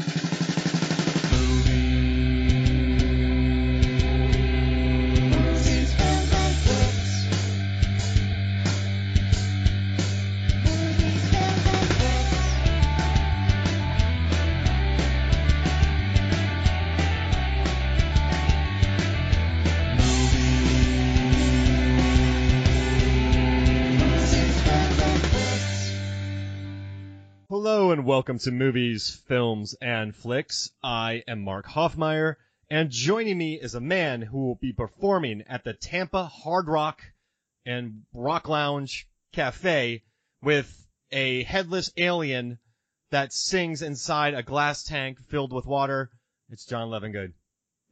Hello and welcome to Movies, Films, and Flicks. I am Mark Hoffmeyer, and joining me is a man who will be performing at the Tampa Hard Rock and Rock Lounge Cafe with a headless alien that sings inside a glass tank filled with water. It's John Levingood.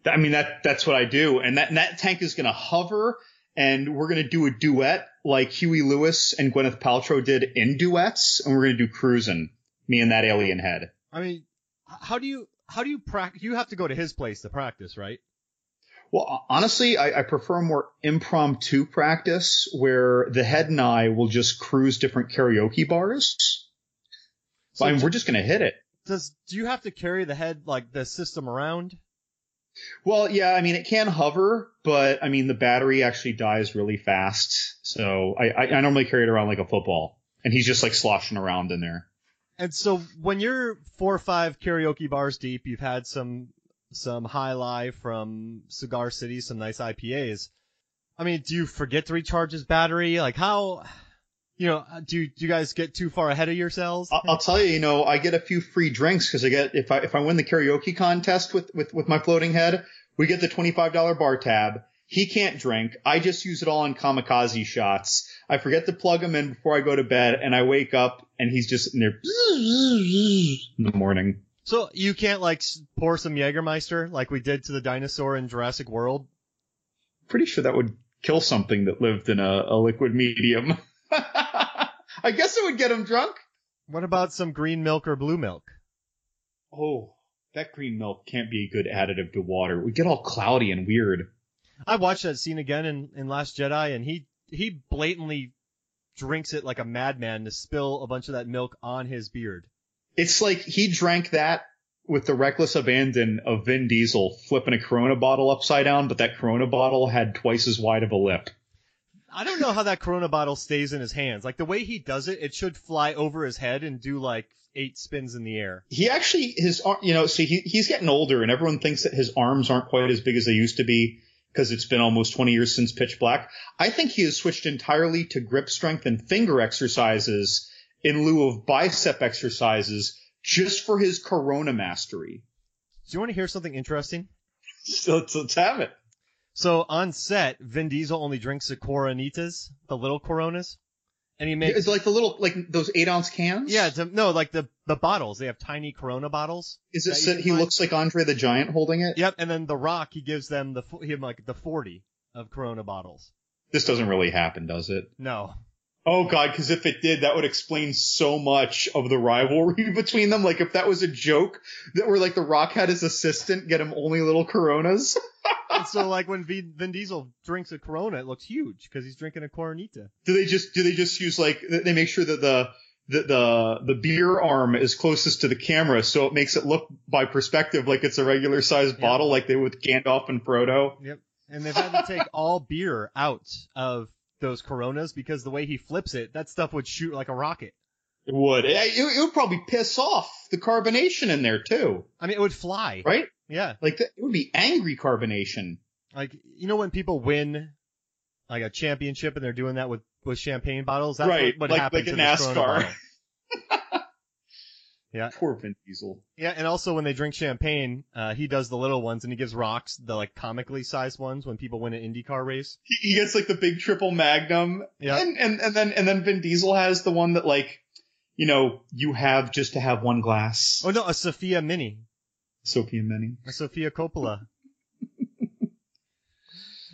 I mean that that's what I do, and that and that tank is gonna hover, and we're gonna do a duet like Huey Lewis and Gwyneth Paltrow did in duets, and we're gonna do cruising, me and that alien head. I mean, how do you how do you practice? You have to go to his place to practice, right? Well, honestly, I, I prefer more impromptu practice where the head and I will just cruise different karaoke bars. So I mean, we're just gonna hit it. Does do you have to carry the head like the system around? Well, yeah, I mean, it can hover, but I mean, the battery actually dies really fast. So I, I, I normally carry it around like a football, and he's just like sloshing around in there. And so when you're four or five karaoke bars deep, you've had some some high life from Cigar City, some nice IPAs. I mean, do you forget to recharge his battery? Like how, you know, uh, do you, do you guys get too far ahead of yourselves? I'll, I'll tell you, you know, I get a few free drinks because I get if I if I win the karaoke contest with with with my floating head, we get the twenty five dollar bar tab. He can't drink. I just use it all on kamikaze shots. I forget to plug him in before I go to bed, and I wake up and he's just sitting there in the morning. So you can't like pour some Jägermeister like we did to the dinosaur in Jurassic World? Pretty sure that would kill something that lived in a, a liquid medium. I guess it would get him drunk. What about some green milk or blue milk? Oh, that green milk can't be a good additive to water. It would get all cloudy and weird. I watched that scene again in, in Last Jedi, and he he blatantly drinks it like a madman to spill a bunch of that milk on his beard. It's like he drank that with the reckless abandon of Vin Diesel flipping a Corona bottle upside down, but that Corona bottle had twice as wide of a lip. I don't know how that Corona bottle stays in his hands. Like the way he does it, it should fly over his head and do like eight spins in the air. He actually, his, you know, see, he, he's getting older and everyone thinks that his arms aren't quite as big as they used to be because it's been almost 20 years since Pitch Black. I think he has switched entirely to grip strength and finger exercises in lieu of bicep exercises just for his Corona mastery. Do you want to hear something interesting? So let's, let's have it. So on set, Vin Diesel only drinks the Coronitas, the little Coronas, and he makes It's like the little, like those eight ounce cans. yeah, it's a- no, like the the bottles. They have tiny Corona bottles. Is it so he find. looks like Andre the Giant holding it? Yep, and then The Rock, he gives them the him like the forty of Corona bottles. This doesn't really happen, does it? No, Oh god, because if it did, that would explain so much of the rivalry between them. Like if that was a joke that where like The Rock had his assistant get him only little Coronas. And so like when Vin Vin Diesel drinks a Corona, it looks huge because he's drinking a Coronita. do they just do they just use like they make sure that the the the the beer arm is closest to the camera, so it makes it look by perspective like it's a regular sized Yeah. bottle, like they would with Gandalf and Frodo. Yep. And they've had to take all beer out of those Coronas because the way he flips it, that stuff would shoot like a rocket. It would. It, it would probably piss off the carbonation in there too, I mean, it would fly. right? Yeah. Like that, it would be angry carbonation. Like you know when people win like a championship and they're doing that with with champagne bottles. That's Right, what, what like- happens like a NASCAR. Yeah. Poor Vin Diesel. Yeah, and also when they drink champagne, uh, he does the little ones and he gives rocks the like comically sized ones when people win an IndyCar race. He, he gets like the big triple magnum. Yeah. And, and, and then, and then Vin Diesel has the one that like, you know, you have just to have one glass. Oh no, a Sophia Mini, Sophie Mini. A Sofia Coppola.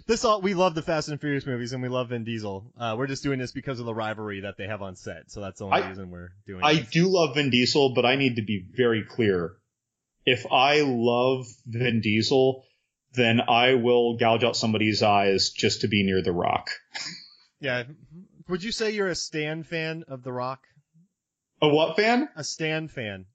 this all we love the Fast and Furious movies and we love Vin Diesel. Uh, we're just doing this because of the rivalry that they have on set, so that's the only I- reason we're doing. It. I this. do love Vin Diesel, but I need to be very clear. If I love Vin Diesel, then I will gouge out somebody's eyes just to be near The Rock. Yeah. Would you say you're a Stan fan of The Rock? A what fan? A Stan fan.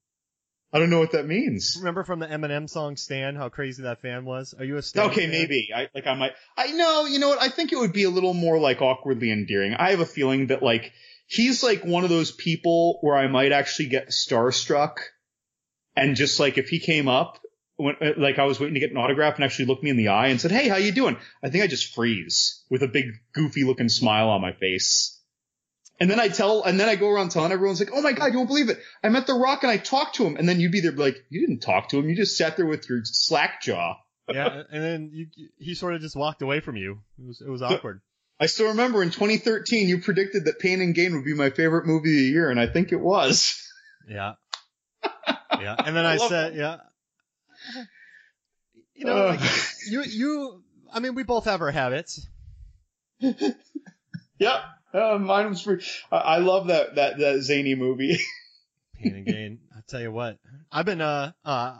I don't know what that means. Remember from the Eminem song Stan how crazy that fan was? Are you a Stan? Okay, fan? maybe. I like I might I know, you know what? I think it would be a little more like awkwardly endearing. I have a feeling that like he's like one of those people where I might actually get starstruck and just like if he came up when uh, like I was waiting to get an autograph and actually looked me in the eye and said, "Hey, how you doing?" I think I just freeze with a big goofy looking smile on my face. And then I tell, and then I go around telling everyone's like, "Oh my god, you won't believe it! I met The Rock and I talked to him." And then you'd be there like, "You didn't talk to him. You just sat there with your slack jaw." yeah, and then you, he sort of just walked away from you. It was it was awkward. I still remember in 2013 you predicted that Pain and Gain would be my favorite movie of the year, and I think it was. Yeah. Yeah. And then I, I said, yeah. You know, like, you you I mean we both have our habits. Yep. Uh, mine was free. I, I love that that that zany movie. Pain and gain. I tell you what. I've been uh uh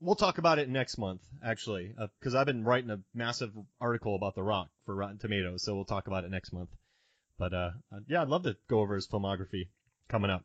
we'll talk about it next month actually because I've been writing a massive article about The Rock for Rotten Tomatoes, so we'll talk about it next month. But uh yeah, I'd love to go over his filmography coming up.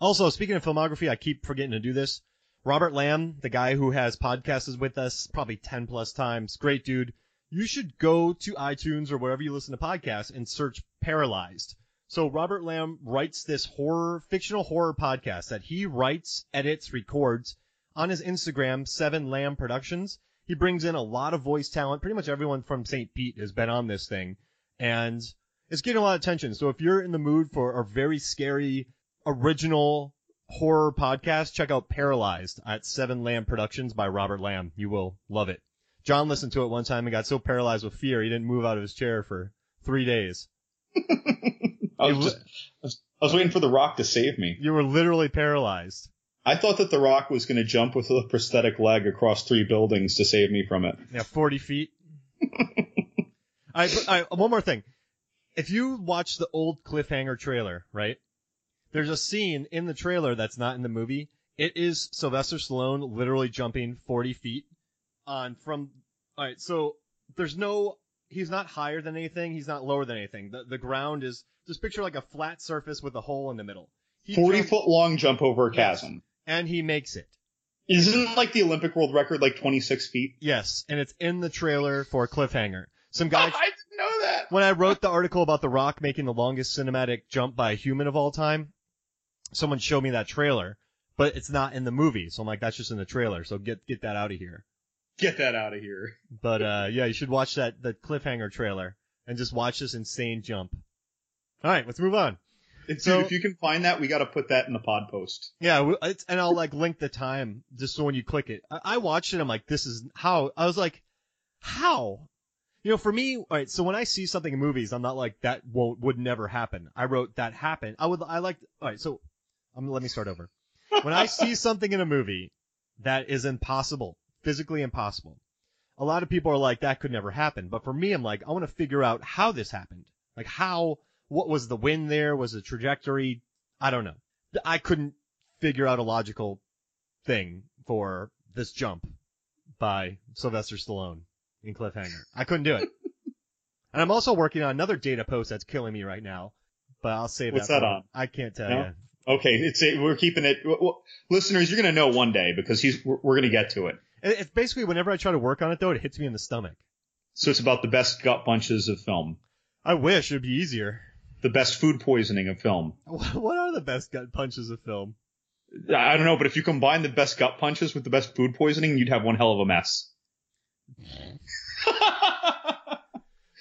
Also, speaking of filmography, I keep forgetting to do this. Robert Lamb, the guy who has podcasts with us probably 10 plus times, great dude. You should go to iTunes or wherever you listen to podcasts and search Paralyzed. So Robert Lamb writes this horror, fictional horror podcast that he writes, edits, records on his Instagram, Seven Lamb Productions. He brings in a lot of voice talent. Pretty much everyone from St. Pete has been on this thing and it's getting a lot of attention. So if you're in the mood for a very scary, original horror podcast, check out Paralyzed at Seven Lamb Productions by Robert Lamb. You will love it. John listened to it one time and got so paralyzed with fear he didn't move out of his chair for three days. I was, just, I was I was waiting for The Rock to save me. You were literally paralyzed. I thought that The Rock was going to jump with a prosthetic leg across three buildings to save me from it. Yeah, 40 feet. I, I, one more thing. If you watch the old cliffhanger trailer, right? There's a scene in the trailer that's not in the movie. It is Sylvester Stallone literally jumping 40 feet on from, alright, so there's no, he's not higher than anything. He's not lower than anything. The, the ground is, just picture like a flat surface with a hole in the middle. He 40 jumps- foot long jump over a chasm. And he makes it. Isn't like the Olympic world record like 26 feet? Yes, and it's in the trailer for Cliffhanger. Some guy I didn't know that. when I wrote the article about The Rock making the longest cinematic jump by a human of all time, someone showed me that trailer, but it's not in the movie. So I'm like, that's just in the trailer. So get get that out of here. Get that out of here. But uh, yeah, you should watch that the cliffhanger trailer and just watch this insane jump. All right, let's move on. Dude, So- if you can find that, we got to put that in the pod post. Yeah, it's, and I'll like link the time just so when you click it. I, I watched it. I'm like, this is how. I was like, how? You know, for me, all right. So when I see something in movies, I'm not like that won't would never happen. I wrote that happened. I would. I like. All right. So um, let me start over. When I see something in a movie that is impossible, physically impossible, a lot of people are like that could never happen. But for me, I'm like, I want to figure out how this happened. Like how What was the wind there? Was the trajectory? I don't know. I couldn't figure out a logical thing for this jump by Sylvester Stallone in Cliffhanger. I couldn't do it. and I'm also working on another data post that's killing me right now, but I'll save What's that. that on? I can't tell No? you. Okay, it's we're keeping it. w- w- listeners, you're gonna know one day because he's we're, we're gonna get to it. It- It's basically whenever I try to work on it though, it hits me in the stomach. So it's about the best gut punches of film, I wish it'd be easier. the best food poisoning of film. What are the best gut punches of film? I don't know, but if you combine the best gut punches with the best food poisoning, you'd have one hell of a mess.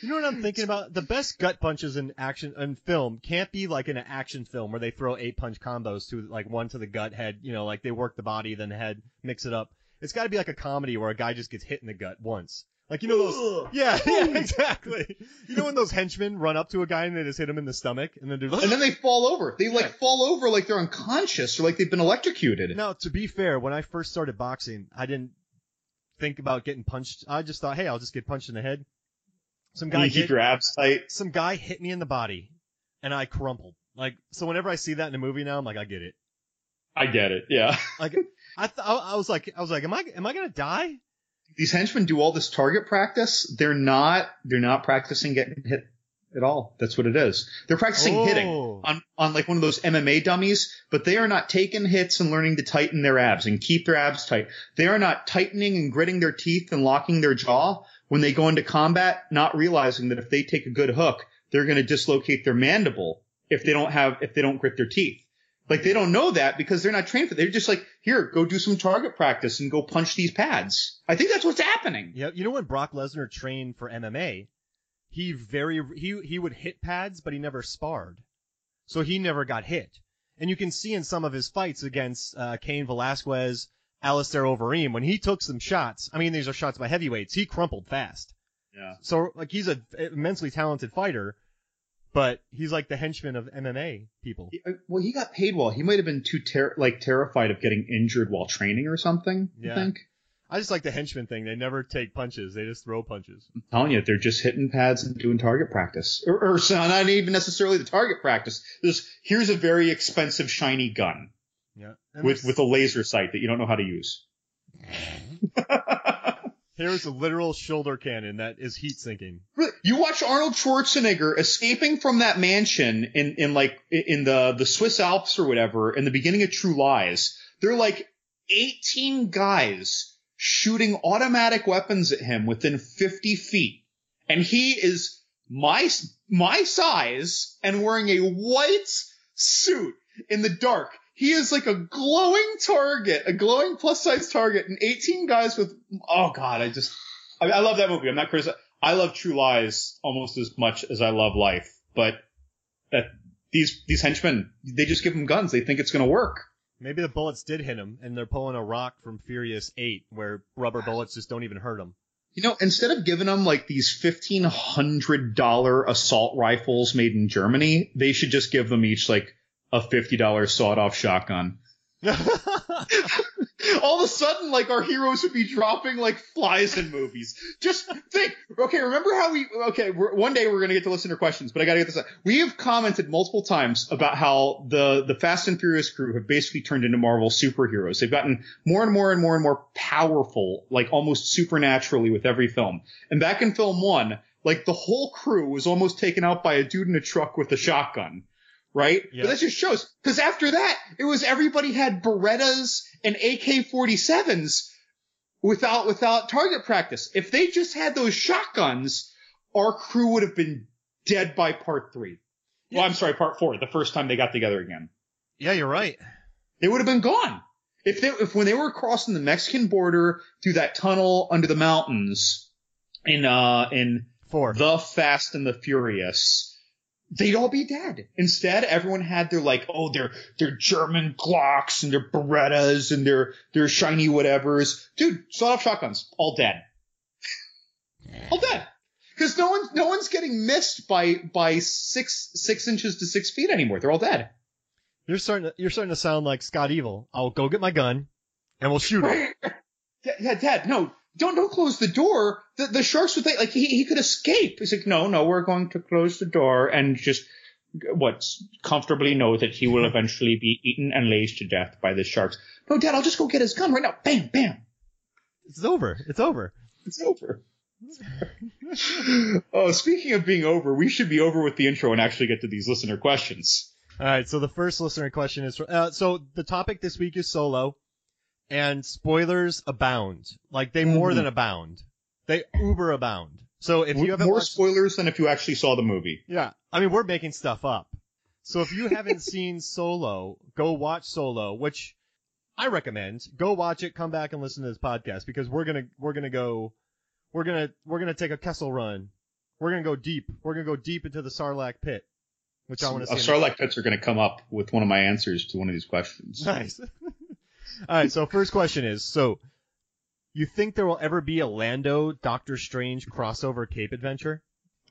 You know what I'm thinking about? The best gut punches in action in film can't be like in an action film where they throw eight punch combos to like one to the gut head, you know, like they work the body then the head, mix it up. It's got to be like a comedy where a guy just gets hit in the gut once. Like you know those Yeah, yeah, exactly. You know when those henchmen run up to a guy and they just hit him in the stomach and then do and then they fall over. They like fall over like they're unconscious or like they've been electrocuted. Now, to be fair, when I first started boxing, I didn't think about getting punched. I just thought, hey, I'll just get punched in the head. Some guy you keep hit, your abs tight. some guy hit me in the body, and I crumpled. Like, so whenever I see that in a movie now, I'm like, I get it. I get it. Yeah. Like, I th- I was like, I was like, am I am I gonna die? These henchmen do all this target practice. They're not. They're not practicing getting hit at all. That's what it is. They're practicing Oh. hitting on on like one of those MMA dummies, but they are not taking hits and learning to tighten their abs and keep their abs tight. They are not tightening and gritting their teeth and locking their jaw when they go into combat, not realizing that if they take a good hook, they're going to dislocate their mandible if they don't have if they don't grit their teeth. Like they don't know that because they're not trained for it. They're just like, here, go do some target practice and go punch these pads. I think that's what's happening. Yeah, you know when Brock Lesnar trained for MMA, he very he he would hit pads, but he never sparred, so he never got hit. And you can see in some of his fights against uh, Cain Velasquez, Alistair Overeem, when he took some shots. I mean, these are shots by heavyweights. He crumpled fast. Yeah. So like he's a immensely talented fighter, but he's like the henchman of MMA people. Uh, Well, he got paid well. He might have been too ter- like terrified of getting injured while training or something. Yeah. I think. I just like the henchman thing. They never take punches. They just throw punches. I'm telling you, they're just hitting pads and doing target practice, or, or so not even necessarily the target practice. There's here's a very expensive shiny gun Yeah. And with with a laser sight that you don't know how to use. here's a literal shoulder cannon that is heat sinking. You watch Arnold Schwarzenegger escaping from that mansion in, in like in the the Swiss Alps or whatever in the beginning of True Lies. They're like 18 guys shooting automatic weapons at him within 50 feet, and he is my my size and wearing a white suit in the dark. He is like a glowing target, a glowing plus size target, and 18 guys with oh god, I just I, I love that movie. I'm not criticizing. I love True Lies almost as much as I love Life, but that these these henchmen they just give them guns. They think it's gonna work. Maybe the bullets did hit him, and they're pulling a rock from Furious 8, where rubber bullets just don't even hurt him. You know, instead of giving them like these fifteen hundred dollar assault rifles made in Germany, they should just give them each like a fifty dollar sawed off shotgun. All of a sudden, like our heroes would be dropping like flies in movies. Just think, okay, remember how we, okay, one day we're gonna get to listener questions, but I gotta get this out. We have commented multiple times about how the, the Fast and Furious crew have basically turned into Marvel superheroes. They've gotten more and more and more and more powerful, like almost supernaturally with every film. And back in film one, like the whole crew was almost taken out by a dude in a truck with a shotgun right? Yeah. But that just shows because after that, it was everybody had Berettas and AK-47s without without target practice. If they just had those shotguns, our crew would have been dead by part three. Well, I'm sorry, part four. The first time they got together again, yeah, you're right. they would have been gone. If they if when they were crossing the Mexican border through that tunnel under the mountains in uh in Four. the Fast and the Furious, they'd all be dead. Instead, everyone had their like, oh, their their German Glocks and their Berettas and their their shiny whatevers. Dude, sawed off shotguns, all dead, all dead. Because no one's no one's getting missed by by six six inches to six feet anymore. They're all dead. You're starting to, you're starting to sound like Scott Evil. I'll go get my gun, and we'll shoot him. Yeah, yeah, Dad, no, don't don't close the door. The the sharks would think like he he could escape. He's like, no, no, we're going to close the door and just what comfortably know that he will eventually be eaten and lashed to death by the sharks. No, Dad, I'll just go get his gun right now. Bam, bam. It's over. It's over. It's over. oh, speaking of being over, we should be over with the intro and actually get to these listener questions. All right. So the first listener question is, uh, so the topic this week is solo and spoilers abound. Like they more Mhm. than abound. They uber abound. So if you haven't More watched, spoilers than if you actually saw the movie. yeah, I mean we're making stuff up. So if you haven't seen Solo, go watch Solo, which I recommend. Go watch it. Come back and listen to this podcast because we're gonna we're gonna go we're gonna we're gonna take a Kessel run. We're gonna go deep. We're gonna go deep into the Sarlacc pit, which I want to Uh, see. Sarlacc pits are going to come up with one of my answers to one of these questions. Nice. All right. So first question is: so you think there will ever be a Lando Doctor Strange crossover Cape adventure?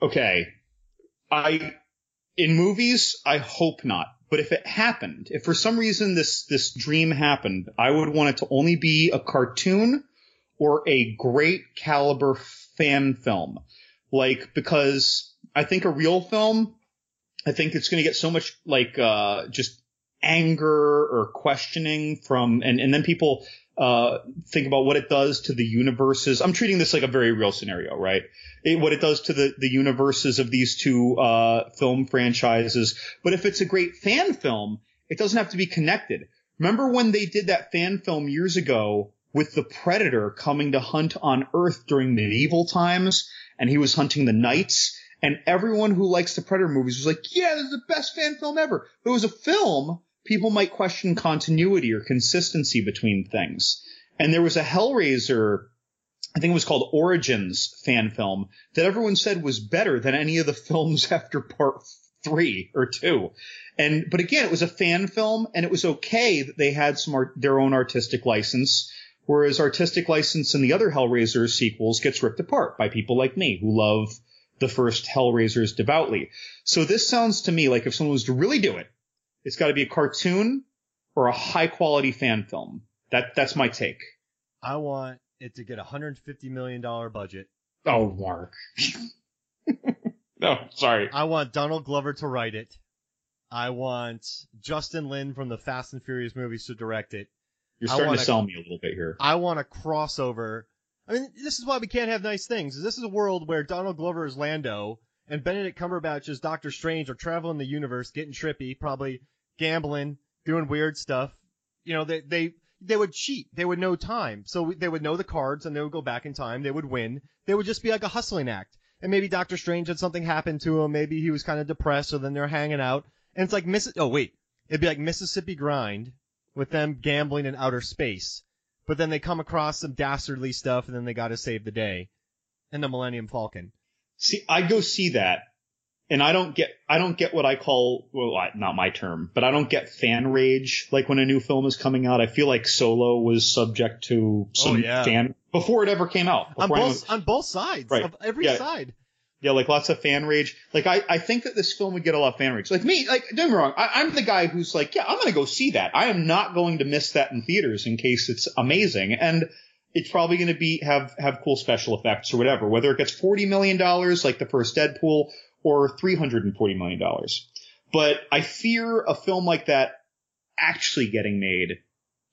Okay. I in movies, I hope not. But if it happened, if for some reason this this dream happened, I would want it to only be a cartoon or a great caliber fan film. Like because I think a real film, I think it's going to get so much like uh just anger or questioning from and and then people uh think about what it does to the universes. I'm treating this like a very real scenario, right? it, what it does to the, the universes of these two uh, film franchises. But if it's a great fan film, it doesn't have to be connected. Remember when they did that fan film years ago with the Predator coming to hunt on Earth during medieval times, and he was hunting the knights, and everyone who likes the Predator movies was like, "Yeah, this is the best fan film ever." If it was a film, people might question continuity or consistency between things. And there was a Hellraiser I think it was called Origins fan film that everyone said was better than any of the films after part three or two. And, but again, it was a fan film and it was okay that they had some art, their own artistic license. Whereas artistic license in the other Hellraiser sequels gets ripped apart by people like me who love the first Hellraisers devoutly. So this sounds to me like if someone was to really do it, it's got to be a cartoon or a high quality fan film. That, that's my take. I want it to get a hundred fifty million dollar budget. Oh, Mark. no, sorry. I want Donald Glover to write it. I want Justin Lin from the Fast and Furious movies to direct it. You're starting to sell me a little bit here. I want a crossover. I mean, this is why we can't have nice things. This is a world where Donald Glover is Lando and Benedict Cumberbatch as Doctor Strange are traveling the universe, getting trippy, probably gambling, doing weird stuff. You know, they they they would cheat. They would know time, so they would know the cards and they would go back in time. They would win. They would just be like a hustling act. And maybe Doctor Strange had something happen to him. Maybe he was kind of depressed, so then they're hanging out. And it's like Miss. Oh wait, it'd be like Mississippi Grind with them gambling in outer space. But then they come across some dastardly stuff, and then they got to save the day. And the Millennium Falcon. See, I go see that, and I don't get, I don't get what I call, well, not my term, but I don't get fan rage. Like when a new film is coming out, I feel like Solo was subject to oh, some Oh, yeah. fan before it ever came out. On Before anyone- both on both sides Right. of every Yeah. side. Yeah, like lots of fan rage. Like I, I think that this film would get a lot of fan rage. Like me, like don't get me wrong, I, I'm the guy who's like, yeah, I'm gonna go see that. I am not going to miss that in theaters in case it's amazing, and it's probably gonna be have have cool special effects or whatever. Whether it gets forty million dollars like the first Deadpool or three hundred and forty million dollars, but I fear a film like that actually getting made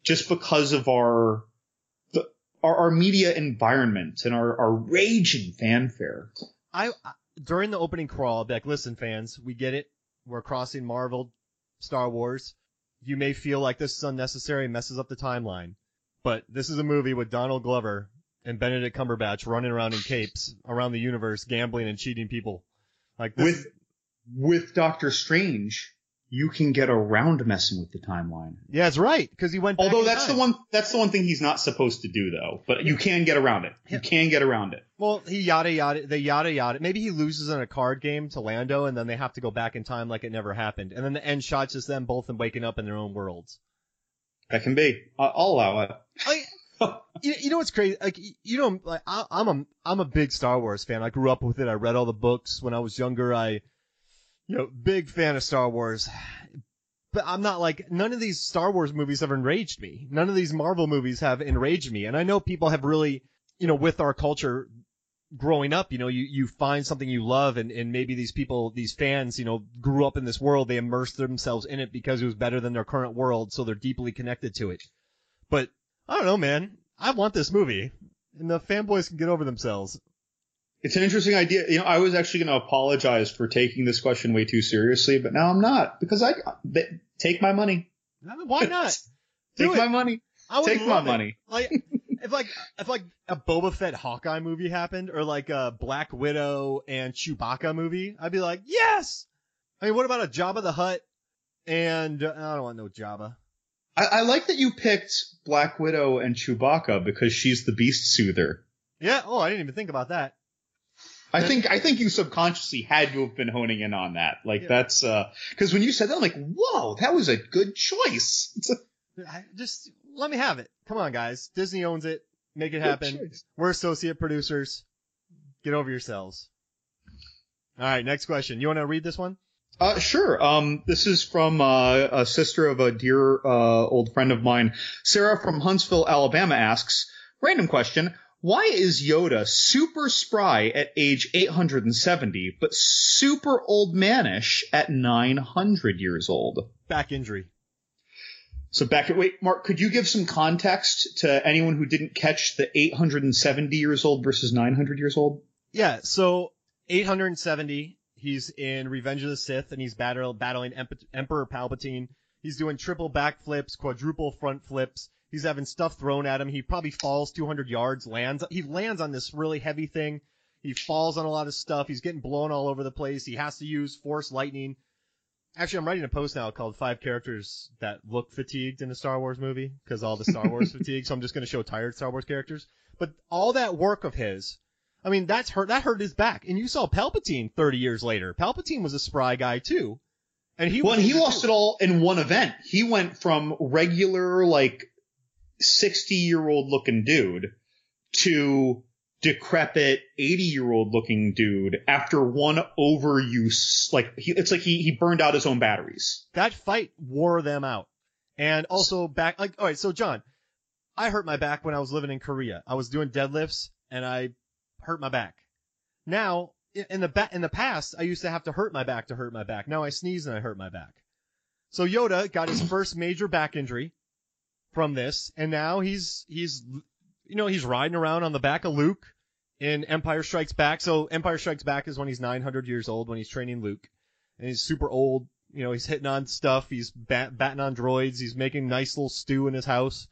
just because of our the our, our media environment and our, our rage and fanfare. I, during the opening crawl, I'll be like, listen, fans, we get it. We're crossing Marvel, Star Wars. You may feel like this is unnecessary, messes up the timeline, but this is a movie with Donald Glover and Benedict Cumberbatch running around in capes around the universe, gambling and cheating people. Like this, with with Doctor Strange, you can get around messing with the timeline. yeah, it's right because he went. Although that's time. the one that's the one thing he's not supposed to do though. But you can get around it. You can get around it. Well, he yada yada, they yada yada. Maybe he loses in a card game to Lando, and then they have to go back in time like it never happened. And then the end shot's just them both and waking up in their own worlds. That can be. I- I'll allow it. Like, you, you know what's crazy? Like, you know, like I, I'm a I'm a big Star Wars fan. I grew up with it. I read all the books when I was younger. I, you know, big fan of Star Wars. But I'm not like none of these Star Wars movies have enraged me. None of these Marvel movies have enraged me. And I know people have really, you know, with our culture, growing up, you know, you, you find something you love and, and maybe these people, these fans, you know, grew up in this world. They immersed themselves in it because it was better than their current world. So they're deeply connected to it. But I don't know, man. I want this movie and the fanboys can get over themselves. It's an interesting idea. You know, I was actually going to apologize for taking this question way too seriously, but now I'm not because I take my money. Why not? take my money. I would take my it. money. Like if like if like a Boba Fett Hawkeye movie happened, or like a Black Widow and Chewbacca movie, I'd be like, yes. I mean, what about a Jabba the Hutt? And uh, I don't want no Jabba. I, I like that you picked Black Widow and Chewbacca because she's the beast soother. Yeah. Oh, I didn't even think about that. I think I think you subconsciously had to have been honing in on that. Like Yeah. that's uh because when you said that, I'm like, whoa, that was a good choice. I, just let me have it. Come on, guys. Disney owns it. Make it happen. choice. We're associate producers. Get over yourselves. All right. Next question. You want to read this one? Uh, sure. Um, this is from uh, a sister of a dear uh, old friend of mine, Sarah from Huntsville, Alabama. Asks, random question: Why is Yoda super spry at age 870, but super old manish at 900 years old? Back injury. So back wait, Mark, could you give some context to anyone who didn't catch the 870 years old versus 900 years old? Yeah, so 870, he's in Revenge of the Sith, and he's battle, battling Emp- Emperor Palpatine. He's doing triple backflips, quadruple front flips. He's having stuff thrown at him. He probably falls 200 yards, lands. He lands on this really heavy thing. He falls on a lot of stuff. He's getting blown all over the place. He has to use force lightning. Actually, I'm writing a post now called Five Characters That Look Fatigued in a Star Wars Movie, because all the Star Wars fatigue, so I'm just going to show tired Star Wars characters. But all that work of his, I mean, that's hurt, that hurt his back. And you saw Palpatine 30 years later. Palpatine was a spry guy too. And he Well, and he lost it all in one event. He went from regular, like, 60 year old looking dude to decrepit 80 year old looking dude after one overuse. Like, he, it's like he, he burned out his own batteries. That fight wore them out. And also back, like, alright, so John, I hurt my back when I was living in Korea. I was doing deadlifts and I hurt my back. Now, in the ba- in the past, I used to have to hurt my back to hurt my back. Now I sneeze and I hurt my back. So Yoda got his first major back injury from this, and now he's he's you know he's riding around on the back of Luke in Empire Strikes Back. So Empire Strikes Back is when he's 900 years old when he's training Luke, and he's super old. You know he's hitting on stuff. He's bat- batting on droids. He's making nice little stew in his house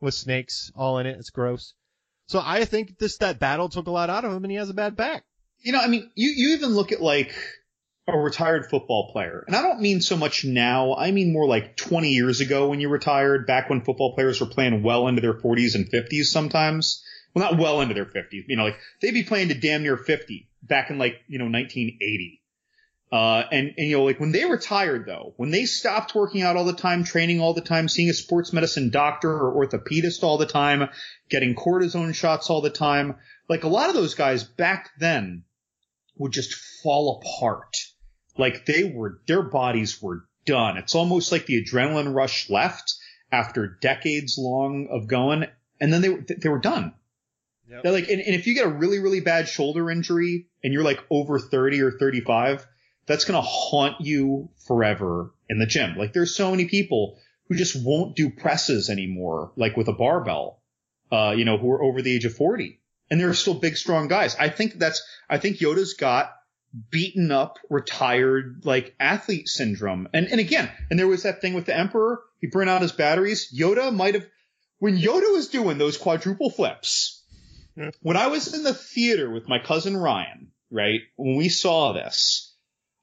with snakes all in it. It's gross. So I think this that battle took a lot out of him, and he has a bad back. You know, I mean, you, you even look at like a retired football player, and I don't mean so much now. I mean more like 20 years ago when you retired, back when football players were playing well into their 40s and 50s sometimes. Well, not well into their 50s, you know, like they'd be playing to damn near 50 back in like, you know, 1980. Uh, and, and, you know, like when they retired though, when they stopped working out all the time, training all the time, seeing a sports medicine doctor or orthopedist all the time, getting cortisone shots all the time, like a lot of those guys back then would just fall apart. Like they were, their bodies were done. It's almost like the adrenaline rush left after decades long of going and then they, were, they were done. Yep. They're like, and, and if you get a really, really bad shoulder injury and you're like over 30 or 35, that's going to haunt you forever in the gym. Like there's so many people who just won't do presses anymore, like with a barbell, uh, you know, who are over the age of 40 and they're still big, strong guys. I think that's, I think Yoda's got beaten up, retired, like athlete syndrome. And, and again, and there was that thing with the emperor. He burned out his batteries. Yoda might have, when Yoda was doing those quadruple flips, when I was in the theater with my cousin Ryan, right, when we saw this,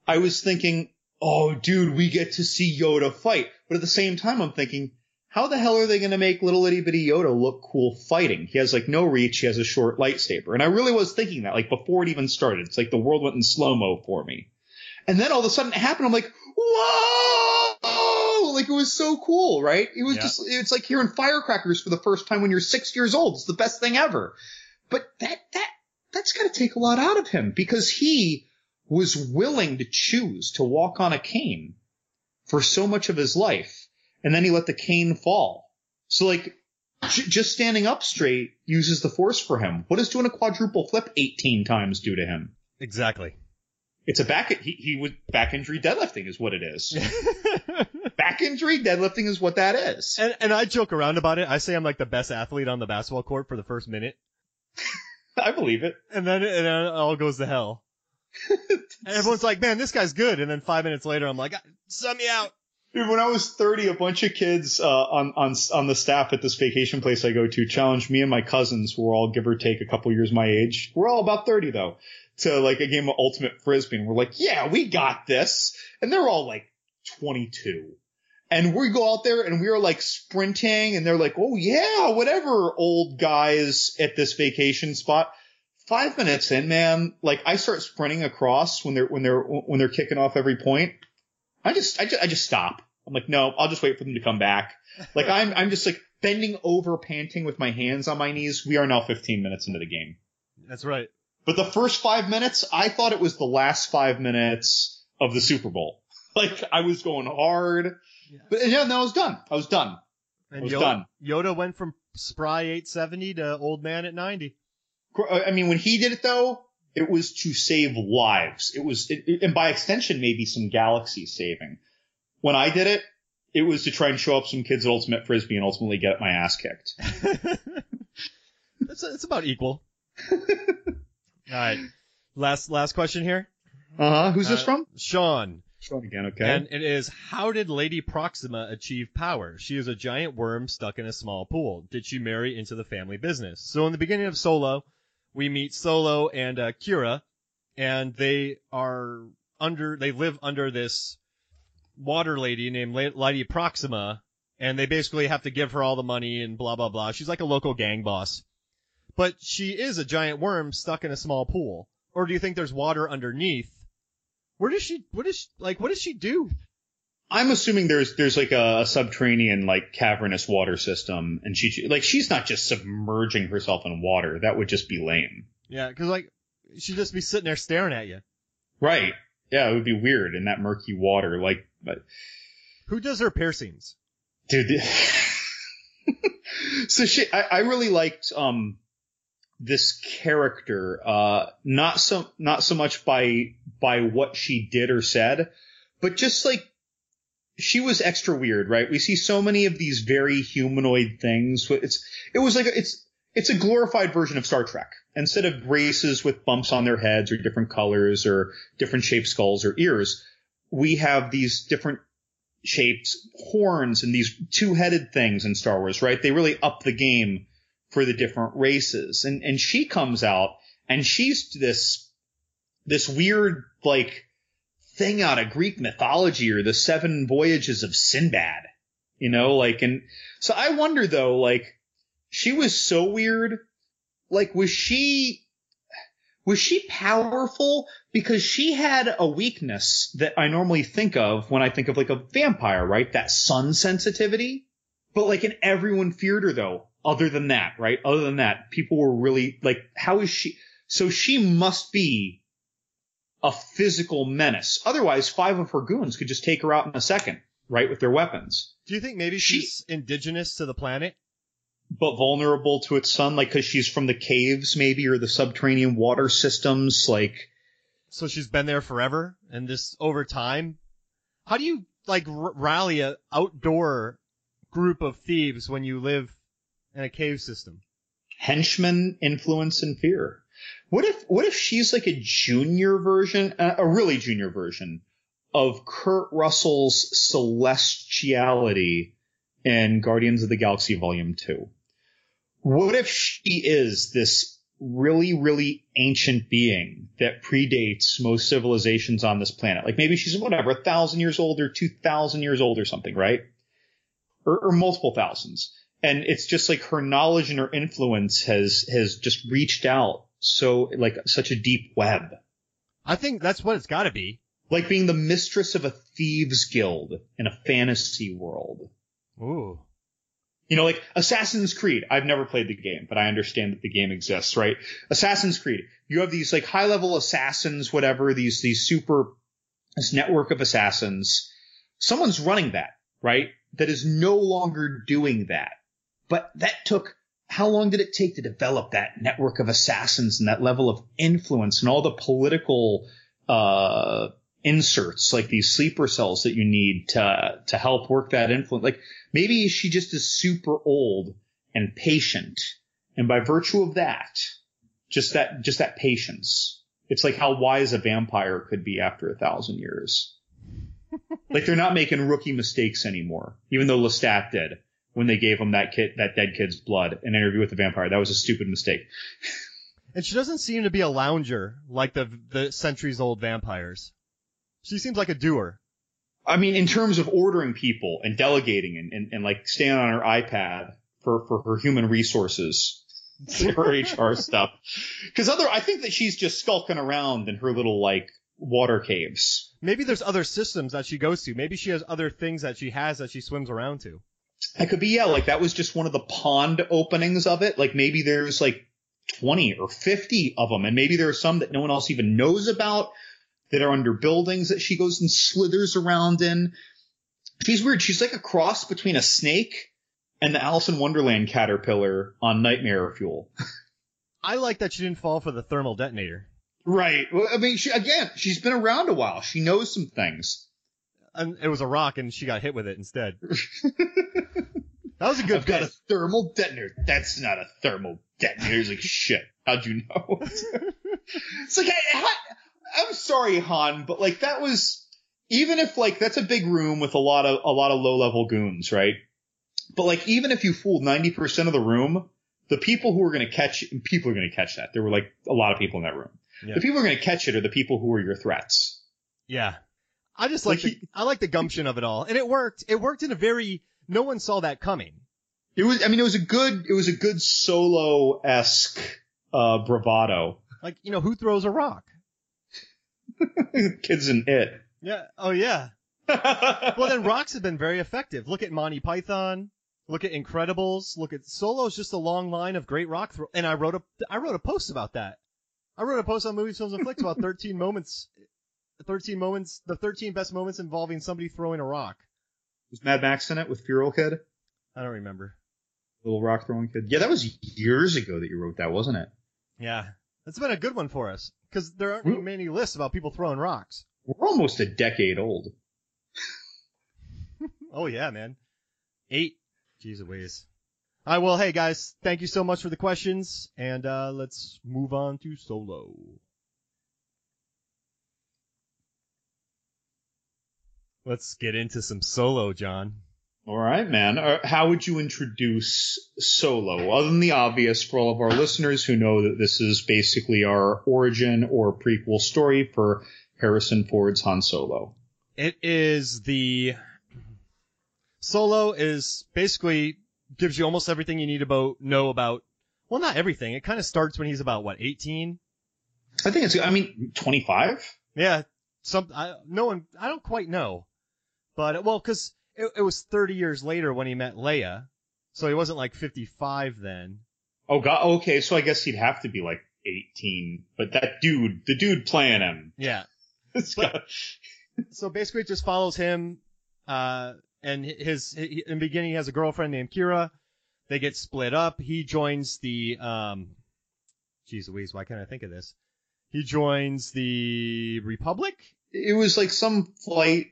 I was thinking, oh, dude, we get to see Yoda fight. But at the same time, I'm thinking, how the hell are they going to make little itty bitty Yoda look cool fighting? He has like no reach. He has a short lightsaber. And I really was thinking that like before it even started. It's like the world went in slow mo for me. And then all of a sudden it happened. I'm like, whoa! Like it was so cool, right? It was Yeah. just, it's like hearing firecrackers for the first time when you're six years old. It's the best thing ever. But that, that, that's got to take a lot out of him because he was willing to choose to walk on a cane for so much of his life. And then he let the cane fall. So like, J- just standing up straight uses the force for him. What does doing a quadruple flip 18 times do to him? Exactly. It's a back, he, he would, back injury deadlifting is what it is. back injury deadlifting is what that is. and and I joke around about it. I say I'm like the best athlete on the basketball court for the first minute, I believe it. and then and then it all goes to hell. and everyone's like, "Man, this guy's good." And then five minutes later, I'm like, "Sub me out." Dude, when I was 30, a bunch of kids uh, on on on the staff at this vacation place I go to challenged me and my cousins, who were all give or take a couple years my age. We're all about 30 though, to like a game of ultimate frisbee, and we're like, "Yeah, we got this," and they're all like 22. And we go out there and we are like sprinting, and they're like, "Oh yeah, whatever." Old guys at this vacation spot. Five minutes in, man, like I start sprinting across when they're when they're when they're kicking off every point. I just, I just, I just stop. I'm like, no, I'll just wait for them to come back. Like I'm, I'm just like bending over, panting with my hands on my knees. We are now 15 minutes into the game. That's right. But the first five minutes, I thought it was the last five minutes of the Super Bowl. Like I was going hard, but yeah, no, I was done. I was done. And was Yoda, done. Yoda went from spry 870 to old man at 90. I mean, when he did it though, it was to save lives. It was, it, it- and by extension, maybe some galaxy saving. When I did it, it was to try and show up some kids at Ultimate Frisbee and ultimately get my ass kicked. it's it's about equal. All right. Last last question here. Uh huh. Who's this Uh, from? Sean. Again. Okay. And it is how did Lady Proxima achieve power? She is a giant worm stuck in a small pool. Did she marry into the family business? So in the beginning of Solo, we meet Solo and uh, Qi'ra, and they are under they live under this water lady named La- Lady Proxima, and they basically have to give her all the money and blah blah blah. She's like a local gang boss. But she is a giant worm stuck in a small pool. Or do you think there's water underneath? Where does she? What is like? What does she do? I'm assuming there's there's like a, a subterranean like cavernous water system, and she like she's not just submerging herself in water. That would just be lame. Yeah, because like she'd just be sitting there staring at you. Right. Yeah, it would be weird in that murky water. Like, but Who does her piercings? dude. so she, I, I really liked um this character. Uh, not so not so much by by what she did or said, but just like she was extra weird, right? We see so many of these very humanoid things. It's it was like a, it's it's a glorified version of Star Trek. Instead of races with bumps on their heads or different colors or different shaped skulls or ears, we have these different shapes, horns, and these two-headed things in Star Wars, right? They really up the game for the different races. And and she comes out and she's this this weird like thing out of Greek mythology or the seven voyages of Sinbad. You know, like and so I wonder though, like she was so weird. Like was she was she powerful because she had a weakness that I normally think of when I think of like a vampire, right? That sun sensitivity. But like, and everyone feared her though. Other than that, right? Other than that, people were really like, how is she? So she must be a physical menace. Otherwise, five of her goons could just take her out in a second, right? With their weapons. Do you think maybe She- she's indigenous to the planet? But vulnerable to its sun, like, cause she's from the caves maybe, or the subterranean water systems, like, So she's been there forever, and this over time. How do you like r- rally a outdoor group of thieves when you live in a cave system? henchman influence and fear. What if what if she's like a junior version, a really junior version of Kurt Russell's celestiality in Guardians of the Galaxy Volume 2? What if she is this really, really ancient being that predates most civilizations on this planet? Like maybe she's whatever, a thousand years old or two thousand years old or something, right? Or, or multiple thousands and it's just like her knowledge and her influence has has just reached out so like such a deep web. I think that's what it's got to be. like being the mistress of a thieves guild in a fantasy world. Ooh. you know like assassin's creed. I've never played the game but i understand that the game exists right? Assassin's creed. You have these like high level assassins whatever these these super this network of assassins. Someone's running that right? That is no longer doing that. But that took how long did it take to develop that network of assassins and that level of influence and all the political uh, inserts like these sleeper cells that you need to to help work that influence? Like maybe she just is super old and patient. And by virtue of that just that just that patience. It's like how wise a vampire could be after a thousand years. Like they're not making rookie mistakes anymore even though lestat did when they gave him that kid, that dead kid's blood, an interview with the vampire. That was a stupid mistake. and she doesn't seem to be a lounger like the the centuries old vampires. She seems like a doer. I mean, in terms of ordering people and delegating and, and, and like staying on her iPad for, for her human resources, her HR stuff. Cause other, I think that she's just skulking around in her little like water caves. Maybe there's other systems that she goes to. Maybe she has other things that she has that she swims around to. That could be, yeah, like that was just one of the pond openings of it. Like maybe there's like 20 or 50 of them, and maybe there are some that no one else even knows about that are under buildings that she goes and slithers around in. She's weird. She's like a cross between a snake and the Alice in Wonderland caterpillar on Nightmare Fuel. I like that she didn't fall for the thermal detonator. Right. Well, I mean, she, again, she's been around a while. She knows some things and it was a rock, and she got hit with it instead. that was a good. I've got a thermal detonator. That's not a thermal detonator. He's like, shit. How'd you know? it's like, I, I'm sorry, Han, but like that was even if like that's a big room with a lot of a lot of low level goons, right? But like even if you fooled 90% of the room, the people who are going to catch people are going to catch that. There were like a lot of people in that room. Yeah. The people who are going to catch it are the people who are your threats. Yeah. I just like, the, I like the gumption of it all, and it worked. It worked in a very no one saw that coming. It was, I mean, it was a good, it was a good solo esque uh, bravado. Like you know, who throws a rock? Kids in it. Yeah. Oh yeah. well, then rocks have been very effective. Look at Monty Python. Look at Incredibles. Look at Solo's just a long line of great rock throw. And I wrote a I wrote a post about that. I wrote a post on Movies, Films, and Flicks about 13 moments 13 moments, the 13 best moments involving somebody throwing a rock. Was Mad Max in it with Feral Kid? I don't remember. Little rock throwing kid. Yeah, that was years ago that you wrote that, wasn't it? Yeah. That's been a good one for us. Because there aren't many lists about people throwing rocks. We're almost a decade old. oh yeah, man. Eight. Jeez Louise. All right, well, hey guys, thank you so much for the questions, and uh, let's move on to solo. Let's get into some solo, John. All right, man. Uh, how would you introduce Solo, other than the obvious for all of our listeners who know that this is basically our origin or prequel story for Harrison Ford's Han Solo? It is the Solo is basically gives you almost everything you need about know about. Well, not everything. It kind of starts when he's about what, 18? I think it's. I mean, 25. Yeah. Some. I, no one. I don't quite know. But well, because it, it was 30 years later when he met Leia, so he wasn't like 55 then. Oh god, okay, so I guess he'd have to be like 18. But that dude, the dude playing him. Yeah. but, so basically, it just follows him, uh, and his, in the beginning he has a girlfriend named Qi'ra. They get split up. He joins the, um, geez Louise, why can't I think of this? He joins the Republic. It was like some flight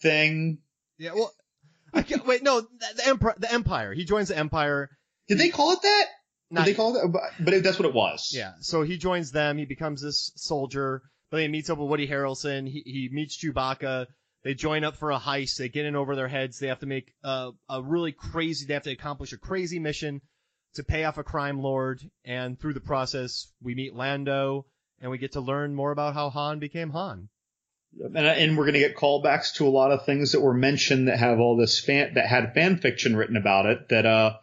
thing. Yeah, well, I can't, wait, no, the Empire, the Empire. He joins the Empire. Did they call it that? Not, Did they call it that? But that's what it was. Yeah. So he joins them. He becomes this soldier. But he meets up with Woody Harrelson. He, he meets Chewbacca. They join up for a heist. They get in over their heads. They have to make a, a really crazy, they have to accomplish a crazy mission to pay off a crime lord. And through the process, we meet Lando and we get to learn more about how Han became Han and, and we're going to get callbacks to a lot of things that were mentioned that have all this fan that had fan fiction written about it that uh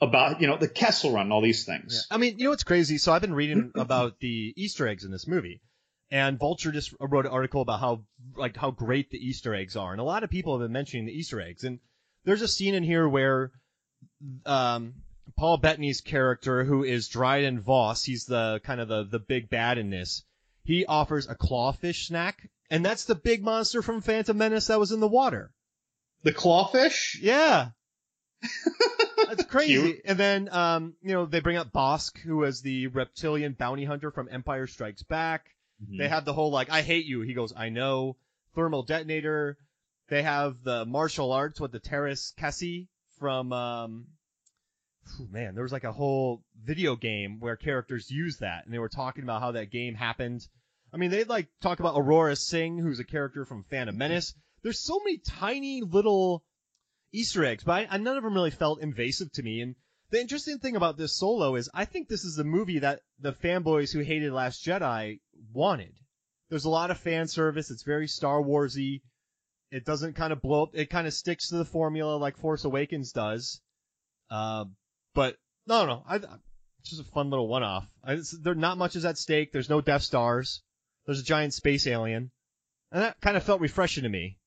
about you know the Kessel Run, all these things. Yeah. I mean, you know what's crazy? So I've been reading about the Easter eggs in this movie, and Vulture just wrote an article about how like how great the Easter eggs are, and a lot of people have been mentioning the Easter eggs. And there's a scene in here where um, Paul Bettany's character, who is Dryden Voss, he's the kind of the the big bad in this he offers a clawfish snack, and that's the big monster from Phantom Menace that was in the water. The clawfish? Yeah. That's crazy. Cute. And then, um, you know, they bring up Bossk, who was the reptilian bounty hunter from Empire Strikes Back. Mm-hmm. They have the whole like, I hate you. He goes, I know. Thermal detonator. They have the martial arts with the Teräs Käsi from, um, phew, man, there was like a whole video game where characters use that, and they were talking about how that game happened. I mean, they'd like talk about Aurra Sing, who's a character from Phantom Menace. There's so many tiny little Easter eggs, but I, I, none of them really felt invasive to me. And the interesting thing about this solo is I think this is the movie that the fanboys who hated Last Jedi wanted. There's a lot of fan service. It's very Star Warsy. It doesn't kind of blow up. It kind of sticks to the formula like Force Awakens does. Uh, but no, no, I, it's just a fun little one-off. I, there not much is at stake. There's no Death Stars. There's a giant space alien, and that kind of felt refreshing to me.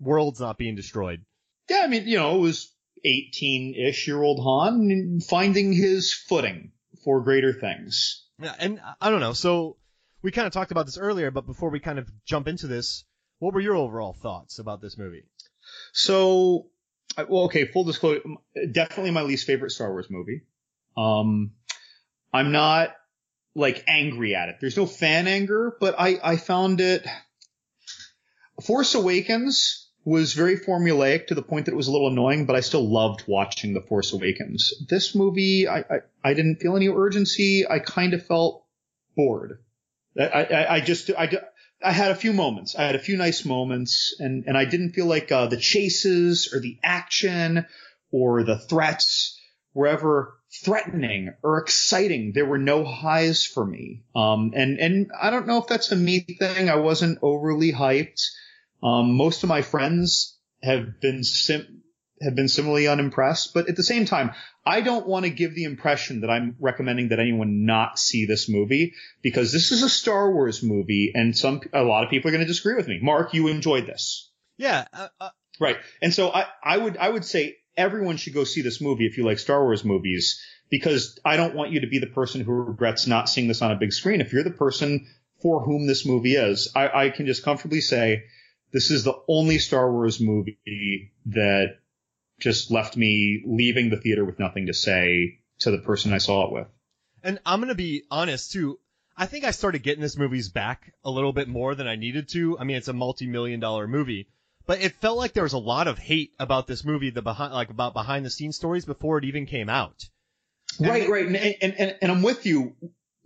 Worlds not being destroyed. Yeah, I mean, you know, it was 18-ish year old Han finding his footing for greater things. Yeah, and I don't know. So we kind of talked about this earlier, but before we kind of jump into this, what were your overall thoughts about this movie? So, well, okay, full disclosure, definitely my least favorite Star Wars movie. Um, I'm not like angry at it. There's no fan anger, but I, I found it. Force Awakens was very formulaic to the point that it was a little annoying, but I still loved watching The Force Awakens. This movie, I, I, I didn't feel any urgency. I kind of felt bored. I, I, I just, I, I had a few moments. I had a few nice moments, and, and I didn't feel like uh, the chases or the action or the threats were ever threatening or exciting. There were no highs for me. Um, and, and I don't know if that's a me thing. I wasn't overly hyped. Um, most of my friends have been sim- have been similarly unimpressed, but at the same time, I don't want to give the impression that I'm recommending that anyone not see this movie because this is a Star Wars movie, and some a lot of people are going to disagree with me. Mark, you enjoyed this, Yeah, uh, uh, right? And so I, I would I would say everyone should go see this movie if you like Star Wars movies because I don't want you to be the person who regrets not seeing this on a big screen. If you're the person for whom this movie is, I, I can just comfortably say this is the only Star Wars movie that just left me leaving the theater with nothing to say to the person I saw it with. and I'm gonna be honest too. I think I started getting this movie's back a little bit more than I needed to. I mean, it's a multi-million dollar movie, but it felt like there was a lot of hate about this movie, the behind, like about behind the scenes stories before it even came out. And Right, right. And, and, and, and I'm with you.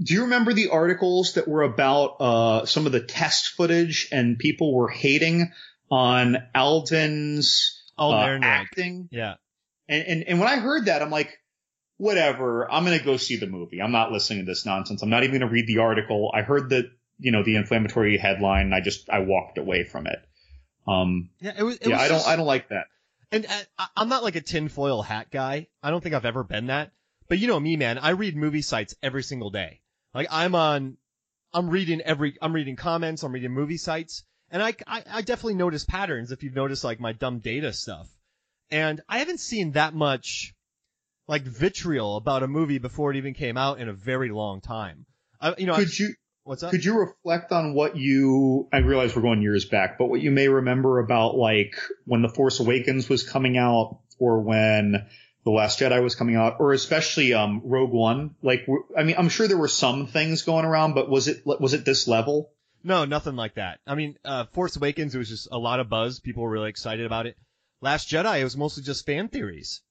Do you remember the articles that were about uh, some of the test footage and people were hating on Alden's Oh, uh, acting? Yeah. And, and and when I heard that, I'm like, whatever. I'm gonna go see the movie. I'm not listening to this nonsense. I'm not even gonna read the article. I heard that you know the inflammatory headline. And I just I walked away from it. Um, Yeah, it was. It yeah, was I don't just- I don't like that. And uh, I- I'm not like a tinfoil hat guy. I don't think I've ever been that. But you know me, man. I read movie sites every single day. Like I'm on, I'm reading every, I'm reading comments, I'm reading movie sites, and I, I, I definitely notice patterns. If you've noticed like my dumb data stuff, and I haven't seen that much like vitriol about a movie before it even came out in a very long time. I, you know, I- Could you what's up? Could you reflect on what you, I realize we're going years back, but what you may remember about like when The Force Awakens was coming out or when The Last Jedi was coming out or especially, um, Rogue One? Like, I mean, I'm sure there were some things going around, but was it, was it this level? No, nothing like that. I mean, uh, Force Awakens, it was just a lot of buzz. People were really excited about it. Last Jedi, it was mostly just fan theories.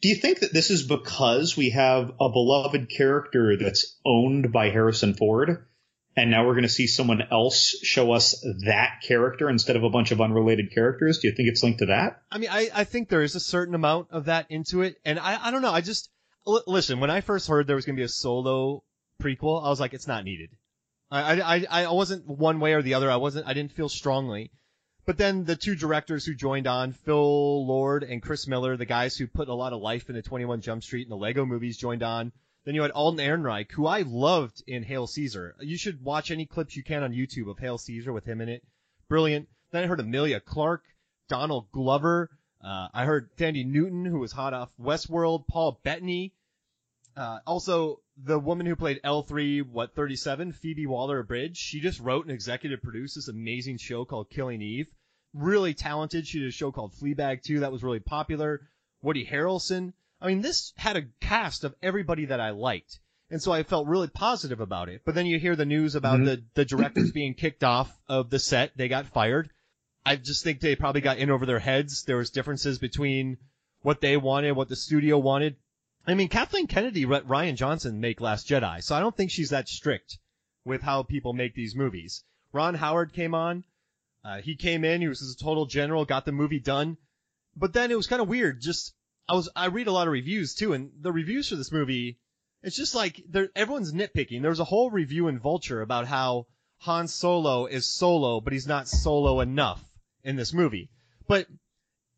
Do you think that this is because we have a beloved character that's owned by Harrison Ford? And now we're going to see someone else show us that character instead of a bunch of unrelated characters. Do you think it's linked to that? I mean, I, I think there is a certain amount of that into it, and I, I don't know. I just l- listen. When I first heard there was gonna be a solo prequel, I was like, it's not needed. I, I I wasn't one way or the other. I wasn't. I didn't feel strongly. But then the two directors who joined on, Phil Lord and Chris Miller, the guys who put a lot of life into 21 Jump Street and the Lego movies, joined on. Then you had Alden Ehrenreich, who I loved in Hail Caesar. You should watch any clips you can on YouTube of Hail Caesar with him in it. Brilliant. Then I heard Emilia Clarke, Donald Glover. Uh, I heard Thandie Newton, who was hot off Westworld. Paul Bettany. Uh, also, the woman who played L3, what, 37, Phoebe Waller-Bridge. She just wrote and executive produced this amazing show called Killing Eve. Really talented. She did a show called Fleabag too. That was really popular. Woody Harrelson. I mean, this had a cast of everybody that I liked. And so I felt really positive about it. But then you hear the news about Mhm. the, the directors being kicked off of the set. They got fired. I just think they probably got in over their heads. There was differences between what they wanted, what the studio wanted. I mean, Kathleen Kennedy let Rian Johnson make Last Jedi, so I don't think she's that strict with how people make these movies. Ron Howard came on. Uh, he came in. He was a total general, got the movie done. But then it was kind of weird. Just I was I read a lot of reviews too, and the reviews for this movie, it's just like everyone's nitpicking. There was a whole review in Vulture about how Han Solo is solo, but he's not solo enough in this movie. But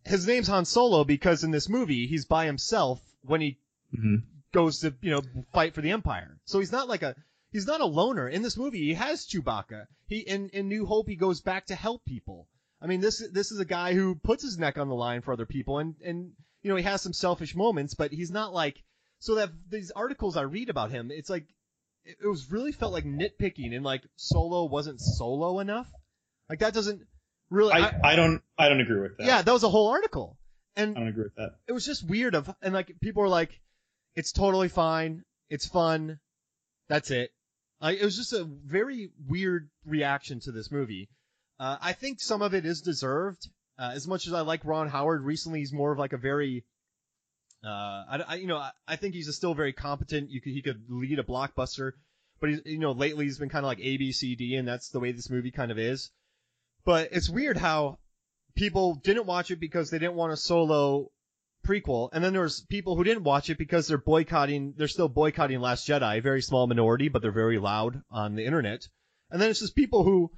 his name's Han Solo because in this movie he's by himself when he hmm goes to you know fight for the Empire. So he's not like a he's not a loner in this movie. He has Chewbacca. He in in New Hope he goes back to help people. I mean this this is a guy who puts his neck on the line for other people and and you know he has some selfish moments, but he's not like so that these articles I read about him, it's like it, was really felt like nitpicking and like Solo wasn't solo enough. Like that doesn't really. I, I don't I don't agree with that. yeah, that was a whole article, and I don't agree with that. it was just weird of and like people were like it's totally fine. It's fun. That's it. It was just a very weird reaction to this movie. Uh, i think some of it is deserved. Uh, as much as i like ron howard recently he's more of like a very uh, I, I- you know I, I think he's still very competent could he could lead a blockbuster. But he's you know lately he's been kind of like a b c d and that's the way this movie kind of is. But it's weird how people didn't watch it because they didn't want a solo prequel, and then there's people who didn't watch it because they're boycotting. They're still boycotting Last Jedi, a very small minority, but they're very loud on the internet. And then it's just people who.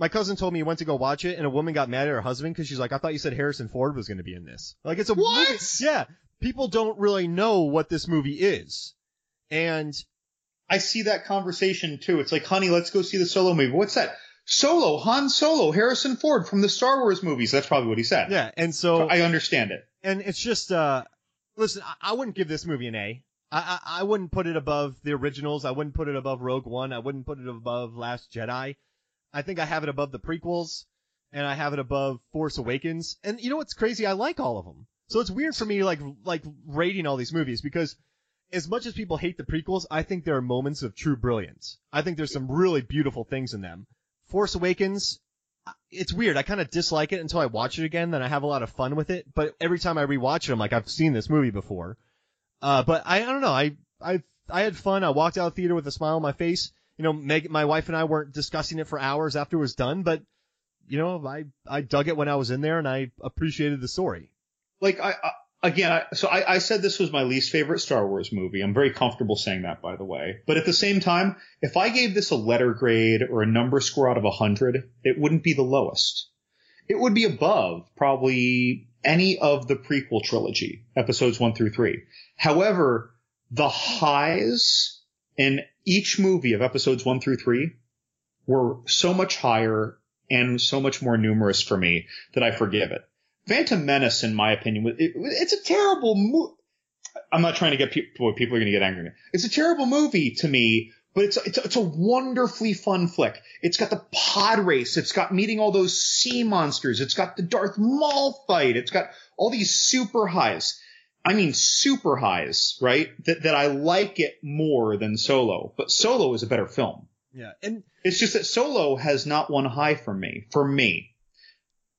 My cousin told me he went to go watch it, and a woman got mad at her husband because she's like, "I thought you said Harrison Ford was going to be in this." Like it's a What? movie. Yeah, people don't really know what this movie is, and I see that conversation too. It's like, honey, let's go see the Solo movie. What's that? Solo, Han Solo, Harrison Ford from the Star Wars movies. That's probably what he said. yeah, and so I understand it. And it's just uh listen I, I wouldn't give this movie an a. I, I i wouldn't put it above the originals. I wouldn't put it above rogue one. I wouldn't put it above last jedi. I think i have it above the prequels and i have it above force awakens. And you know what's crazy? I like all of them. So it's weird for me like like rating all these movies because as much as people hate the prequels i think there are moments of true brilliance. I think there's some really beautiful things in them. Force awakens it's weird. I kind of dislike it until I watch it again. Then I have a lot of fun with it. But every time I rewatch it, I'm like, I've seen this movie before. Uh, but I, I don't know. I, I, I had fun. I walked out of the theater with a smile on my face. You know, Meg, my wife and I weren't discussing it for hours after it was done, but you know, I, I dug it when I was in there and I appreciated the story. Like I, I again, I, so I, I said this was my least favorite Star Wars movie. I'm very comfortable saying that, by the way. But at the same time, if I gave this a letter grade or a number score out of a hundred, it wouldn't be the lowest. It would be above probably any of the prequel trilogy, episodes one through three. However, the highs in each movie of episodes one through three were so much higher and so much more numerous for me that I forgive it. Phantom Menace, in my opinion, it, it's a terrible movie. I'm not trying to get people, people are going to get angry. It's a terrible movie to me, but it's, it's, it's a wonderfully fun flick. It's got the pod race. It's got meeting all those sea monsters. It's got the Darth Maul fight. It's got all these super highs. I mean, super highs, right? That, that I like it more than Solo, but Solo is a better film. Yeah. And, It's just that Solo has not one high for me, for me.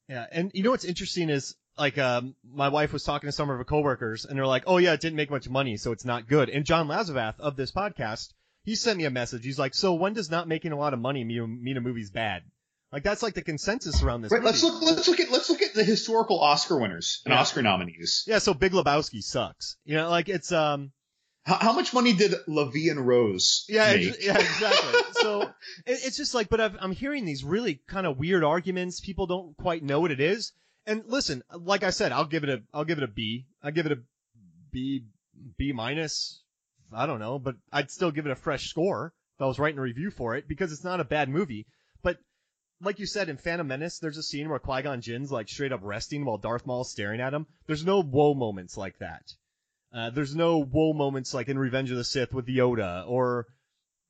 Yeah. And you know what's interesting is, like, um, my wife was talking to some of her coworkers and they're like, oh yeah, it didn't make much money, so it's not good. And John Lazavath of this podcast, he sent me a message. He's like, so when does not making a lot of money mean, mean a movie's bad? Like that's like the consensus around this Right, movie. let's look. Let's look at. Let's look at the historical Oscar winners and Yeah. Oscar nominees. Yeah, so Big Lebowski sucks. You know, like it's um How, how much money did Vie and Rose yeah, ex- yeah, exactly. so it, it's just like, but I've, I'm hearing these really kind of weird arguments. People don't quite know what it is. And listen, like I said, I'll give it a I'll give it a B. I give it a B B minus. I don't know, but I'd still give it a fresh score if I was writing a review for it because it's not a bad movie. But like you said in Phantom Menace, there's a scene where Qui Gon Jinn's like straight up resting while Darth Maul's staring at him. There's no whoa moments like that. Uh, there's no whoa moments like in Revenge of the Sith with Yoda, or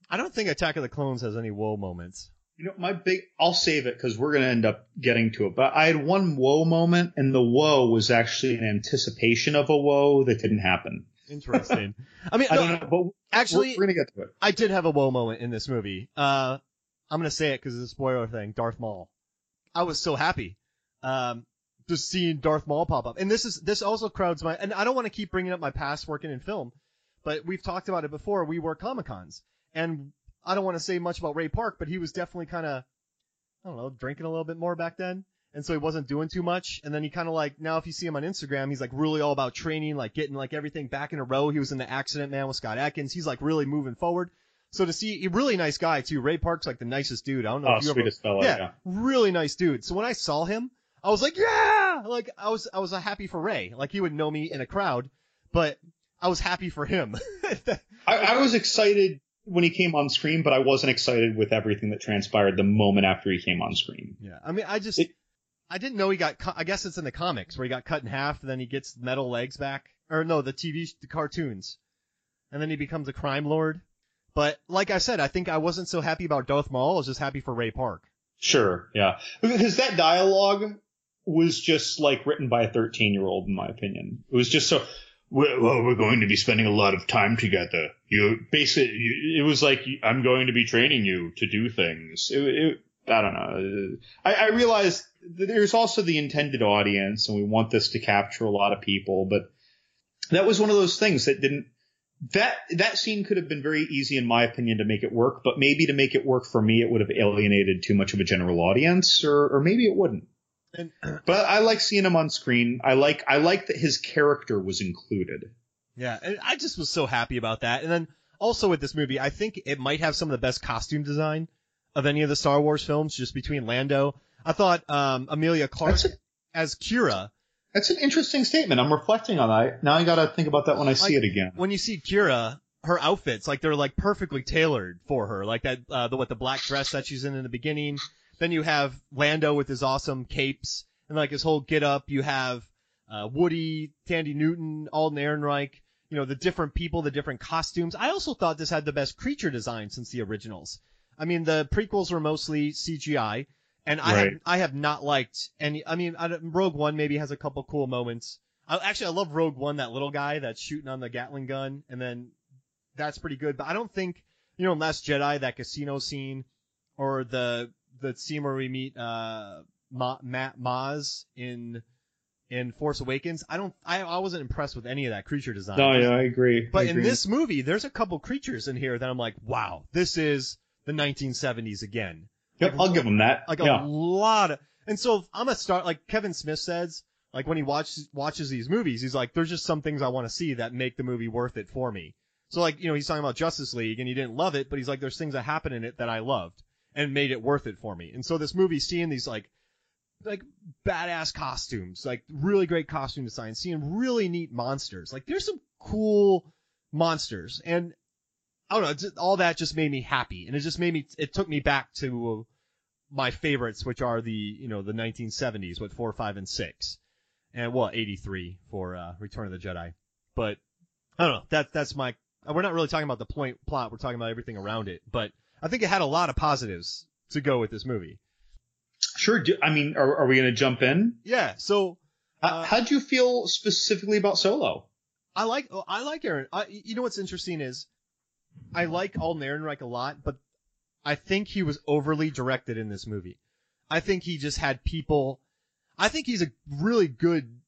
I don't think Attack of the Clones has any whoa moments. You know, my big, I'll save it because we're going to end up getting to it. But I had one whoa moment, and the whoa was actually an anticipation of a whoa that didn't happen. Interesting. I mean, I no, don't know, but actually, we're, we're going to get to it. I did have a whoa moment in this movie. Uh, I'm gonna say it because it's a spoiler thing. Darth Maul. I was so happy. Um, just seeing Darth Maul pop up, and this is this also crowds my. And I don't want to keep bringing up my past working in film, but we've talked about it before. We were Comic Cons, and I don't want to say much about Ray Park, but he was definitely kind of, I don't know, drinking a little bit more back then. And so he wasn't doing too much. And then he kind of like, now if you see him on Instagram, he's like really all about training, like getting like everything back in a row. He was in the accident man with Scott Adkins. He's like really moving forward. So to see a really nice guy too. Ray Park's like the nicest dude. I don't know Oh, if you sweetest ever, fella, yeah, yeah. really nice dude. So when I saw him, I was like, yeah, like I was, I was happy for Ray. Like he would know me in a crowd, but I was happy for him. I, I was excited when he came on screen, but I wasn't excited with everything that transpired the moment after he came on screen. Yeah, I mean, I just, It- I didn't know he got. Cu- I guess it's in the comics where he got cut in half, and then he gets metal legs back, or no, the TV, the cartoons, and then he becomes a crime lord. But like I said, I think I wasn't so happy about Darth Maul. I was just happy for Ray Park. Sure, yeah. Because that dialogue was just like written by a 13 year old, in my opinion. It was just so, well, we're going to be spending a lot of time together. You basically, it was like, I'm going to be training you to do things. It, it, I don't know. I, I realized there's also the intended audience and we want this to capture a lot of people, but that was one of those things that didn't, that that scene could have been very easy in my opinion to make it work, but maybe to make it work for me it would have alienated too much of a general audience or or maybe it wouldn't. And But I like seeing him on screen. I like I like that his character was included. yeah, and I just was so happy about that. And then also with this movie, I think it might have some of the best costume design of any of the Star Wars films, just between Lando. I thought um, Emilia Clarke a, as Qi'ra. that's an interesting statement. I'm reflecting on that. Now I got to think about that when I see Like- it again. when you see Qi'ra, her outfits like they're like perfectly tailored for her, like that uh, the what the black dress that she's in in the beginning. Then you have Lando with his awesome capes and like his whole get up. You have uh, Woody, Thandie Newton, Alden Ehrenreich. You know the different people, the different costumes. I also thought this had the best creature design since the originals. I mean the prequels were mostly CGI, and I have, I have not liked any. I mean I Rogue One maybe has a couple cool moments. I, actually, I love Rogue One, that little guy that's shooting on the Gatling gun, and then that's pretty good. But I don't think, you know, in Last Jedi, that casino scene, or the the scene where we meet uh Ma, Ma, Maz in in Force Awakens, I don't, I, I wasn't impressed with any of that creature design. No, yeah, I agree. But I in agree. this movie, there's a couple creatures in here that I'm like, wow, this is the 1970s again yep, I'll give them that. like yeah. a lot of and so I'm gonna start like Kevin Smith says like when he watches watches these movies he's like there's just some things I want to see that make the movie worth it for me so like you know he's talking about Justice League and he didn't love it but he's like there's things that happen in it that I loved and made it worth it for me and so this movie seeing these like like badass costumes like really great costume design seeing really neat monsters like there's some cool monsters and I don't know all that just made me happy and it just made me it took me back to my favorites, which are the you know the 1970s with four, five, and six, and well 83 for uh, Return of the Jedi. But I don't know. That that's my. We're not really talking about the point plot. We're talking about everything around it. But I think it had a lot of positives to go with this movie. Sure. Do, I mean, are, are we going to jump in? Yeah. So How Uh, how'd you feel specifically about Solo? I like oh, I like Aaron. I, you know what's interesting is I like Alden Ehrenreich a lot, but I think he was overly directed in this movie. I think he just had people. I think he's a really good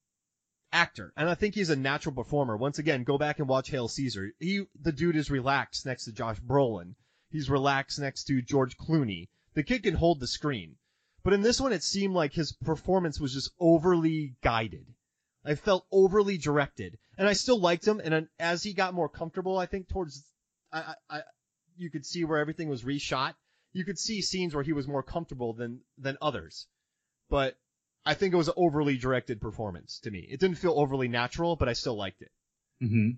actor, and I think he's a natural performer. Once again, go back and watch Hail Caesar. He the dude is relaxed next to Josh Brolin. He's relaxed next to George Clooney. The kid can hold the screen. But in this one, it seemed like his performance was just overly guided. I felt overly directed, and I still liked him. And as he got more comfortable, I think towards, I, I, you could see where everything was reshot. You could see scenes where he was more comfortable than than others. But I think it was an overly directed performance to me. It didn't feel overly natural, but I still liked it. hmm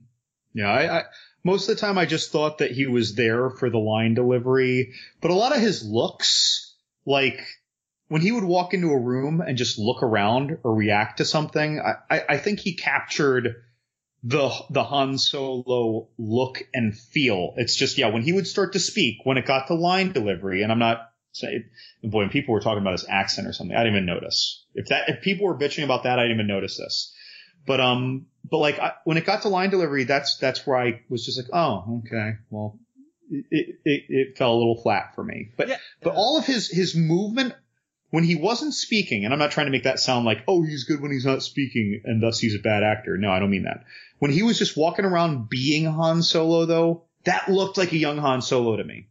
Yeah, I, I most of the time I just thought that he was there for the line delivery, but a lot of his looks, like when he would walk into a room and just look around or react to something, I, I, I think he captured the the Han Solo look and feel. It's just yeah, when he would start to speak, when it got to line delivery, and I'm not it, boy, when people were talking about his accent or something, I didn't even notice. If that, if people were bitching about that, I didn't even notice this. But um, but like I, when it got to line delivery, that's that's where I was just like, oh, okay, well, it it, it fell a little flat for me. But Yeah. but all of his his movement when he wasn't speaking, and I'm not trying to make that sound like, oh, he's good when he's not speaking, and thus he's a bad actor. No, I don't mean that. When he was just walking around being Han Solo, though, that looked like a young Han Solo to me.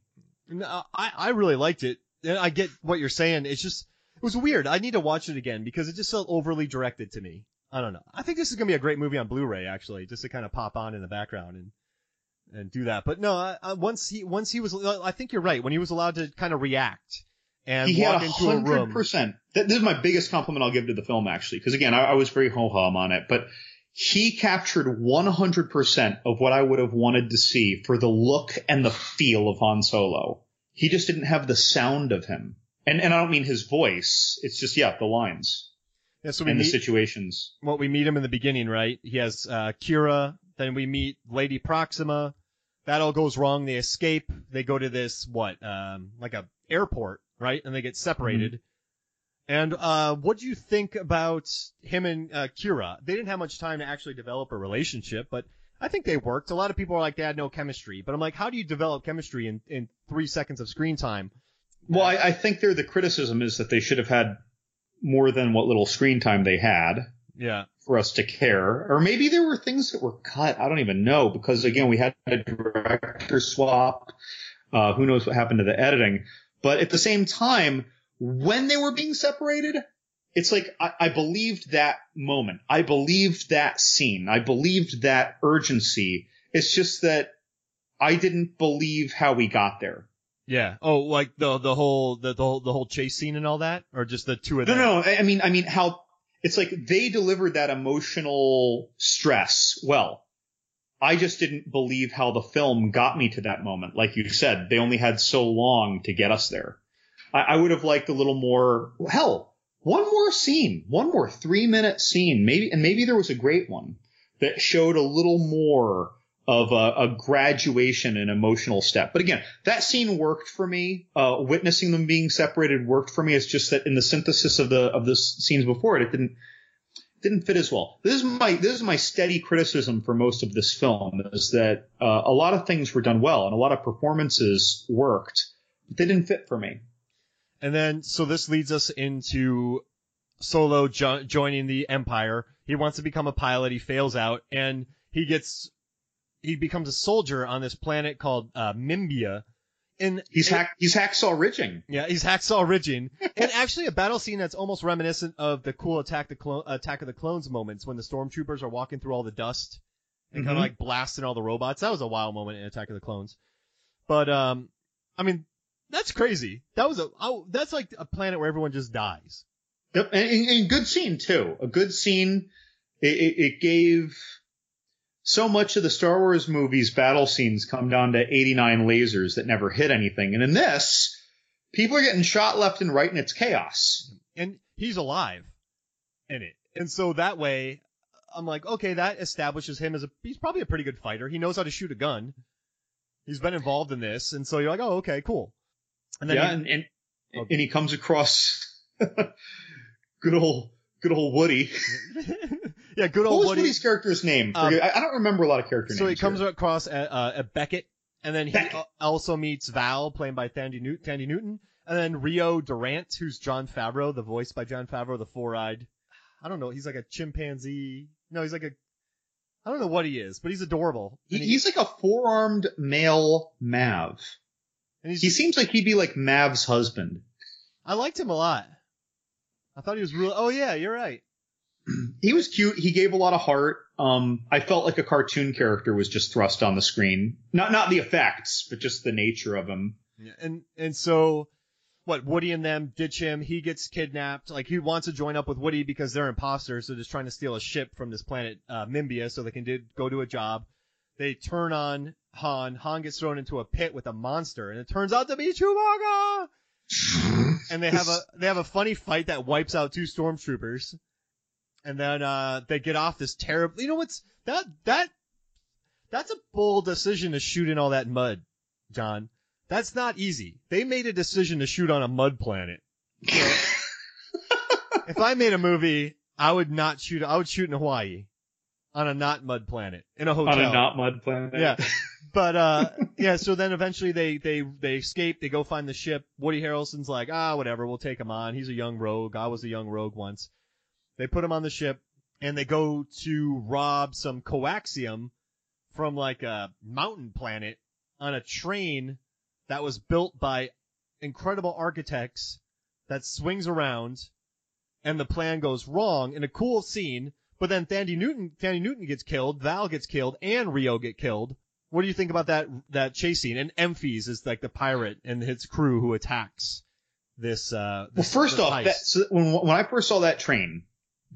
No, I, I really liked it. And I get what you're saying. It's just, it was weird. I need to watch it again because it just felt overly directed to me. I don't know. I think this is going to be a great movie on Blu-ray, actually, just to kind of pop on in the background and, and do that. But no, I, I, once he, once he was, I think you're right. When he was allowed to kind of react and he walk had into a room. percent. This is my biggest compliment I'll give to the film, actually, because again, I, I was very ho hum on it, but he captured 100% of what I would have wanted to see for the look and the feel of Han Solo. He just didn't have the sound of him. And, and I don't mean his voice. It's just, yeah, the lines Yeah, so we and the situations. well, we meet him in the beginning, right? He has, uh, Qi'ra. Then we meet Lady Proxima. That all goes wrong. They escape. They go to this, what, um, like a airport, right? And they get separated. And, uh, what do you think about him and, uh, Qi'ra? They didn't have much time to actually develop a relationship, but I think they worked. A lot of people are like, they had no chemistry. But I'm like, how do you develop chemistry in, in three seconds of screen time? Well, I, I think there the criticism is that they should have had more than what little screen time they had. Yeah. for us to care. Or maybe there were things that were cut. I don't even know because again, we had a director swap. Uh, who knows what happened to the editing? But at the same time, when they were being separated, it's like I, I believed that moment. I believed that scene. I believed that urgency. It's just that I didn't believe how we got there. Yeah. Oh, like the, the whole, the, the whole, the whole chase scene and all that? Or just the two of them? no, no. I mean, I mean how it's like they delivered that emotional stress well. I just didn't believe how the film got me to that moment. Like you said, they only had so long to get us there. I, I would have liked a little more, hell, one more scene, one more three minute scene, maybe, and maybe there was a great one that showed a little more of a, a graduation and emotional step. But again, that scene worked for me. Uh, witnessing them being separated worked for me. It's just that in the synthesis of the of the scenes before it, it didn't didn't fit as well. This is my this is my steady criticism for most of this film is that uh, a lot of things were done well and a lot of performances worked, but they didn't fit for me. And then, so this leads us into Solo jo- joining the Empire. He wants to become a pilot. He fails out, and he gets he becomes a soldier on this planet called uh, Mimban. And He's and- hack he's hacksaw ridging. Yeah, he's hacksaw ridging, and actually a battle scene that's almost reminiscent of the cool attack the attack of the clones moments when the stormtroopers are walking through all the dust and kind Mhm. of like blasting all the robots. That was a wild moment in Attack of the Clones. But um, I mean, that's crazy. That was a oh, that's like a planet where everyone just dies. Yep, and, and, and good scene too. A good scene. It, it, it gave so much of the Star Wars movies battle scenes come down to 89 lasers that never hit anything, and in this, people are getting shot left and right, and it's chaos. and he's alive in it. And so that way, I'm like, okay, that establishes him as a, he's probably a pretty good fighter. He knows how to shoot a gun. He's been involved in this. And so you're like, oh, okay, cool. And then yeah, he- and, and Oh. and he comes across good old good old Woody. yeah, good What old was Woody. Woody's character's name? Um, I, don't remember a lot of character names. So he comes here. across a, uh, a Beckett, and then he Beckett. also meets Val, played by Thandie, Newt- Thandie Newton, and then Rio Durant, who's Jon Favreau, the voice by Jon Favreau, the four-eyed. I don't know. He's like a chimpanzee. No, he's like a. I don't know what he is, but he's adorable. He, And he's like a four-armed male Mav. and he's He seems like he'd be like Mav's husband. I liked him a lot. I thought he was really. Oh yeah, you're right. He was cute. He gave a lot of heart. Um, I felt like a cartoon character was just thrust on the screen. Not not the effects, but just the nature of him. Yeah, And and so, what Woody and them ditch him. He gets kidnapped. Like he wants to join up with Woody because they're imposters. So they're just trying to steal a ship from this planet uh, Mimban so they can do, go do a job. They turn on Han. Han gets thrown into a pit with a monster, and it turns out to be Chewbacca. And they have a they have a funny fight that wipes out two stormtroopers. And then uh they get off this terrible. You know what's that that that's a bold decision to shoot in all that mud, John. That's not easy. They made a decision to shoot on a mud planet. So, if I made a movie, I would not shoot. I would shoot in Hawaii, on a not mud planet, in a hotel. On a not mud planet. Yeah. But uh yeah, so then eventually they they they escape, they go find the ship. Woody Harrelson's like, "Ah, whatever, we'll take him on. He's a young rogue. I was a young rogue once." They put him on the ship and they go to rob some coaxium from like a mountain planet on a train that was built by incredible architects that swings around and the plan goes wrong in a cool scene, but then Thandie Newton Thandie Newton gets killed, Val gets killed, and Rio get killed. What do you think about that that chase scene? And Enfys is like the pirate and his crew who attacks this. Uh, this well, first this off, that, so when when I first saw that train,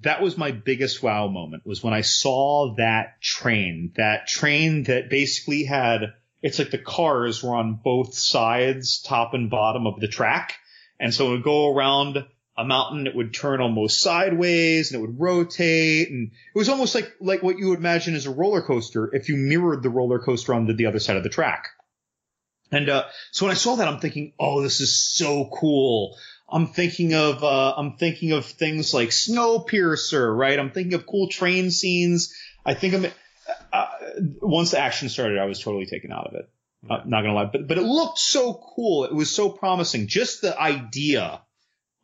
that was my biggest wow moment. Was when I saw that train, that train that basically had it's like the cars were on both sides, top and bottom of the track, and so it would go around a mountain, it would turn almost sideways and it would rotate and it was almost like, like what you would imagine as a roller coaster if you mirrored the roller coaster onto the other side of the track. And, uh, so when I saw that, I'm thinking, oh, this is so cool. I'm thinking of, uh, I'm thinking of things like Snowpiercer, right? I'm thinking of cool train scenes. I think I'm, uh, once the action started, I was totally taken out of it. Uh, not gonna lie, but, but it looked so cool. It was so promising. Just the idea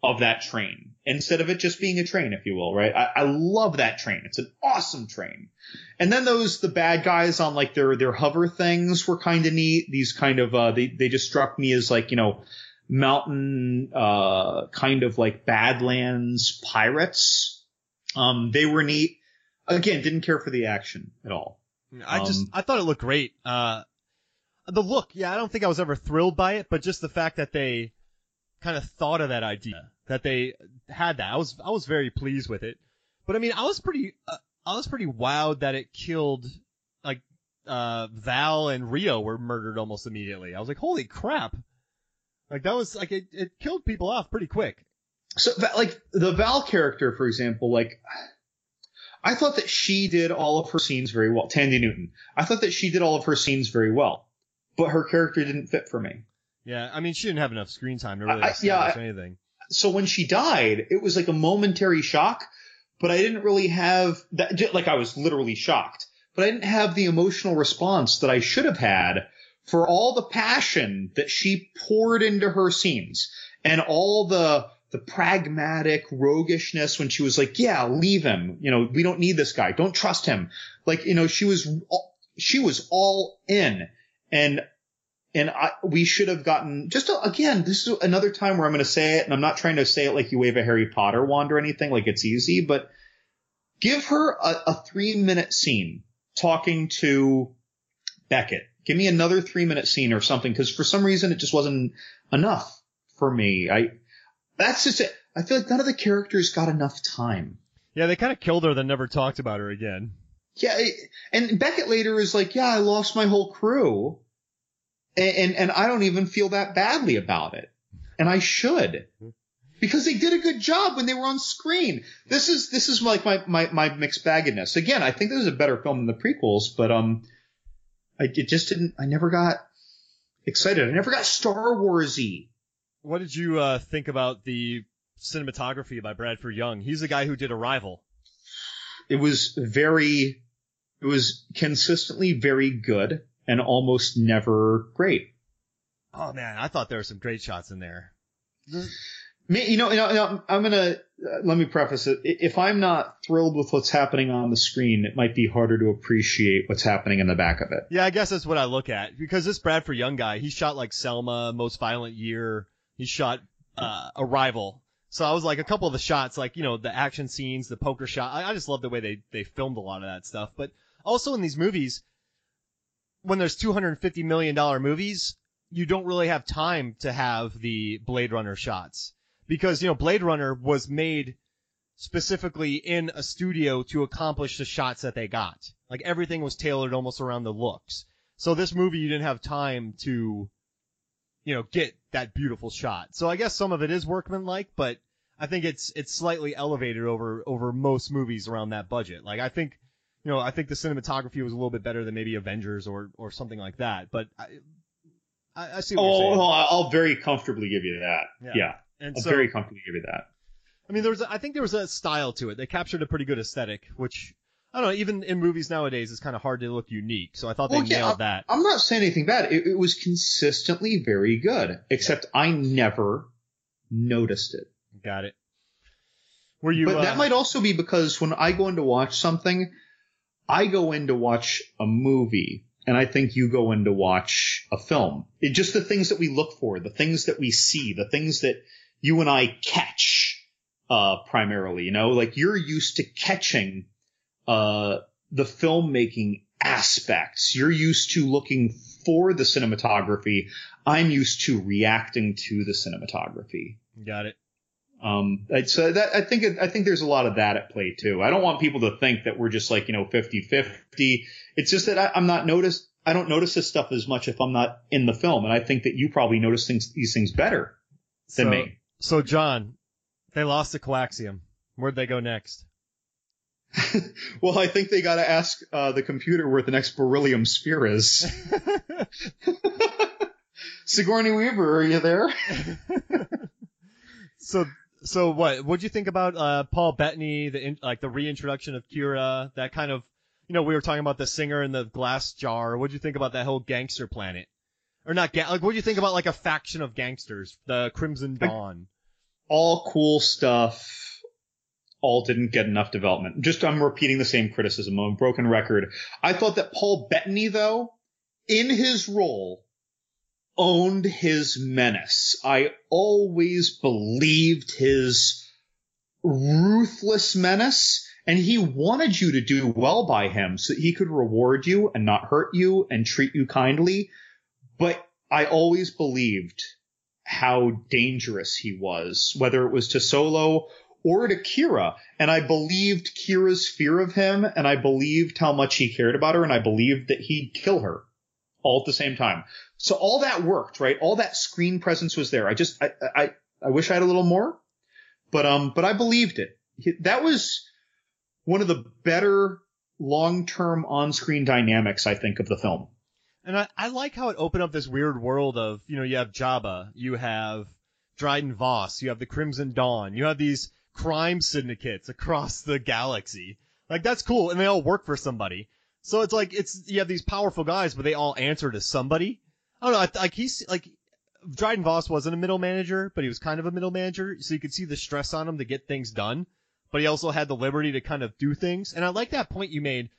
of that train instead of it just being a train, if you will, right? I, I love that train. It's an awesome train. And then those, the bad guys on like their, their hover things were kind of neat. These kind of, uh, they, they just struck me as like, you know, mountain, uh, kind of like Badlands pirates. Um, they were neat. Again, didn't care for the action at all. I just Um, I thought it looked great. Uh, the look, yeah, I don't think I was ever thrilled by it, but just the fact that they kind of thought of that idea, that they had that, I was I was very pleased with it. But I mean, I was pretty uh, I was pretty wowed that it killed like uh Val and Rio were murdered almost immediately. I was like, holy crap! Like that was like it, it killed people off pretty quick. So, like the Val character, for example, like I thought that she did all of her scenes very well. Thandie Newton. I thought that she did all of her scenes very well, but her character didn't fit for me. Yeah, I mean, she didn't have enough screen time to really I- yeah, anything. So when she died, it was like a momentary shock, but I didn't really have that. Like I was literally shocked, but I didn't have the emotional response that I should have had for all the passion that she poured into her scenes and all the the pragmatic roguishness when she was like, "Yeah, leave him. You know, we don't need this guy. Don't trust him." Like, you know, she was she was all in, and and I, we should have gotten just again. This is another time where I'm going to say it, and I'm not trying to say it like you wave a Harry Potter wand or anything, like it's easy, but give her a, a three minute scene talking to Beckett. Give me another three minute scene or something, because for some reason it just wasn't enough for me. I that's just it. I feel like none of the characters got enough time. Yeah, they kind of killed her, then never talked about her again. Yeah, it- and Beckett later is like, yeah, I lost my whole crew, and, and and I don't even feel that badly about it, and I should, because they did a good job when they were on screen. This is this is like my my my mixed baggedness. Again, I think this is a better film than the prequels, but um, I it just didn't. I never got excited. I never got Star Warsy. What did you uh, think about the cinematography by Bradford Young? He's the guy who did Arrival. It was very, it was consistently very good and almost never great. Oh man, I thought there were some great shots in there. Me, you know, you know, I'm gonna uh, let me preface it. If I'm not thrilled with what's happening on the screen, it might be harder to appreciate what's happening in the back of it. Yeah, I guess that's what I look at because this Bradford Young guy, he shot like Selma, Most Violent Year. He shot uh, Arrival. So I was like, a couple of the shots, like you know, the action scenes, the poker shot. I, I just love the way they they filmed a lot of that stuff. But also in these movies, when there's 250 million dollar movies, you don't really have time to have the Blade Runner shots because you know Blade Runner was made specifically in a studio to accomplish the shots that they got. Like everything was tailored almost around the looks. So this movie you didn't have time to you know get that beautiful shot. So I guess some of it is workmanlike, but I think it's it's slightly elevated over over most movies around that budget. Like I think you know I think the cinematography was a little bit better than maybe Avengers or or something like that, but I, I, I see what you're oh, saying. Oh, I'll very comfortably give you that. Yeah. Yeah, and I'll so, very comfortably give you that. I mean, there was, a, I think there was a style to it. They captured a pretty good aesthetic, which I don't know. Even in movies nowadays, it's kind of hard to look unique. So I thought they yeah, nailed that. I'm not saying anything bad. It, it was consistently very good, except I never noticed it. Got it. Were you? but uh, that might also be because when I go in to watch something, I go in to watch a movie, and I think you go in to watch a film. It just the things that we look for, the things that we see, the things that you and I catch, uh, primarily. You know, like you're used to catching, uh, the filmmaking aspects. You're used to looking for the cinematography. I'm used to reacting to the cinematography. got it. Um, so that, I think, I think there's a lot of that at play too. I don't want people to think that we're just like, you know, 50 50. It's just that I, I'm not noticed. I don't notice this stuff as much if I'm not in the film. And I think that you probably notice things, these things better than so, me. So John, they lost to Coaxium. Where'd they go next? well, I think they got to ask, uh, the computer where the next beryllium sphere is. Sigourney Weaver, are you there? so so what? What'd you think about uh, Paul Bettany, the in, like the reintroduction of Qi'ra, that kind of you know we were talking about the singer in the glass jar. What'd you think about that whole gangster planet? Or not? Ga- like what do you think about like a faction of gangsters, the Crimson Dawn? All cool stuff. All didn't get enough development. Just I'm repeating the same criticism. I'm a broken record. I thought that Paul Bettany, though, in his role, owned his menace. I always believed his ruthless menace, and he wanted you to do well by him so that he could reward you and not hurt you and treat you kindly. But I always believed how dangerous he was, whether it was to Solo or to Qi'ra. And I believed Qi'ra's fear of him, and I believed how much he cared about her, and I believed that he'd kill her all at the same time. So all that worked, right? All that screen presence was there. I just, I, I, I wish I had a little more, but, um, but I believed it. That was one of the better long-term on-screen dynamics, I think, of the film. And I, I like how it opened up this weird world of, you know, you have Jabba, you have Dryden Voss, you have the Crimson Dawn, you have these crime syndicates across the galaxy. Like that's cool, and they all work for somebody. So it's like it's you have these powerful guys, but they all answer to somebody. I don't know. Like he's like Dryden Voss wasn't a middle manager, but he was kind of a middle manager, so you could see the stress on him to get things done. But he also had the liberty to kind of do things. And I like that point you made.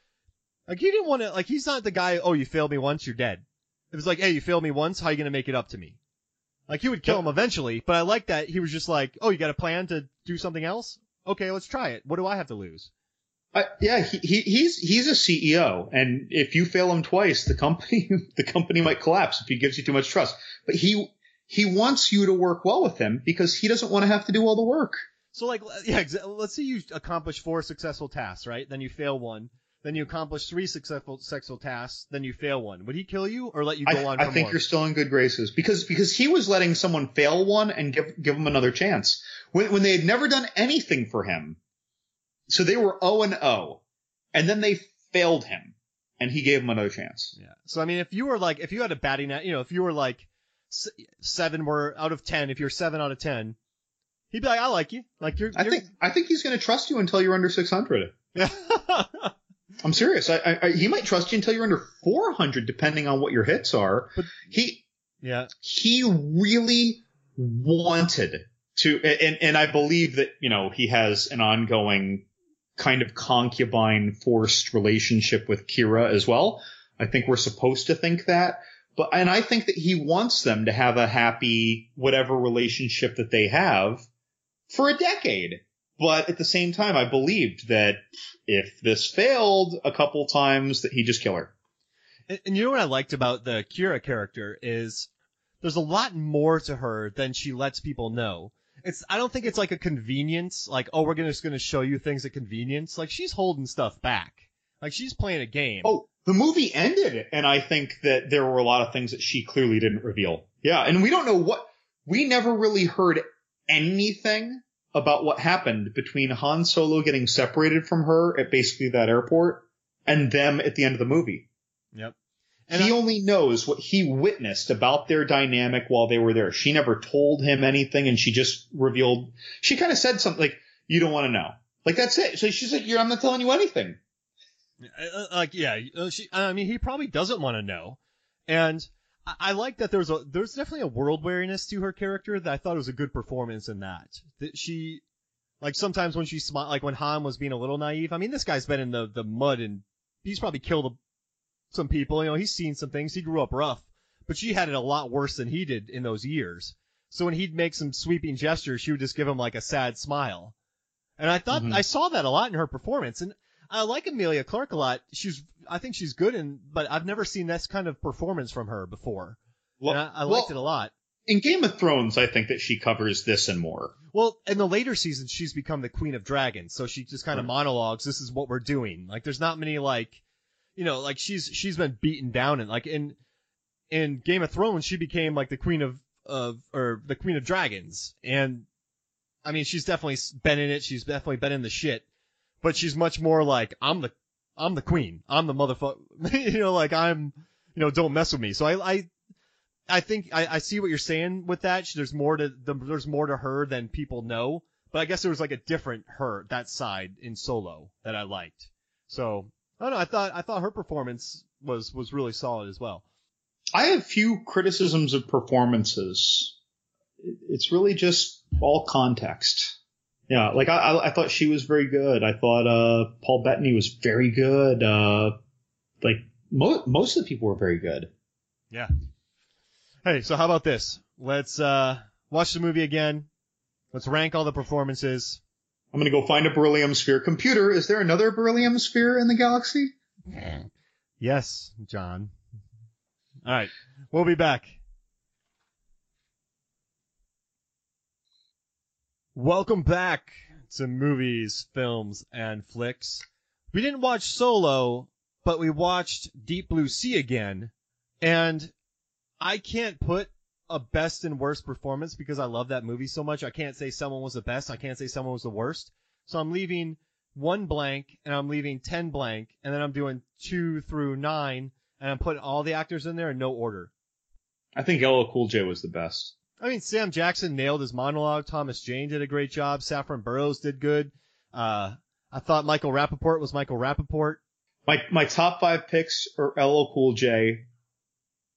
Like he didn't want to. Like he's not the guy. Oh, you failed me once, you're dead. It was like, hey, you failed me once. How are you gonna make it up to me? Like he would kill him eventually, but I like that he was just like, oh, you got a plan to do something else? Okay, let's try it. What do I have to lose? Uh, yeah, he, he, he's he's a CEO, and if you fail him twice, the company the company might collapse if he gives you too much trust. But he he wants you to work well with him because he doesn't want to have to do all the work. So like, yeah, let's say you accomplish four successful tasks, right? Then you fail one. Then you accomplish three successful sexual tasks. Then you fail one. Would he kill you or let you go I, on? I think more? you're still in good graces because because he was letting someone fail one and give give him another chance when when they had never done anything for him. So they were O and O, and then they failed him, and he gave him another chance. Yeah. So I mean, if you were like, if you had a batting net, you know, if you were like seven were out of ten, if you're seven out of ten, he'd be like, I like you. Like you're. I you're... think I think he's going to trust you until you're under 600. Yeah. I'm serious. I, I, I, he might trust you until you're under 400, depending on what your hits are. But he yeah he really wanted to, and and I believe that you know he has an ongoing kind of concubine forced relationship with Qi'ra as well. I think we're supposed to think that. But, and I think that he wants them to have a happy, whatever relationship that they have for a decade. But at the same time, I believed that if this failed a couple times, that he'd just kill her. And, and you know what I liked about the Qi'ra character is there's a lot more to her than she lets people know. It's I don't think it's like a convenience, like oh we're gonna, just gonna show you things at convenience. Like she's holding stuff back. Like she's playing a game. Oh, the movie ended, and I think that there were a lot of things that she clearly didn't reveal. Yeah, and we don't know what we never really heard anything about what happened between Han Solo getting separated from her at basically that airport and them at the end of the movie. Yep. And he I- only knows what he witnessed about their dynamic while they were there. She never told him anything, and she just revealed. She kind of said something like, "You don't want to know." Like that's it. So she's like, I'm not telling you anything." Uh, like yeah, uh, she. I mean, he probably doesn't want to know, and I, I like that there's a there's definitely a world weariness to her character that I thought was a good performance in that. That she, like sometimes when she smiled, like when Han was being a little naive. I mean, this guy's been in the the mud and he's probably killed a, some people. You know, he's seen some things. He grew up rough, but she had it a lot worse than he did in those years. So when he'd make some sweeping gestures, she would just give him like a sad smile. And I thought Mhm. I saw that a lot in her performance, and I like Emilia Clarke a lot. She's I think she's good, in, but I've never seen this kind of performance from her before. and I, I liked it a lot. In Game of Thrones, I think that she covers this and more. Well, in the later seasons, she's become the queen of dragons, so she just kind of Right. monologues. This is what we're doing. Like, there's not many like, you know, like she's she's been beaten down, and like in in Game of Thrones, she became like the queen of of or the queen of dragons, and I mean, she's definitely been in it. She's definitely been in the shit, but she's much more like I'm the I'm the queen. I'm the motherfucker. you know, like I'm, you know, don't mess with me. So I I I think I, I see what you're saying with that. She- There's more to the, there's more to her than people know. But I guess there was like a different her that side in Solo that I liked. So I don't know. I thought I thought her performance was was really solid as well. I have few criticisms of performances. It's really just all context. Yeah, like I, I, I thought she was very good. I thought uh, Paul Bettany was very good. Uh, like mo- most of the people were very good. Yeah. Hey, so how about this? Let's uh watch the movie again. Let's rank all the performances. I'm gonna go find a beryllium sphere. Computer, is there another beryllium sphere in the galaxy? Yes, John. All right, we'll be back. Welcome back to movies, films, and flicks. We didn't watch Solo, but we watched Deep Blue Sea again, and I can't put a best and worst performance because I love that movie so much. I can't say someone was the best. I can't say someone was the worst. So I'm leaving one blank and I'm leaving 10 blank and then I'm doing two through nine and I'm putting all the actors in there in no order. I think LL Cool J was the best. I mean, Sam Jackson nailed his monologue. Thomas Jane did a great job. Saffron Burrows did good. Uh, I thought Michael Rapaport was Michael Rapaport. My my top five picks are LL Cool J.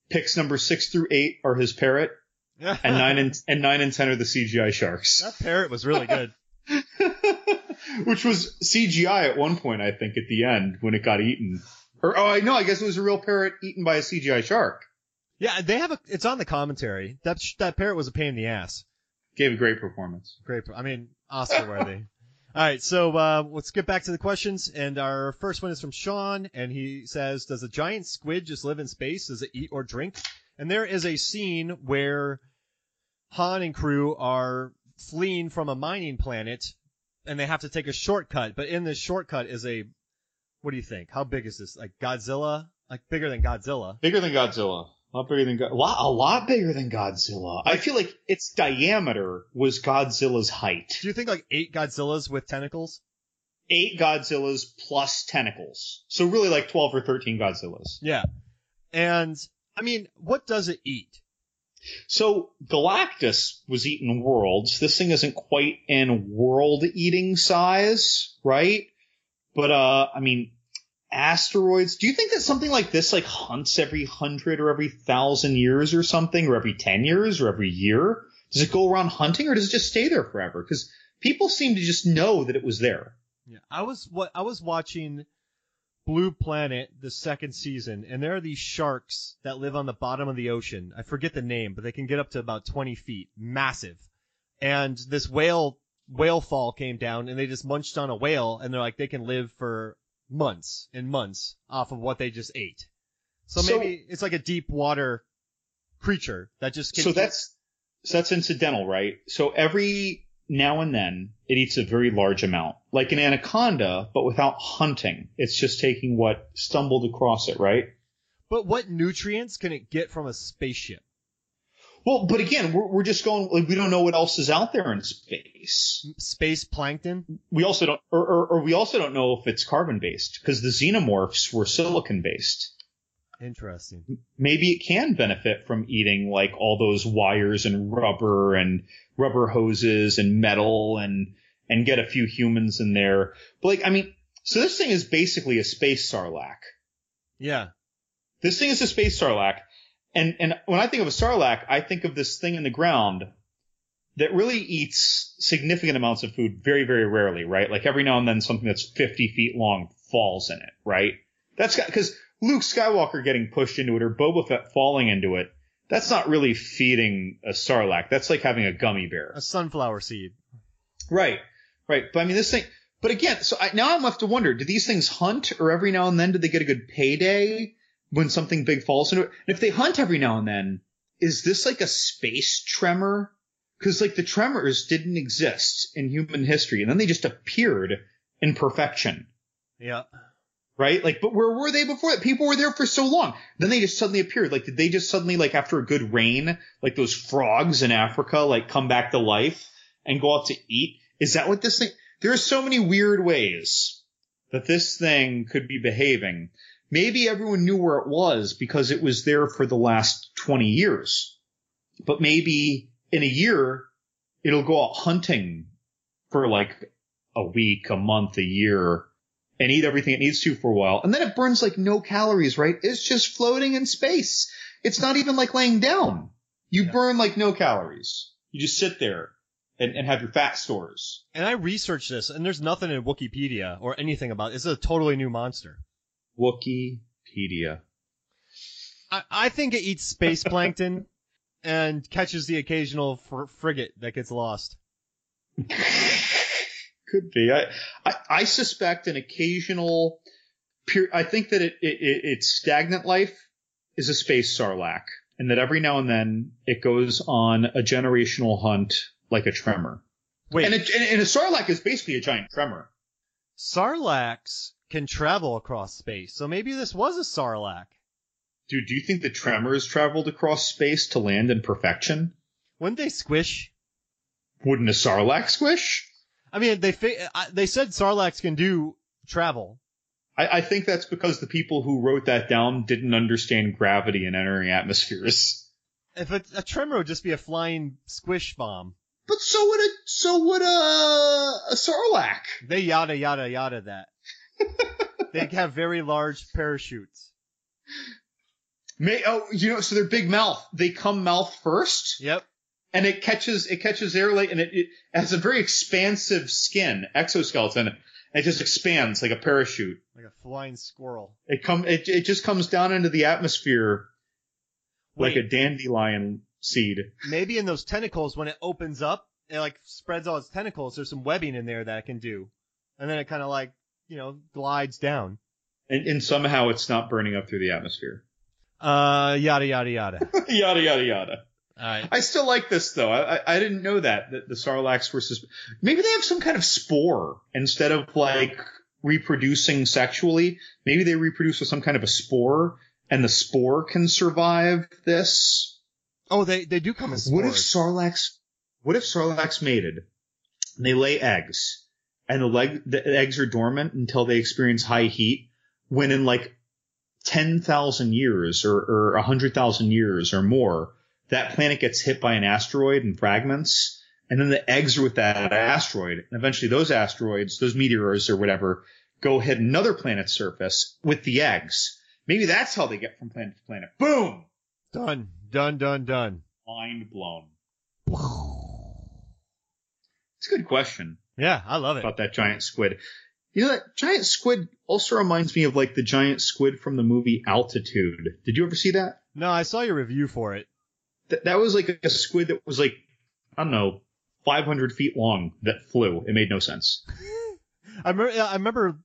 Picks number six through eight are his parrot, and nine and and nine and ten are the CGI sharks. that parrot was really good. Which was CGI at one point, I think, at the end when it got eaten. Or oh, I know, I guess it was a real parrot eaten by a CGI shark. Yeah, they have a, it's on the commentary. That, sh- that parrot was a pain in the ass. Gave a great performance. Great. I mean, Oscar worthy. All right, so uh, let's get back to the questions. And our first one is from Sean, and he says, "Does a giant squid just live in space? Does it eat or drink?" And there is a scene where Han and crew are fleeing from a mining planet, and they have to take a shortcut. But in this shortcut is a, what do you think? How big is this? Like Godzilla? Like bigger than Godzilla? Bigger than Godzilla. A lot bigger than God. A lot, a lot bigger than Godzilla. I feel like its diameter was Godzilla's height. Do you think like eight Godzillas with tentacles? Eight Godzillas plus tentacles. So really like 12 or 13 Godzillas. Yeah. And I mean, what does it eat? So Galactus was eating worlds. This thing isn't quite in world eating size, right? But uh, I mean, asteroids. Do you think that something like this like hunts every hundred or every thousand years or something, or every ten years or every year? Does it go around hunting, or does it just stay there forever? Because people seem to just know that it was there. Yeah, I was what I was watching Blue Planet the second season, and there are these sharks that live on the bottom of the ocean. I forget the name, but they can get up to about 20 feet, massive. And this whale whale fall came down, and they just munched on a whale, and they're like they can live for months and months off of what they just ate. So, So- maybe it's like a deep water creature that just can So eat- that's so that's incidental, right? So every now and then it eats a very large amount, like an anaconda, but without hunting. It's just taking what stumbled across it, right? But what nutrients can it get from a spaceship? Well, but again, we're, we're just going, like, we don't know what else is out there in space. Space plankton? We also don't, or, or, or we also don't know if it's carbon based, because the xenomorphs were silicon based. Interesting. maybe it can benefit from eating like all those wires and rubber and rubber hoses and metal and and get a few humans in there. But like, I mean, so this thing is basically a space sarlacc. Yeah. This thing is a space sarlacc, and and when I think of a sarlacc, I think of this thing in the ground that really eats significant amounts of food very very rarely, right? Like every now and then something that's 50 feet long falls in it, right? That's because Luke Skywalker getting pushed into it or Boba Fett falling into it. That's not really feeding a sarlacc. That's like having a gummy bear. A sunflower seed. Right, right. But I mean, this thing. But again, so I, now I'm left to wonder: Do these things hunt, or every now and then do they get a good payday when something big falls into it? And if they hunt every now and then, is this like a space tremor? Because like the tremors didn't exist in human history, and then they just appeared in perfection, Yeah. right? Like, but where were they before that? People were there for so long. Then they just suddenly appeared. Like, did they just suddenly, like, after a good rain, like those frogs in Africa, like come back to life and go out to eat? Is that what this thing? There are so many weird ways that this thing could be behaving. Maybe everyone knew where it was because it was there for the last 20 years. But maybe in a year, it'll go out hunting for like a week, a month, a year, and eat everything it needs to for a while. And then it burns like no calories, right? It's just floating in space. It's not even like laying down. You Yeah. burn like no calories. You just sit there and, and have your fat stores. And I researched this, and there's nothing in Wikipedia or anything about it. It's a totally new monster. Wikipedia. I, I think it eats space plankton and catches the occasional fr- frigate that gets lost. Could be. I, I, I suspect an occasional. Pure, I think that it, it, it its stagnant life is a space sarlacc, and that every now and then it goes on a generational hunt like a tremor. Wait, And, and a sarlacc is basically a giant tremor. Sarlaccs can travel across space, so maybe this was a sarlacc. Dude, do you think the tremors traveled across space to land in perfection? Wouldn't they squish? Wouldn't a sarlacc squish? I mean, they fa- I- they said sarlaccs can do travel. I, I think that's because the people who wrote that down didn't understand gravity and entering atmospheres. If a, a tremor would just be a flying squish bomb, But so would a so would a a sarlacc. they yada yada yada that. they have very large parachutes. May oh you know so they're big mouth. They come mouth first, Yep. and it catches it catches air late, and it, it has a very expansive skin exoskeleton. It just expands like a parachute. Like a flying squirrel. It come it it just comes down into the atmosphere like a dandelion seed. maybe in those tentacles when it opens up, it like spreads all its tentacles. There's some webbing in there that it can do, and then it kind of like you know glides down. And, and somehow it's not burning up through the atmosphere. Uh, yada yada yada. yada yada yada. All right. I still like this though. I, I, I didn't know that that the sarlaccs were sus- maybe they have some kind of spore instead of like reproducing sexually. Maybe they reproduce with some kind of a spore, and the spore can survive this. Oh, they they do come in What if spores. sarlaccs? What if sarlaccs mated? They lay eggs, and the leg the eggs are dormant until they experience high heat. When in like ten thousand years or or a hundred thousand years or more, that planet gets hit by an asteroid and fragments, and then the eggs are with that asteroid, and eventually those asteroids, those meteors or whatever, go hit another planet's surface with the eggs. Maybe that's how they get from planet to planet. Boom! Done. Done. Done. Done. Mind blown. It's a good question Yeah, I love it. about that giant squid. You know, that giant squid also reminds me of like the giant squid from the movie Altitude. Did you ever see that? No, I saw your review for it. That, that was like a squid that was like, I don't know, 500 feet long that flew. It made no sense. I remember. I remember.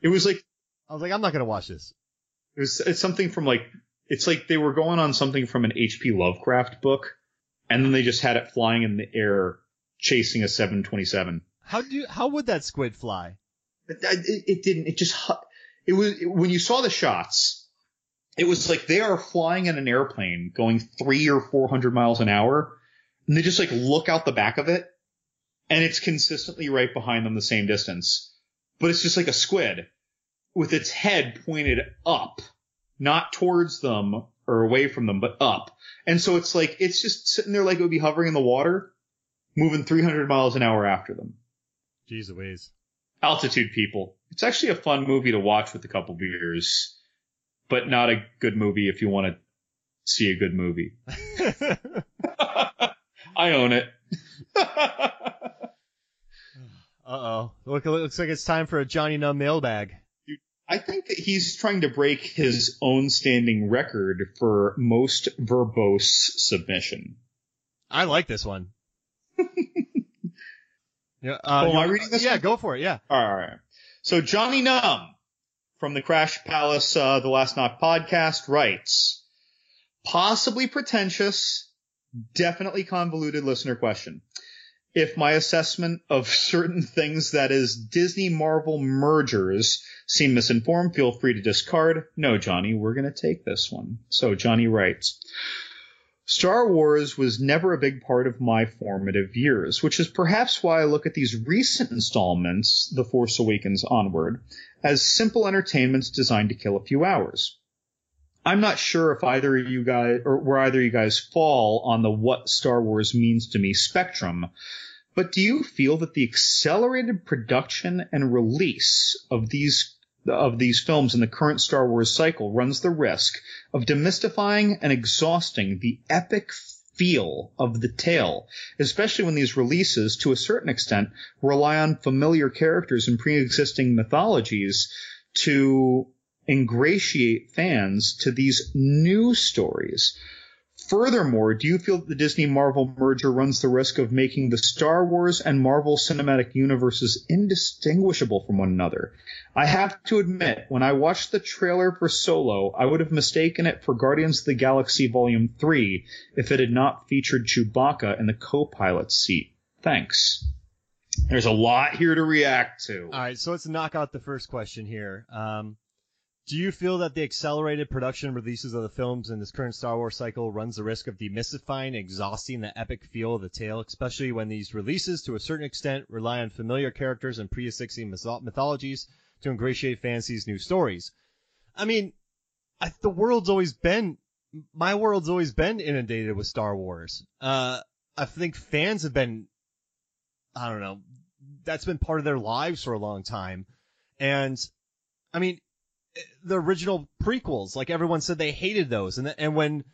It was like, I was like, I'm not gonna watch this. it was, it's something from like, it's like they were going on something from an H.P. Lovecraft book, and then they just had it flying in the air chasing a 727. How do? How would that squid fly? It, it, it didn't. It just. It was when you saw the shots. It was like they are flying in an airplane going three or four hundred miles an hour, and they just like look out the back of it, and it's consistently right behind them the same distance, but it's just like a squid with its head pointed up, not towards them or away from them, but up. And so it's like, it's just sitting there like it would be hovering in the water, moving 300 miles an hour after them. Jeez Louise. Altitude people. It's actually a fun movie to watch with a couple beers, but not a good movie if you want to see a good movie. I own it. Uh oh. Look, it looks like it's time for a Johnny Numb mailbag. I think that he's trying to break his own standing record for most verbose submission. I like this one. yeah. Uh, Oh, am I reading this Yeah, one? go for it. Yeah. All right. So Johnny Numb from the Crash Palace, uh, the Last Knock podcast writes, possibly pretentious, definitely convoluted listener question. If my assessment of certain things that is Disney Marvel mergers seem misinformed, feel free to discard. No, Johnny, we're going to take this one. So Johnny writes, Star Wars was never a big part of my formative years, which is perhaps why I look at these recent installments, The Force Awakens onward, as simple entertainments designed to kill a few hours. I'm not sure if either of you guys, or where either of you guys fall on the what Star Wars means to me spectrum, but do you feel that the accelerated production and release of these of these films in the current Star Wars cycle runs the risk of demystifying and exhausting the epic feel of the tale, especially when these releases, to a certain extent, rely on familiar characters and pre-existing mythologies to ingratiate fans to these new stories. Furthermore, do you feel that the Disney Marvel merger runs the risk of making the Star Wars and Marvel Cinematic Universes indistinguishable from one another? I have to admit, when I watched the trailer for Solo, I would have mistaken it for Guardians of the Galaxy Volume 3 if it had not featured Chewbacca in the co-pilot seat. Thanks. There's a lot here to react to. All right. So let's knock out the first question here. Um, do you feel that the accelerated production releases of the films in this current Star Wars cycle runs the risk of demystifying and exhausting the epic feel of the tale, especially when these releases, to a certain extent, rely on familiar characters and pre-existing mytho- mythologies to ingratiate these new stories? I mean, I, the world's always been, my world's always been inundated with Star Wars. Uh, I think fans have been, I don't know, that's been part of their lives for a long time. And, I mean, the original prequels, like everyone said they hated those. And, and when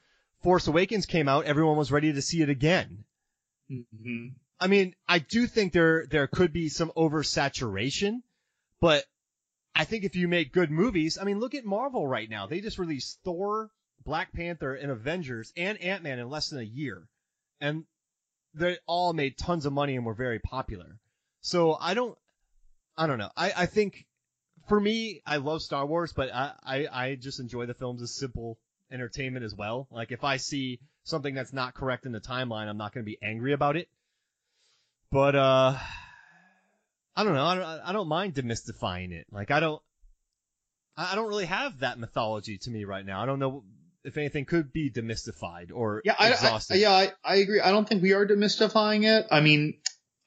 Force Awakens came out, everyone was ready to see it again. Mhm. I mean, I do think there, there could be some oversaturation, but I think if you make good movies, I mean, look at Marvel right now. They just released Thor, Black Panther, and Avengers, and Ant-Man in less than a year. And they all made tons of money and were very popular. So I don't, I don't know. I, I think for me, I love Star Wars, but I, I, I just enjoy the films as simple entertainment as well. Like if I see something that's not correct in the timeline, I'm not going to be angry about it. But, uh, I don't know. I don't, I don't mind demystifying it. Like I don't, I don't really have that mythology to me right now. I don't know if anything could be demystified or Yeah, I, I, yeah, I, I agree. I don't think we are demystifying it. I mean,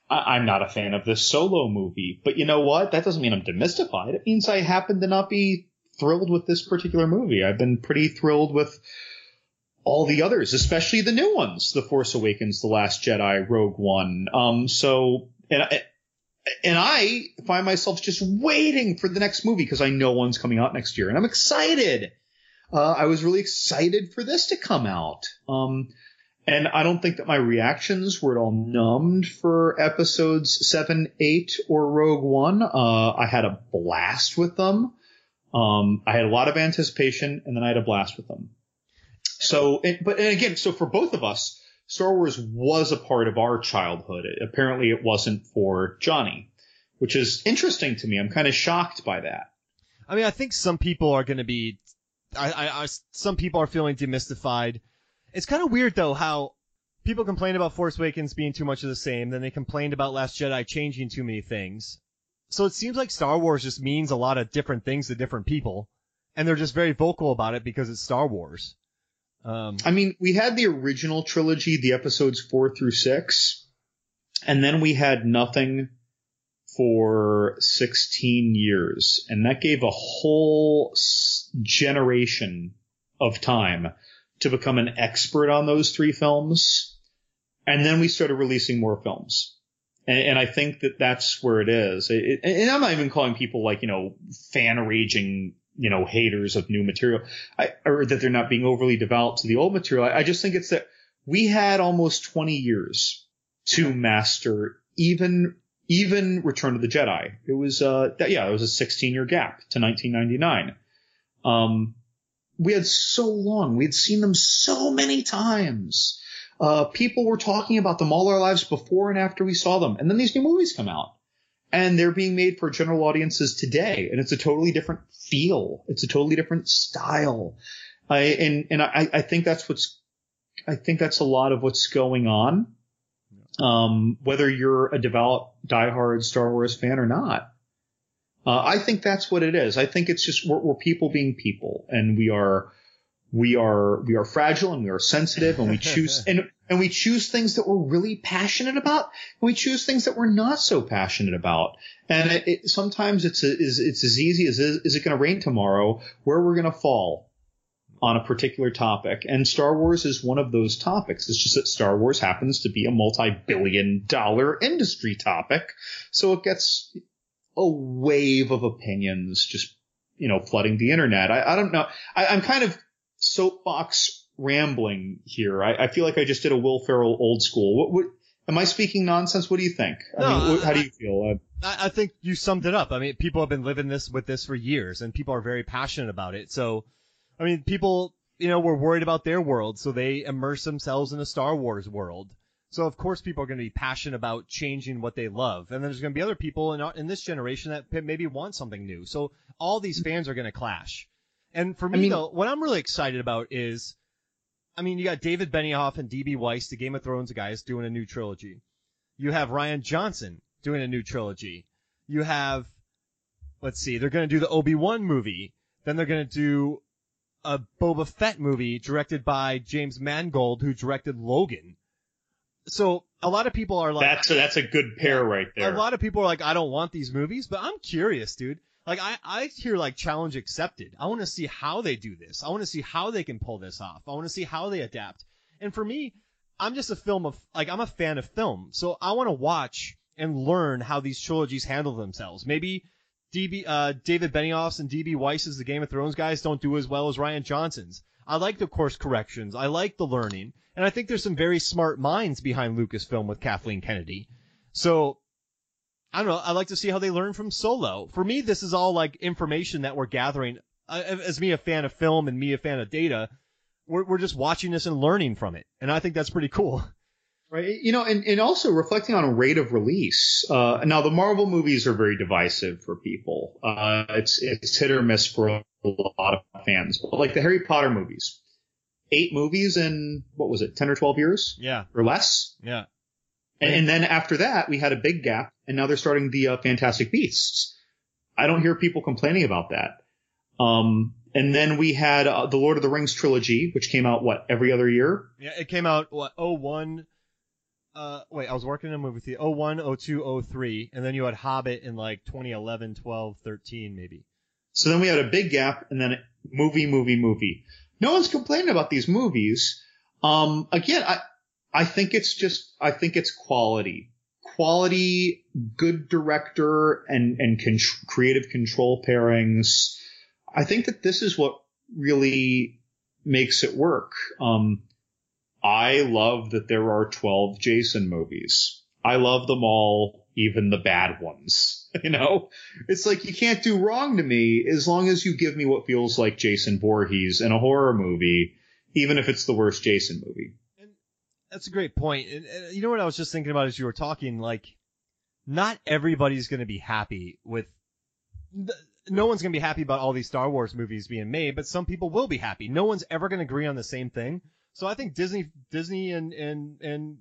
I, I'm not a fan of this solo movie, but you know what? That doesn't mean I'm demystified. It means I happen to not be thrilled with this particular movie. I've been pretty thrilled with all the others, especially the new ones: The Force Awakens, The Last Jedi, Rogue One. Um, so and I, and I find myself just waiting for the next movie because I know one's coming out next year, and I'm excited. Uh, I was really excited for this to come out. Um, and I don't think that my reactions were at all numbed for episodes seven, eight, or Rogue One. Uh, I had a blast with them. Um, I had a lot of anticipation, and then I had a blast with them. So, and, but and again, so for both of us, Star Wars was a part of our childhood. It- apparently, it wasn't for Johnny, which is interesting to me. I'm kind of shocked by that. I mean, I think some people are going to be, I, I, I, some people are feeling demystified. It's kind of weird though how people complain about Force Awakens being too much of the same, then they complained about Last Jedi changing too many things. So it seems like Star Wars just means a lot of different things to different people, and they're just very vocal about it because it's Star Wars. Um, I mean, we had the original trilogy, the episodes four through six, and then we had nothing for 16 years, and that gave a whole generation of time to become an expert on those three films. And then we started releasing more films. And, and I think that that's where it is. It, and I'm not even calling people like, you know, fan raging, you know, haters of new material, I, or that they're not being overly developed to the old material. I, I just think it's that we had almost 20 years to master even even Return of the Jedi. It was uh that, yeah, it was a 16 year gap to 1999. Um, we had so long. We had seen them so many times. Uh, people were talking about them all our lives before and after we saw them. And then these new movies come out and they're being made for general audiences today. And it's a totally different feel. It's a totally different style. I, and, and I, I think that's what's, I think that's a lot of what's going on. Um, whether you're a devout diehard Star Wars fan or not. Uh, I think that's what it is. I think it's just we're, we're, people being people, and we are we are we are fragile and we are sensitive, and we choose and and we choose things that we're really passionate about, and we choose things that we're not so passionate about. And it, it, sometimes it's a, is it's as easy as is, is it going to rain tomorrow? Where we're going to fall on a particular topic. And Star Wars is one of those topics. It's just that Star Wars happens to be a multi-billion dollar industry topic. So it gets a wave of opinions just, you know, flooding the internet. I, I don't know. I, am kind of soapbox rambling here. I, I, feel like I just did a Will Ferrell old school. What, what am I speaking nonsense? What do you think? I no, mean, what, how do you feel? Uh, I, I think you summed it up. I mean, people have been living this with this for years and people are very passionate about it. So, I mean, people, you know, were worried about their world, so they immerse themselves in a Star Wars world. So of course people are going to be passionate about changing what they love, and then there's going to be other people in in this generation that maybe want something new. So all these mm-hmm. fans are going to clash. And for me I mean, though, what I'm really excited about is, I mean, you got David Benioff and D.B. Weiss, the Game of Thrones guys, doing a new trilogy. You have Rian Johnson doing a new trilogy. You have, let's see, they're going to do the Obi Wan movie. Then they're going to do a Boba Fett movie directed by James Mangold, who directed Logan so a lot of people are like that's a, that's a good pair right there. A lot of people are like, I don't want these movies, but I'm curious, dude. Like I, I hear like challenge accepted. I want to see how they do this. I want to see how they can pull this off. I want to see how they adapt. And for me, I'm just a film of like I'm a fan of film, so I want to watch and learn how these trilogies handle themselves. Maybe DB, uh, David Benioff's and DB Weiss's The Game of Thrones guys don't do as well as Rian Johnson's. I like the course corrections. I like the learning. And I think there's some very smart minds behind Lucasfilm with Kathleen Kennedy. So I don't know. I like to see how they learn from Solo. For me, this is all like information that we're gathering. As me, a fan of film, and me, a fan of data, we're we're just watching this and learning from it, and I think that's pretty cool. Right. You know, and, and also reflecting on a rate of release. Uh, now the Marvel movies are very divisive for people. Uh, it's it's hit or miss for a lot of fans. But like the Harry Potter movies, eight movies in what was it, ten or twelve years? Yeah, or less. Yeah. And, and then after that, we had a big gap, and now they're starting the uh, Fantastic Beasts. I don't hear people complaining about that. Um, and then we had uh, the Lord of the Rings trilogy, which came out what every other year. Yeah, it came out what oh one. Uh, wait, I was working in a movie with you. 01, 02, 03, and then you had Hobbit in like 2011, 12, 13 maybe. So then we had a big gap, and then movie, movie, movie. No one's complaining about these movies. Um, again, I, I think it's just, I think it's quality. Quality, good director, and, and con- creative control pairings. I think that this is what really makes it work. Um, I love that there are 12 Jason movies. I love them all, even the bad ones. You know, it's like you can't do wrong to me as long as you give me what feels like Jason Voorhees in a horror movie, even if it's the worst Jason movie. And that's a great point. And, and you know what I was just thinking about as you were talking, like, not everybody's going to be happy with. The, no one's going to be happy about all these Star Wars movies being made, but some people will be happy. No one's ever going to agree on the same thing. So I think Disney, Disney and and and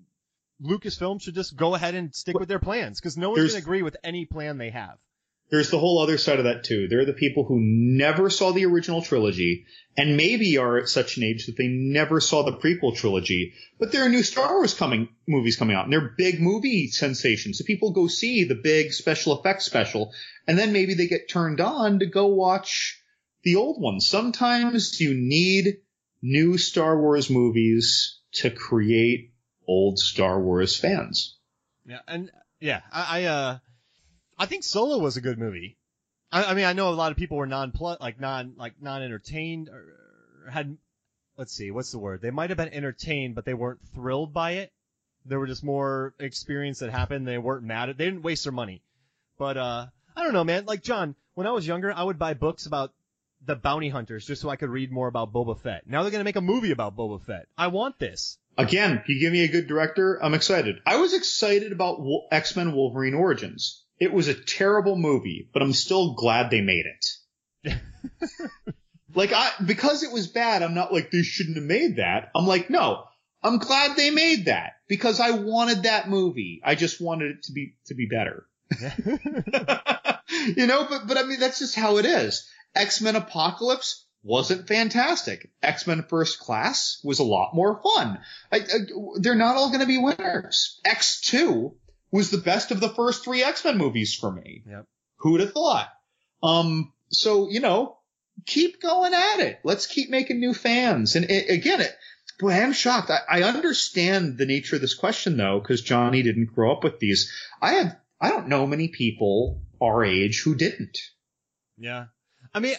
Lucasfilm should just go ahead and stick with their plans because no one's going to agree with any plan they have. there's the whole other side of that too. There are the people who never saw the original trilogy and maybe are at such an age that they never saw the prequel trilogy, but there are new Star Wars coming movies coming out and they're big movie sensations. So people go see the big special effects special and then maybe they get turned on to go watch the old ones. Sometimes you need new Star Wars movies to create old Star Wars fans. Yeah, and yeah, I, I uh, I think Solo was a good movie. I, I mean, I know a lot of people were non like non like non entertained or had let's see, what's the word? They might have been entertained, but they weren't thrilled by it. There were just more experience that happened. They weren't mad at. They didn't waste their money. But uh, I don't know, man. Like John, when I was younger, I would buy books about the bounty hunters just so I could read more about Boba Fett. Now they're gonna make a movie about Boba Fett. I want this. Again, you give me a good director, I'm excited. I was excited about X-Men Wolverine Origins. It was a terrible movie, but I'm still glad they made it. like I, because it was bad, I'm not like they shouldn't have made that. I'm like, no, I'm glad they made that because I wanted that movie. I just wanted it to be, to be better. you know, but, but I mean, that's just how it is. X-Men Apocalypse wasn't fantastic. X-Men First Class was a lot more fun. I, I, they're not all going to be winners. X2 was the best of the first three X-Men movies for me. Yep. Who'd have thought? Um, so, you know, keep going at it. Let's keep making new fans. And it, again, it, boy, I'm shocked. I, I understand the nature of this question though, because Johnny didn't grow up with these. I have, I don't know many people our age who didn't. Yeah. I mean,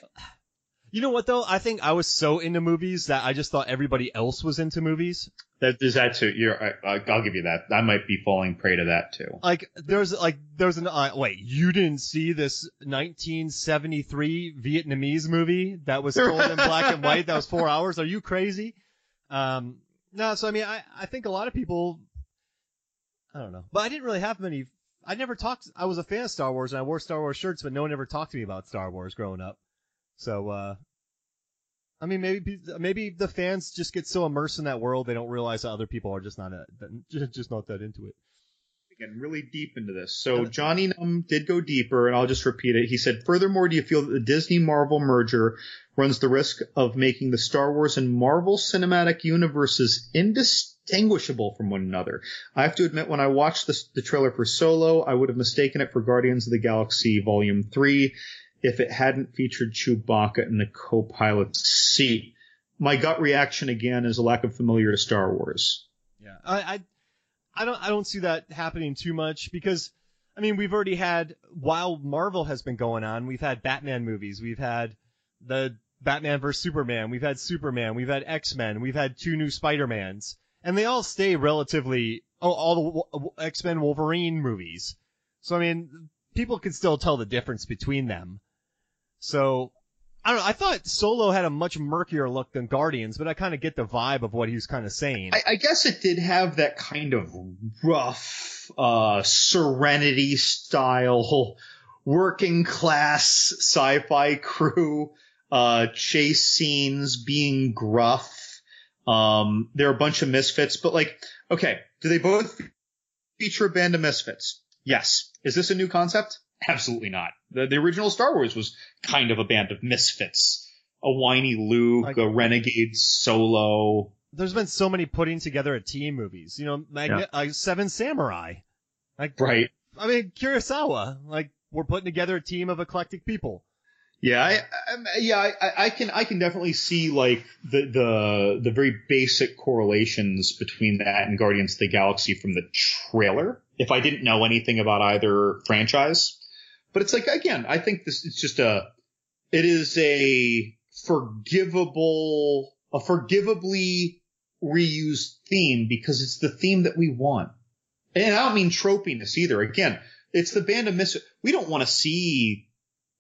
you know what though? I think I was so into movies that I just thought everybody else was into movies. That is that too. You're, I, will give you that. I might be falling prey to that too. Like there's like there's an uh, wait. You didn't see this 1973 Vietnamese movie that was told in black and white? That was four hours. Are you crazy? Um, no. So I mean, I I think a lot of people. I don't know, but I didn't really have many. I never talked. I was a fan of Star Wars and I wore Star Wars shirts, but no one ever talked to me about Star Wars growing up. So, uh, I mean, maybe maybe the fans just get so immersed in that world they don't realize that other people are just not a, just not that into it. Getting really deep into this. So Johnny Num did go deeper, and I'll just repeat it. He said, "Furthermore, do you feel that the Disney Marvel merger runs the risk of making the Star Wars and Marvel cinematic universes indistinguishable from one another? I have to admit, when I watched the, the trailer for Solo, I would have mistaken it for Guardians of the Galaxy Volume Three." If it hadn't featured Chewbacca in the co-pilot's seat. My gut reaction again is a lack of familiar to Star Wars. Yeah, I, I, I don't, I don't see that happening too much because, I mean, we've already had while Marvel has been going on, we've had Batman movies, we've had the Batman vs Superman, we've had Superman, we've had X Men, we've had two new Spider Mans, and they all stay relatively oh, all the X Men Wolverine movies. So I mean, people can still tell the difference between them. So I don't know. I thought Solo had a much murkier look than Guardians, but I kind of get the vibe of what he was kind of saying. I, I, guess it did have that kind of rough, uh, Serenity style, working class sci-fi crew, uh, chase scenes being gruff. Um, there are a bunch of misfits, but like, okay, do they both feature a band of misfits? Yes. Is this a new concept? Absolutely not. The, the original Star Wars was kind of a band of misfits. A whiny Luke, like, a renegade Solo. There's been so many putting together a team movies. You know, Magna- yeah. uh, Seven Samurai. Like, right. I mean, Kurosawa. Like, we're putting together a team of eclectic people. Yeah, I, I yeah, I, I, can I can definitely see like the the the very basic correlations between that and Guardians of the Galaxy from the trailer. If I didn't know anything about either franchise, but it's like again, I think this it's just a it is a forgivable a forgivably reused theme because it's the theme that we want. And I don't mean tropiness either. Again, it's the band of mis we don't want to see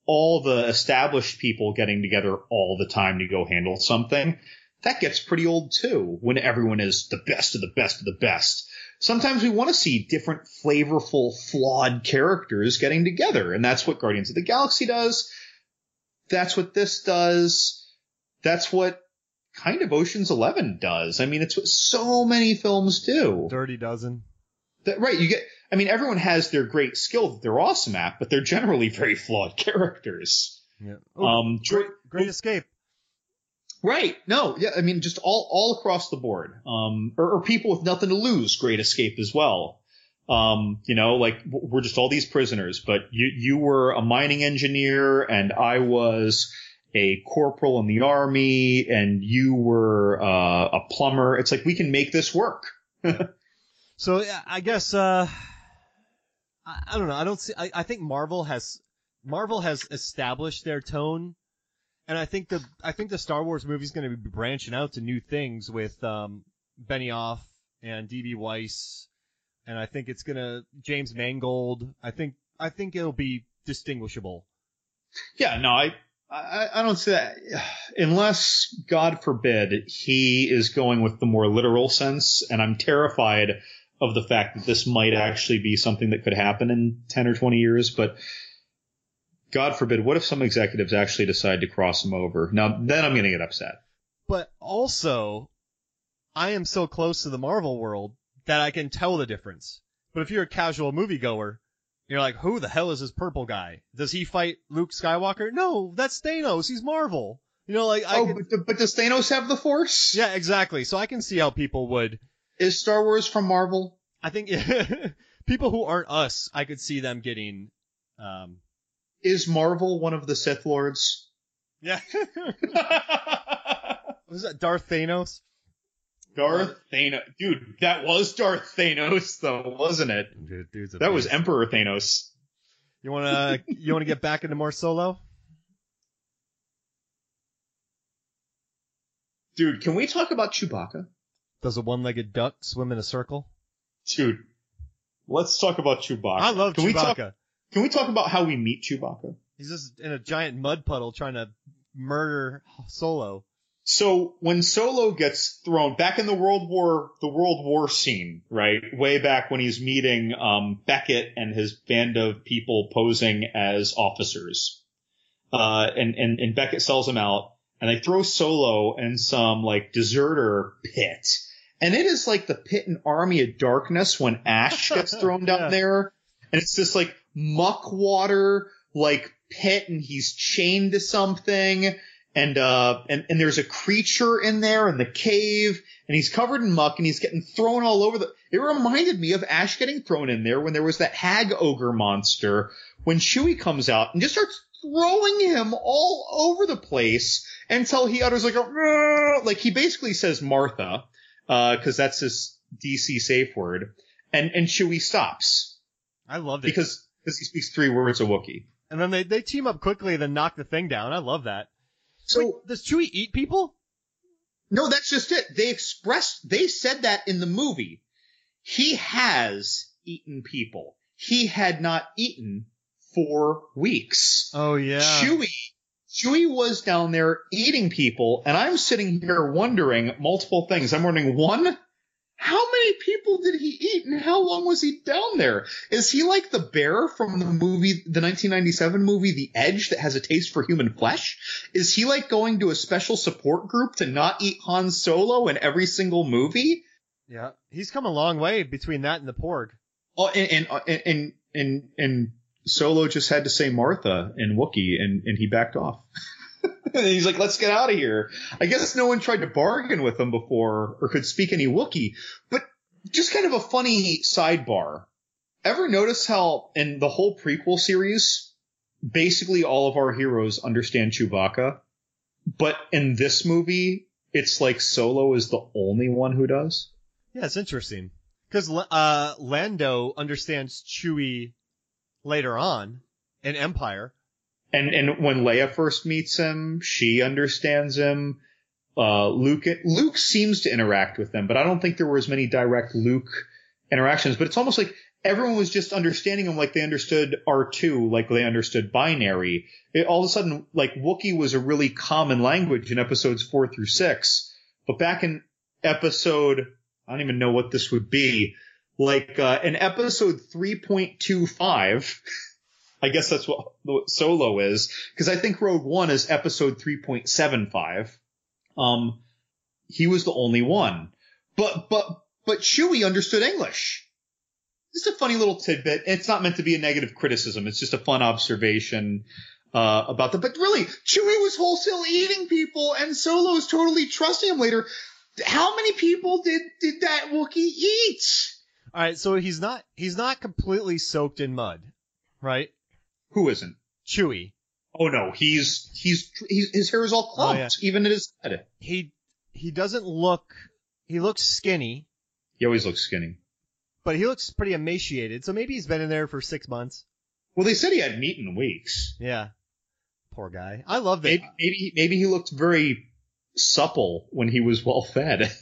all the established people getting together all the time to go handle something. That gets pretty old too when everyone is the best of the best of the best sometimes we want to see different flavorful, flawed characters getting together. And that's what Guardians of the Galaxy does. That's what this does. That's what kind of Ocean's Eleven does. I mean, it's what so many films do. Dirty Dozen. That, right. You get, I mean, everyone has their great skill that they're awesome at, but they're generally very flawed characters. Yeah. Um, great, great escape. Right. No. Yeah. I mean, just all all across the board. Um, or, or people with nothing to lose. Great Escape as well. Um, you know, like we're just all these prisoners, but you you were a mining engineer and I was a corporal in the army and you were uh, a plumber. It's like we can make this work. So I guess uh, I, I don't know. I don't see. I, I think Marvel has Marvel has established their tone, and I think the I think the Star Wars movie is going to be branching out to new things with um, Benioff and DB Weiss, and I think it's gonna James Mangold. I think I think it'll be distinguishable. Yeah. No. I. I, I don't see that unless God forbid he is going with the more literal sense, and I'm terrified of the fact that this might actually be something that could happen in 10 or 20 years, but God forbid, what if some executives actually decide to cross him over? Now, then I'm going to get upset. But also, I am so close to the Marvel world that I can tell the difference. But if you're a casual moviegoer, you're like, who the hell is this purple guy? Does he fight Luke Skywalker? No, that's Thanos. He's Marvel. You know, like I oh, can, but, but does Thanos have the Force? yeah, exactly. So I can see how people would. Is Star Wars from Marvel? I think people who aren't us, I could see them getting. Um, Is Marvel one of the Sith Lords? yeah. Was that Darth Thanos? Darth uh, Thanos. Dude, that was Darth Thanos, though, wasn't it? Dude, dude's a That was. Emperor Thanos. You wanna you wanna get back into more solo? Dude, can we talk about Chewbacca? Does a one-legged duck swim in a circle? Dude, let's talk about Chewbacca. I love can We talk, Chewbacca. Can we talk about how we meet Chewbacca? He's just in a giant mud puddle trying to murder Solo. So when Solo gets thrown back in the World War, the World War scene, right? Way back when he's meeting, um, Beckett and his band of people posing as officers. Uh, and, and, and Beckett sells him out and they throw Solo in some like deserter pit. And it is like the pit and army of darkness when Ash gets thrown down Yeah. there. And it's this like muck water, like pit and he's chained to something. And uh and, and there's a creature in there in the cave and he's covered in muck and he's getting thrown all over the it reminded me of Ash getting thrown in there when there was that hag ogre monster when Chewie comes out and just starts throwing him all over the place until he utters like a like he basically says Martha uh cuz that's his DC safe word. And and Chewie stops. I loved it. because because he speaks three words of Wookiee. and then they, they team up quickly, and then knock the thing down. I love that. So Wait, does Chewie eat people? No, that's just it. They expressed, they said that in the movie. He has eaten people. He had not eaten for weeks. Oh yeah. Chewie, Chewie was down there eating people, and I'm sitting here wondering multiple things. I'm wondering, one, how many people did he eat and how long was he down there? Is he like the bear from the movie, the 1997 movie, The Edge, that has a taste for human flesh? Is he like going to a special support group to not eat Han Solo in every single movie? Yeah. He's come a long way between that and the Porg. Oh, and, and, uh, and, and, and Solo just had to say Martha and Wookiee and, and he backed off. and he's like, let's get out of here. I guess no one tried to bargain with him before or could speak any Wookiee, but just kind of a funny sidebar. Ever notice how in the whole prequel series, basically all of our heroes understand Chewbacca, but in this movie, it's like Solo is the only one who does? Yeah, it's interesting. Because uh, Lando understands Chewie later on in Empire. And and when Leia first meets him, she understands him. Uh, Luke Luke seems to interact with them, but I don't think there were as many direct Luke interactions. But it's almost like everyone was just understanding him like they understood R2, like they understood binary. It, all of a sudden, like Wookiee was a really common language in episodes four through six. But back in episode, I don't even know what this would be. Like uh, in episode 3.25. I guess that's what, Solo is, because I think Rogue One is episode 3.75. Um, he was the only one. But, but, but Chewie understood English. just a funny little tidbit. It's not meant to be a negative criticism. It's just a fun observation uh, about the. But really, Chewie was wholesale eating people, and Solo's totally trusting him later. How many people did did that Wookiee eat? All right, so he's not he's not completely soaked in mud, right? Who isn't? Chewie. Oh no, he's he's, he's his hair is all clumped, Oh, yeah. even in his head. He he doesn't look he looks skinny, He always looks skinny. but he looks pretty emaciated. So maybe he's been in there for six months. Well, they said he hadn't eaten in weeks. Yeah. Poor guy. I love that. Maybe maybe, maybe he looked very supple when he was well fed.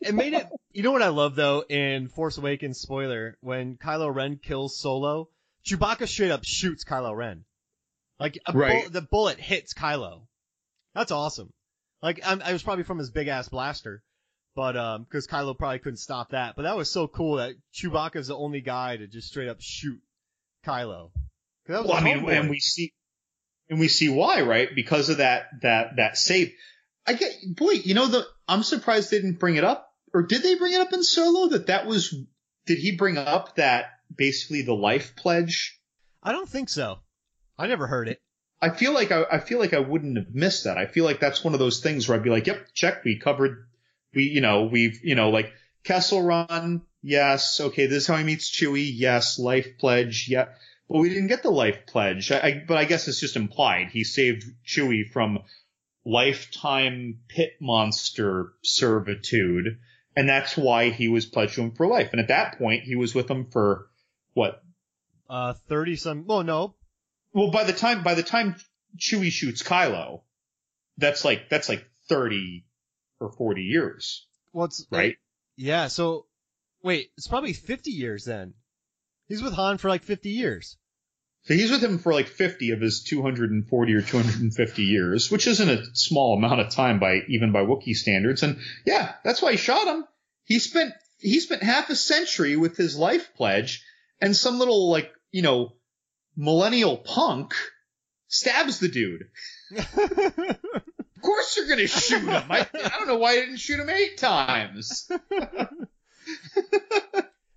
It made it. You know what I love though in Force Awakens spoiler when Kylo Ren kills Solo, Chewbacca straight up shoots Kylo Ren. Like a Right. bull- the bullet hits Kylo. That's awesome. Like I'm, I was probably from his big ass blaster, but um, because Kylo probably couldn't stop that. But that was so cool that Chewbacca's the only guy to just straight up shoot Kylo. that was well, I mean, and we see and we see why, right? Because of that that that save. I get boy, you know the I'm surprised they didn't bring it up, or did they bring it up in Solo? That that was did he bring up that basically the life pledge? I don't think so. I never heard it. I feel like I, I feel like I wouldn't have missed that. I feel like that's one of those things where I'd be like, yep, check, we covered, we, you know, we've, you know, like Kessel Run, yes, okay, this is how he meets Chewie, yes, life pledge, yeah, but we didn't get the life pledge. I, I, but I guess it's just implied. He saved Chewie from lifetime pit monster servitude, and that's why he was pledged to him for life. And at that point, he was with him for what Uh, thirty some. Well, no, well, by the time by the time Chewie shoots Kylo, that's like that's like thirty or forty years, what's right? Yeah, so wait, it's probably 50 years then. He's with Han for like 50 years. So he's with him for like fifty of his two hundred and forty or two hundred and fifty years, which isn't a small amount of time by even by Wookiee standards. And yeah, that's why he shot him. He spent he spent half a century with his life pledge, and some little like you know millennial punk stabs the dude. Of course you're gonna shoot him. I, I don't know why I didn't shoot him eight times.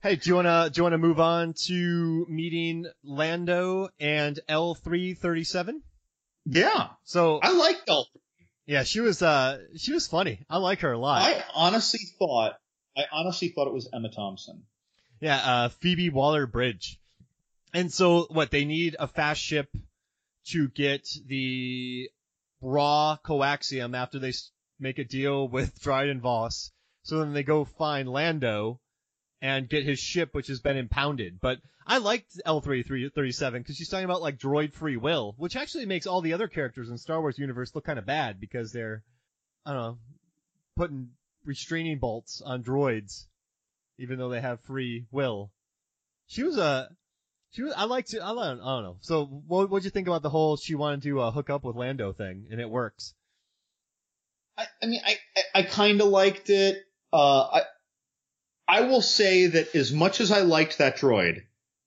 hey, do you wanna do you wanna move on to meeting Lando and L337? Yeah, So I liked Elf. yeah, she was uh she was funny. I like her a lot. I honestly thought I honestly thought it was Emma Thompson. Yeah, uh, Phoebe Waller-Bridge. And so what they need a fast ship to get the raw coaxium after they make a deal with Dryden Voss. So then they go find Lando and get his ship, which has been impounded. But I liked L337 because she's talking about like droid free will, which actually makes all the other characters in Star Wars universe look kind of bad because they're, I don't know, putting restraining bolts on droids, even though they have free will. She was a, she was, I liked it, I don't, I don't know. So what, what'd you think about the whole she wanted to uh, hook up with Lando thing and it works? I, I mean, I I, I kind of liked it. Uh, I I will say that as much as I liked that droid,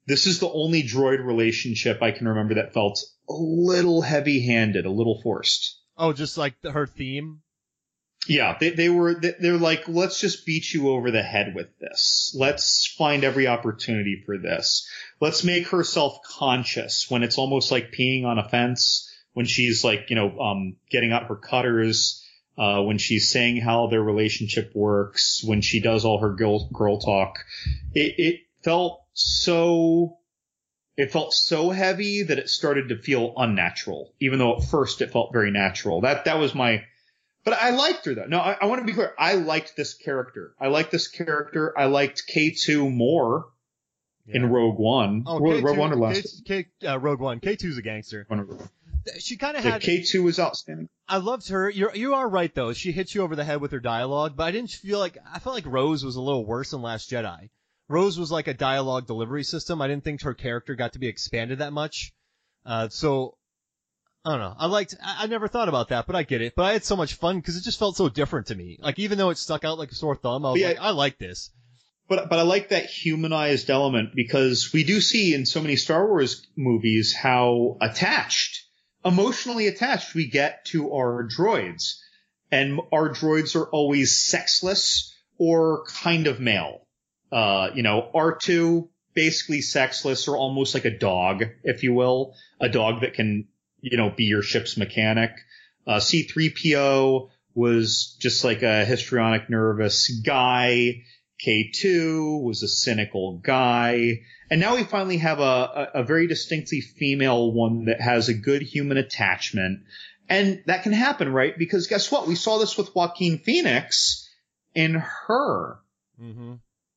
this is the only droid relationship I can remember that felt a little heavy-handed, a little forced. Oh, just like the, her theme? Yeah, they, they were, they- they're like, let's just beat you over the head with this. Let's find every opportunity for this. Let's make her self-conscious when it's almost like peeing on a fence, when she's like, you know, um, getting out her cutters, uh, when she's saying how their relationship works, when she does all her girl, girl talk. It, it felt so, it felt so heavy that it started to feel unnatural, even though at first it felt very natural. That, that was my, but I liked her though. No, I, I want to be clear. I liked this character. I liked this character. I liked K2 more in Rogue One. Oh, Rogue, K2, Rogue One or last K, K, uh, Rogue One. K2's a gangster. She kind of Yeah, had. K2 was outstanding. I loved her. You're you are right though. She hits you over the head with her dialogue, but I didn't feel like I felt like Rose was a little worse than Last Jedi. Rose was like a dialogue delivery system. I didn't think her character got to be expanded that much. Uh, so I don't know. I liked. I, I never thought about that, but I get it. But I had so much fun because it just felt so different to me. Like even though it stuck out like a sore thumb, I was Yeah. like, I like this. But but I like that humanized element because we do see in so many Star Wars movies how attached, emotionally attached we get to our droids, and our droids are always sexless or kind of male. Uh, you know, R2 basically sexless or almost like a dog, if you will, a dog that can, you know, be your ship's mechanic. Uh, C3PO was just like a histrionic, nervous guy. K2 was a cynical guy. And now we finally have a, a, a very distinctly female one that has a good human attachment. And that can happen, right? Because guess what? We saw this with Joaquin Phoenix in her. Mm-hmm.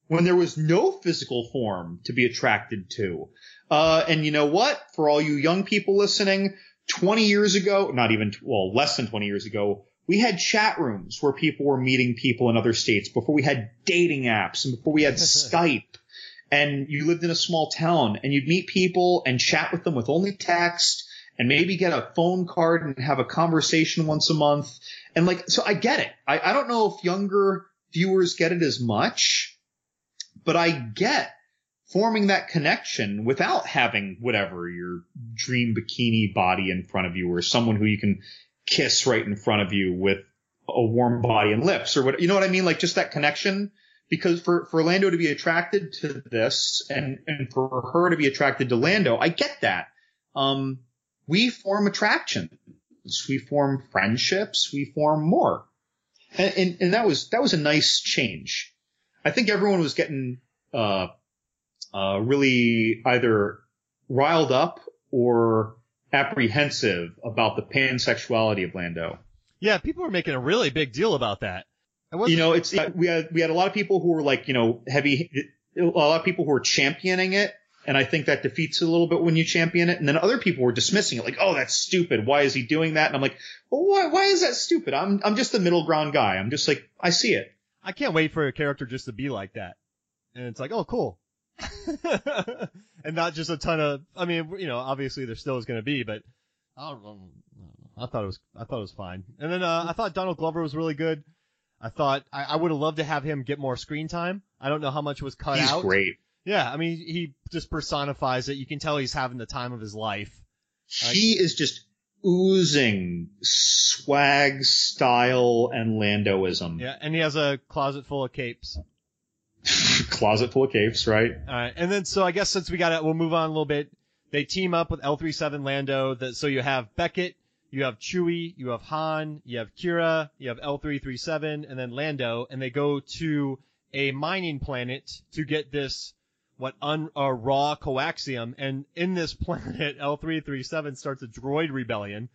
When there was no physical form to be attracted to. Uh, and you know what? For all you young people listening, 20 years ago, not even, well, less than 20 years ago, we had chat rooms where people were meeting people in other states before we had dating apps and before we had Skype and you lived in a small town and you'd meet people and chat with them with only text and maybe get a phone card and have a conversation once a month. And like, so I get it. I, I don't know if younger viewers get it as much, but I get forming that connection without having whatever your dream bikini body in front of you or someone who you can kiss right in front of you with a warm body and lips or what, you know what I mean? Like just that connection because for, for Lando to be attracted to this and, and for her to be attracted to Lando, I get that. Um, we form attractions. We form friendships. We form more. And, and, and, that was, that was a nice change. I think everyone was getting, uh, uh, really either riled up or apprehensive about the pansexuality of Lando. Yeah, people were making a really big deal about that. You know, it's we had we had a lot of people who were like, you know, heavy. A lot of people who were championing it, and I think that defeats it a little bit when you champion it. And then other people were dismissing it, like, "Oh, that's stupid. Why is he doing that?" And I'm like, "Well, why? Why is that stupid? I'm I'm just the middle ground guy. I'm just like, I see it. I can't wait for a character just to be like that, and it's like, oh, cool, and not just a ton of. I mean, you know, obviously there still is going to be, but I, I thought it was I thought it was fine. And then uh, I thought Donald Glover was really good. I thought I, I would have loved to have him get more screen time. I don't know how much was cut he's out. He's great. Yeah, I mean, he just personifies it. You can tell he's having the time of his life. He like, is just oozing swag, style, and Landoism. Yeah, and he has a closet full of capes. closet full of capes, right? All right, and then so I guess since we got it, we'll move on a little bit. They team up with L37 Lando. That so you have Beckett you have Chewie, you have Han, you have Qi'ra, you have L337, and then Lando, and they go to a mining planet to get this what un, uh, raw coaxium, and in this planet, L337 starts a droid rebellion,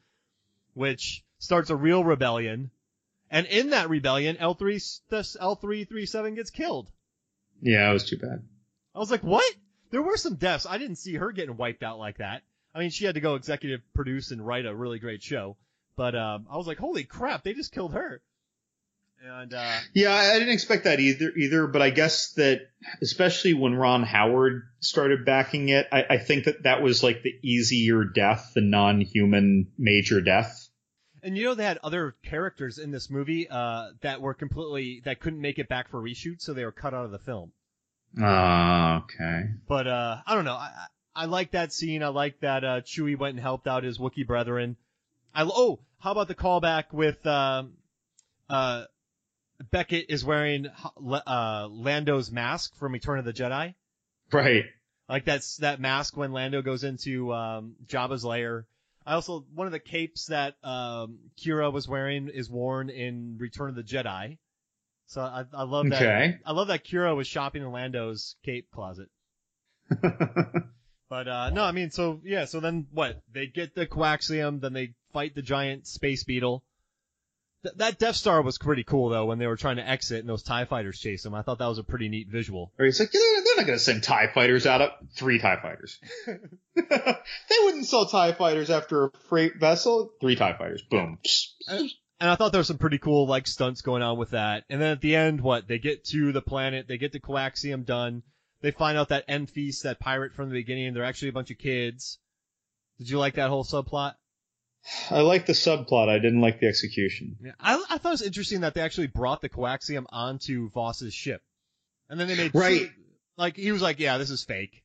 which starts a real rebellion, and in that rebellion, L3 this L337 gets killed. Yeah, it was too bad. I was like, what? There were some deaths. I didn't see her getting wiped out like that. I mean, she had to go executive produce and write a really great show, but um, I was like, holy crap, they just killed her. And uh, yeah, I didn't expect that either. Either, but I guess that especially when Ron Howard started backing it, I, I think that that was like the easier death, the non-human major death. And you know they had other characters in this movie uh, that were completely that couldn't make it back for reshoot, so they were cut out of the film. Oh, okay. But uh, I don't know. I, I like that scene. I like that uh, Chewie went and helped out his Wookiee brethren. I oh, how about the callback with um, uh, Beckett is wearing uh, Lando's mask from Return of the Jedi. Right. Like that's that mask when Lando goes into um, Jabba's lair. I also one of the capes that um, Qi'ra was wearing is worn in Return of the Jedi. So I, I love that. Okay. I love that Qi'ra was shopping in Lando's cape closet. But uh, no, I mean, so yeah, so then what? They get the coaxium, then they fight the giant space beetle. Th- that Death Star was pretty cool though when they were trying to exit and those Tie Fighters chase them. I thought that was a pretty neat visual. It's like they're, they're not going to send Tie Fighters out of three Tie Fighters. they wouldn't sell Tie Fighters after a freight vessel. Three Tie Fighters, boom. And, and I thought there was some pretty cool like stunts going on with that. And then at the end, what? They get to the planet, they get the coaxium done they find out that Enfys, that pirate from the beginning, they're actually a bunch of kids. Did you like that whole subplot? I like the subplot. I didn't like the execution. Yeah, I, I thought it was interesting that they actually brought the coaxium onto Voss's ship, and then they made right. Like he was like, "Yeah, this is fake."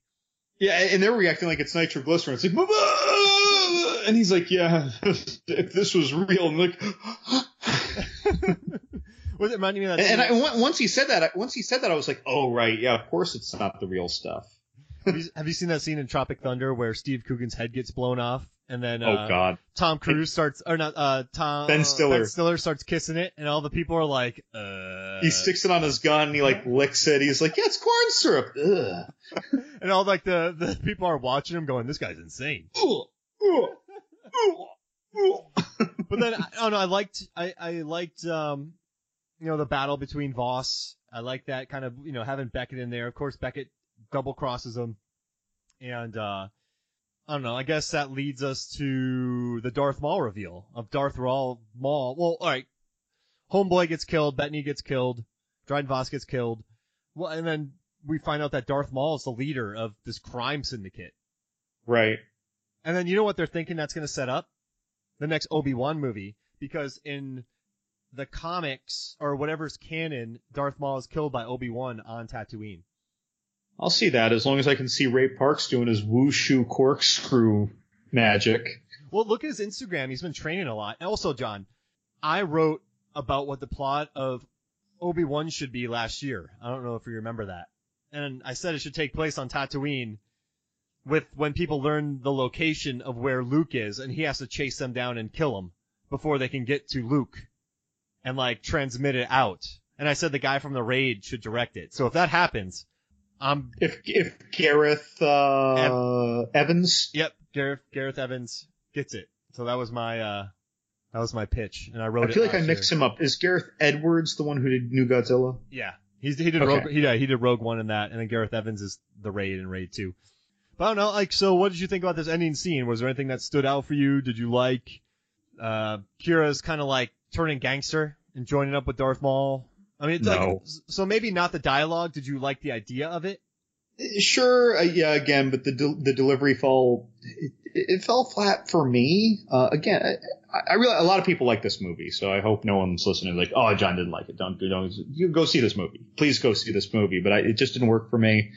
Yeah, and they're reacting like it's nitroglycerin. It's like, and he's like, "Yeah, if this was real," and like. Was it reminding me of that? And, and I, once he said that, once he said that, I was like, oh right, yeah, of course it's not the real stuff. Have you, have you seen that scene in Tropic Thunder where Steve Coogan's head gets blown off and then uh, oh God. Tom Cruise starts or not uh Tom Ben Stiller. Ben Stiller starts kissing it and all the people are like uh He sticks it on his gun. and He like licks it. He's like, yeah, it's corn syrup. Ugh. and all like the the people are watching him going this guy's insane. But then I don't know I liked I I liked um you know the battle between Voss. I like that kind of you know having Beckett in there. Of course Beckett double crosses him and uh I don't know. I guess that leads us to the Darth Maul reveal of Darth Maul. Maul. Well, all right. Homeboy gets killed. Bettany gets killed. Dryden Voss gets killed. Well, and then we find out that Darth Maul is the leader of this crime syndicate. Right. And then you know what they're thinking that's going to set up? The next Obi-Wan movie. Because in the comics, or whatever's canon, Darth Maul is killed by Obi-Wan on Tatooine. I'll see that as long as I can see Ray Parks doing his wushu corkscrew magic. Well, look at his Instagram. He's been training a lot. And also, John, I wrote about what the plot of Obi-Wan should be last year. I don't know if you remember that. And I said it should take place on Tatooine with when people learn the location of where Luke is and he has to chase them down and kill them before they can get to Luke and like transmit it out. And I said the guy from the raid should direct it. So if that happens, I'm If if Gareth uh, Evans, Yep, Gareth Gareth Evans gets it. So that was my uh that was my pitch, and I wrote. I feel like I mixed year. him up. Is Gareth Edwards the one who did New Godzilla? Yeah, he's he did Okay. Rogue he did, he did Rogue One in that, and then Gareth Evans is the Raid and Raid Two. But I don't know, like, so what did you think about this ending scene? Was there anything that stood out for you? Did you like uh Qi'ra's kind of like turning gangster and joining up with Darth Maul? I mean, it's No. like, so maybe not the dialogue. Did you like the idea of it? Sure, uh, yeah, again, but the del- the delivery fell it, it fell flat for me. Uh, again, I, I realize a lot of people like this movie, so I hope no one's listening like, oh, John didn't like it. Don't don't you go see this movie. Please go see this movie. But I, it just didn't work for me.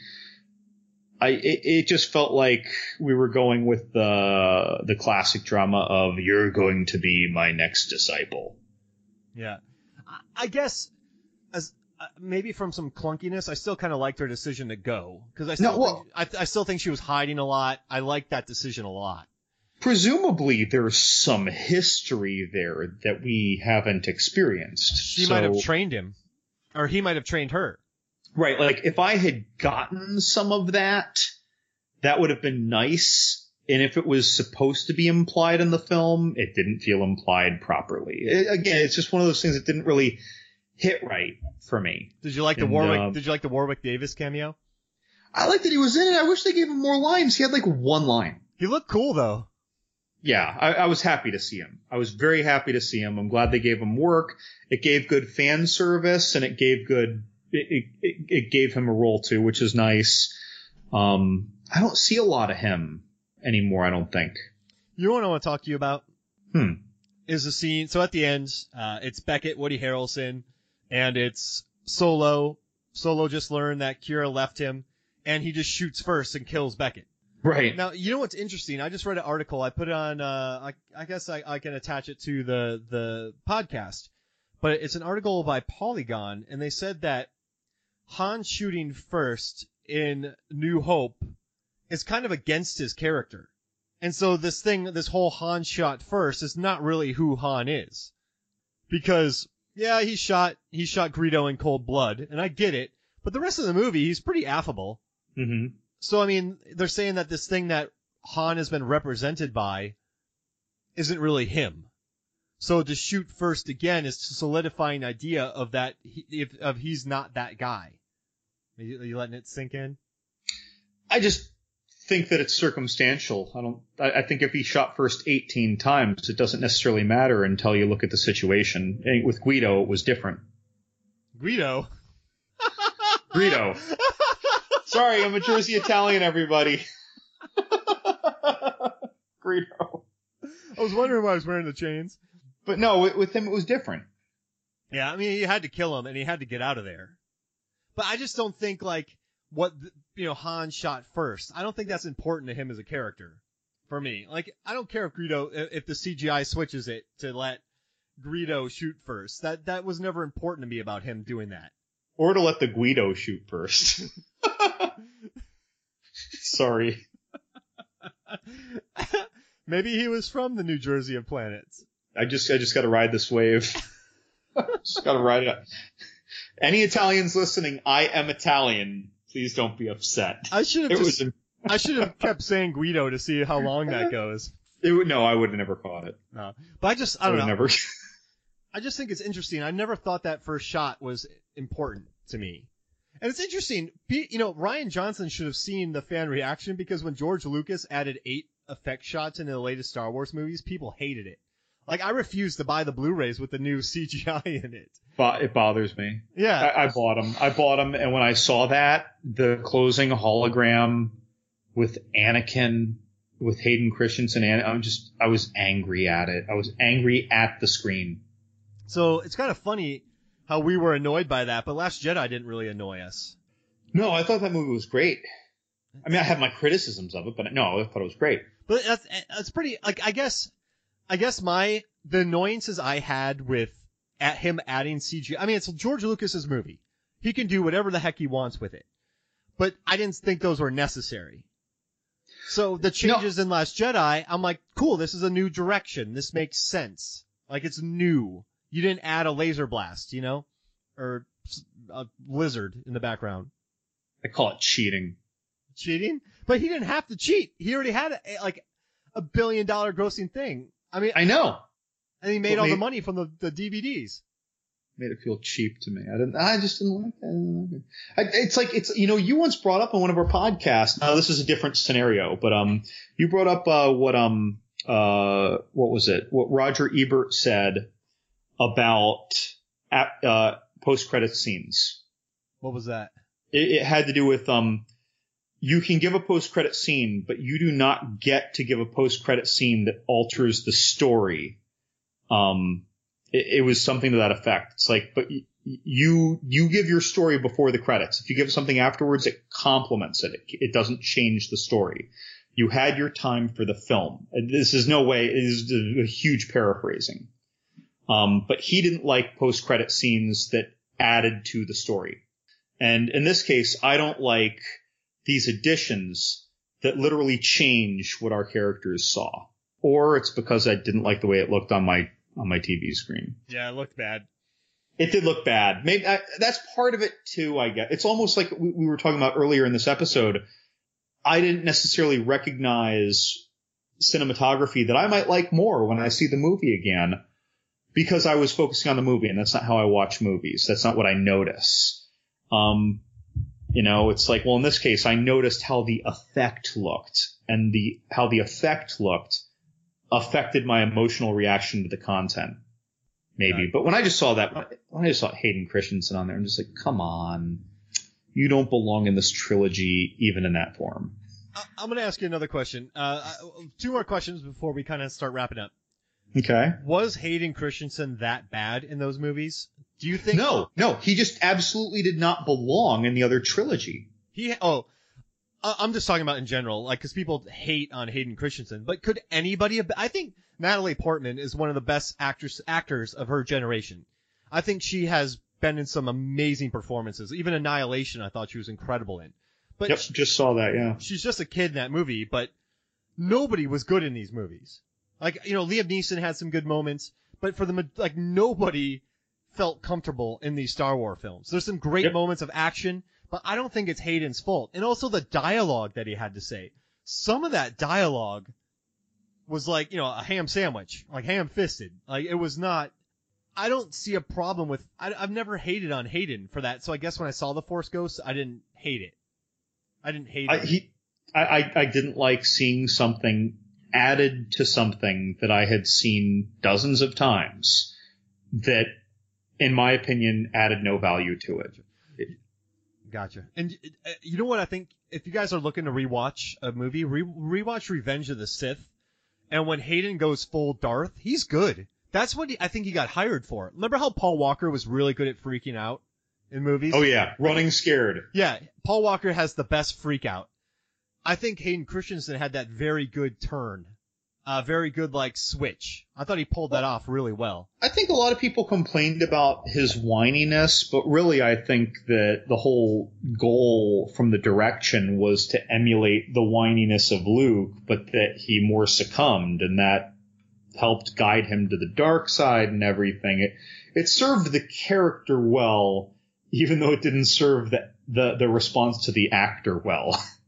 I it, it just felt like we were going with the the classic drama of you're going to be my next disciple. Yeah, I, I guess as Uh, maybe from some clunkiness, I still kind of liked her decision to go because I still No, well- think, I, I still think she was hiding a lot. I liked that decision a lot. Presumably, there's some history there that we haven't experienced. She might have trained him, or he might have trained her. Right, like if I had gotten some of that, that would have been nice. And if it was supposed to be implied in the film, it didn't feel implied properly. It- again, it's just one of those things that didn't really hit right for me. Did you like the And, Warwick? uh, did you like the Warwick Davis cameo? I like that he was in it. I wish they gave him more lines. He had like one line. He looked cool though. Yeah, I, I was happy to see him. I was very happy to see him. I'm glad they gave him work. It gave good fan service and it gave good, it, it, it, it gave him a role too, which is nice. Um, I don't see a lot of him anymore, I don't think. You know what I want to talk to you about? Hmm. Is the scene. So at the end, uh, it's Beckett, Woody Harrelson, and it's Solo. Solo just learned that Qi'ra left him, and he just shoots first and kills Beckett. Right. Now, you know what's interesting? I just read an article. I put it on. Uh, I, I guess I, I can attach it to the the podcast, but it's an article by Polygon, and they said that Han shooting first in New Hope is kind of against his character, and so this thing, this whole Han shot first, is not really who Han is, because yeah, he shot he shot Greedo in cold blood, and I get it, but the rest of the movie, he's pretty affable. hmm So I mean, they're saying that this thing that Han has been represented by isn't really him. So to shoot first again is to solidify an idea of that if of he's not that guy. Are you, are you letting it sink in? I just think that it's circumstantial. I don't, I, I think if he shot first 18 times, it doesn't necessarily matter until you look at the situation. And with Guido, it was different. Guido. Guido. Sorry, I'm a Jersey Italian, everybody. Guido. I was wondering why I was wearing the chains. But no, with, with him it was different. Yeah, I mean, he had to kill him and he had to get out of there. But I just don't think like what you know Han shot first. I don't think that's important to him as a character. For me, like I don't care if Greedo if the CGI switches it to let Greedo shoot first. That that was never important to me about him doing that. Or to let the Guido shoot first. sorry. Maybe he was from the New Jersey of planets. I just I just got to ride this wave. just got to ride it. Any Italians listening, I am Italian. Please don't be upset. I should have just, was I should have kept saying Guido to see how long that goes. it, no, I would have never caught it. No. But I just I I don't would know. never. I just think it's interesting. I never thought that first shot was important to me. And it's interesting, you know, Rian Johnson should have seen the fan reaction because when George Lucas added eight effect shots into the latest Star Wars movies, people hated it. Like, I refused to buy the Blu-rays with the new CGI in it. Bo- it bothers me. Yeah. I, I bought them. I bought them, and when I saw that the closing hologram with Anakin, with Hayden Christensen, and I'm just I was angry at it. I was angry at the screen. So it's kind of funny how we were annoyed by that, but Last Jedi didn't really annoy us. No, I thought that movie was great. I mean, I have my criticisms of it, but no, I thought it was great. But that's eh, that's pretty like I guess I guess my the annoyances I had with at him adding CG. I mean, it's George Lucas's movie. He can do whatever the heck he wants with it. But I didn't think those were necessary. So the changes in Last Jedi, I'm like, cool, this is a new direction. This makes sense. Like it's new. You didn't add a laser blast, you know? Or a lizard in the background. I call it cheating. Cheating? But he didn't have to cheat. He already had a, like a billion dollar grossing thing. I mean, I know. And he made all the money from the, the DVDs. Made it feel cheap to me. I didn't. I just didn't like that. I it. I, it's like it's you know you once brought up on one of our podcasts. Now this is a different scenario, but um you brought up uh what um uh what was it? What Roger Ebert said about uh post credit scenes. What was that? It, it had to do with um you can give a post credit scene, but you do not get to give a post credit scene that alters the story. Um, it, it was something to that effect. It's like, but you you give your story before the credits. If you give something afterwards, it complements it. It, it doesn't change the story. You had your time for the film. This is no way. Is a huge paraphrasing. Um, but he didn't like post credit scenes that added to the story. And in this case, I don't like these additions that literally change what our characters saw. Or it's because I didn't like the way it looked on my on my TV screen. Yeah, it looked bad. It did look bad. Maybe I, that's part of it too. I guess it's almost like we, we were talking about earlier in this episode. I didn't necessarily recognize cinematography that I might like more when I see the movie again because I was focusing on the movie and that's not how I watch movies. That's not what I notice. Um, you know, it's like, well, in this case, I noticed how the effect looked and the, how the effect looked affected my emotional reaction to the content. Maybe. Right. But when I just saw that, when I just saw Hayden Christensen on there, I'm just like, come on. You don't belong in this trilogy, even in that form. I'm going to ask you another question. Uh, two more questions before we kind of start wrapping up. Okay. Was Hayden Christensen that bad in those movies? Do you think? No, no, he just absolutely did not belong in the other trilogy. He oh, I'm just talking about in general, like because people hate on Hayden Christensen, but could anybody? Have, I think Natalie Portman is one of the best actors actors of her generation. I think she has been in some amazing performances. Even Annihilation, I thought she was incredible in. But Yep, sh- just saw that, yeah. she's just a kid in that movie. But nobody was good in these movies. Like you know, Liam Neeson had some good moments, but for the like nobody felt comfortable in these Star Wars films. There's some great Yep. moments of action, but I don't think it's Hayden's fault. And also the dialogue that he had to say. Some of that dialogue was like, you know, a ham sandwich, like ham fisted. Like it was not. I don't see a problem with. I, I've never hated on Hayden for that. So I guess when I saw the Force Ghosts, I didn't hate it. I didn't hate I, it. he, I, I, I didn't like seeing something added to something that I had seen dozens of times that, in my opinion, added no value to it. Gotcha. And uh, you know what I think? If you guys are looking to rewatch a movie, re- rewatch Revenge of the Sith. And when Hayden goes full Darth, he's good. That's what he, I think he got hired for. Remember how Paul Walker was really good at freaking out in movies? Oh yeah, running scared. Yeah, Paul Walker has the best freak out. I think Hayden Christensen had that very good turn a very good like switch. I thought he pulled that off really well. I think a lot of people complained about his whininess, but really I think that the whole goal from the direction was to emulate the whininess of Luke, but that he more succumbed and that helped guide him to the dark side and everything. It it served the character well, even though it didn't serve the the, the response to the actor well.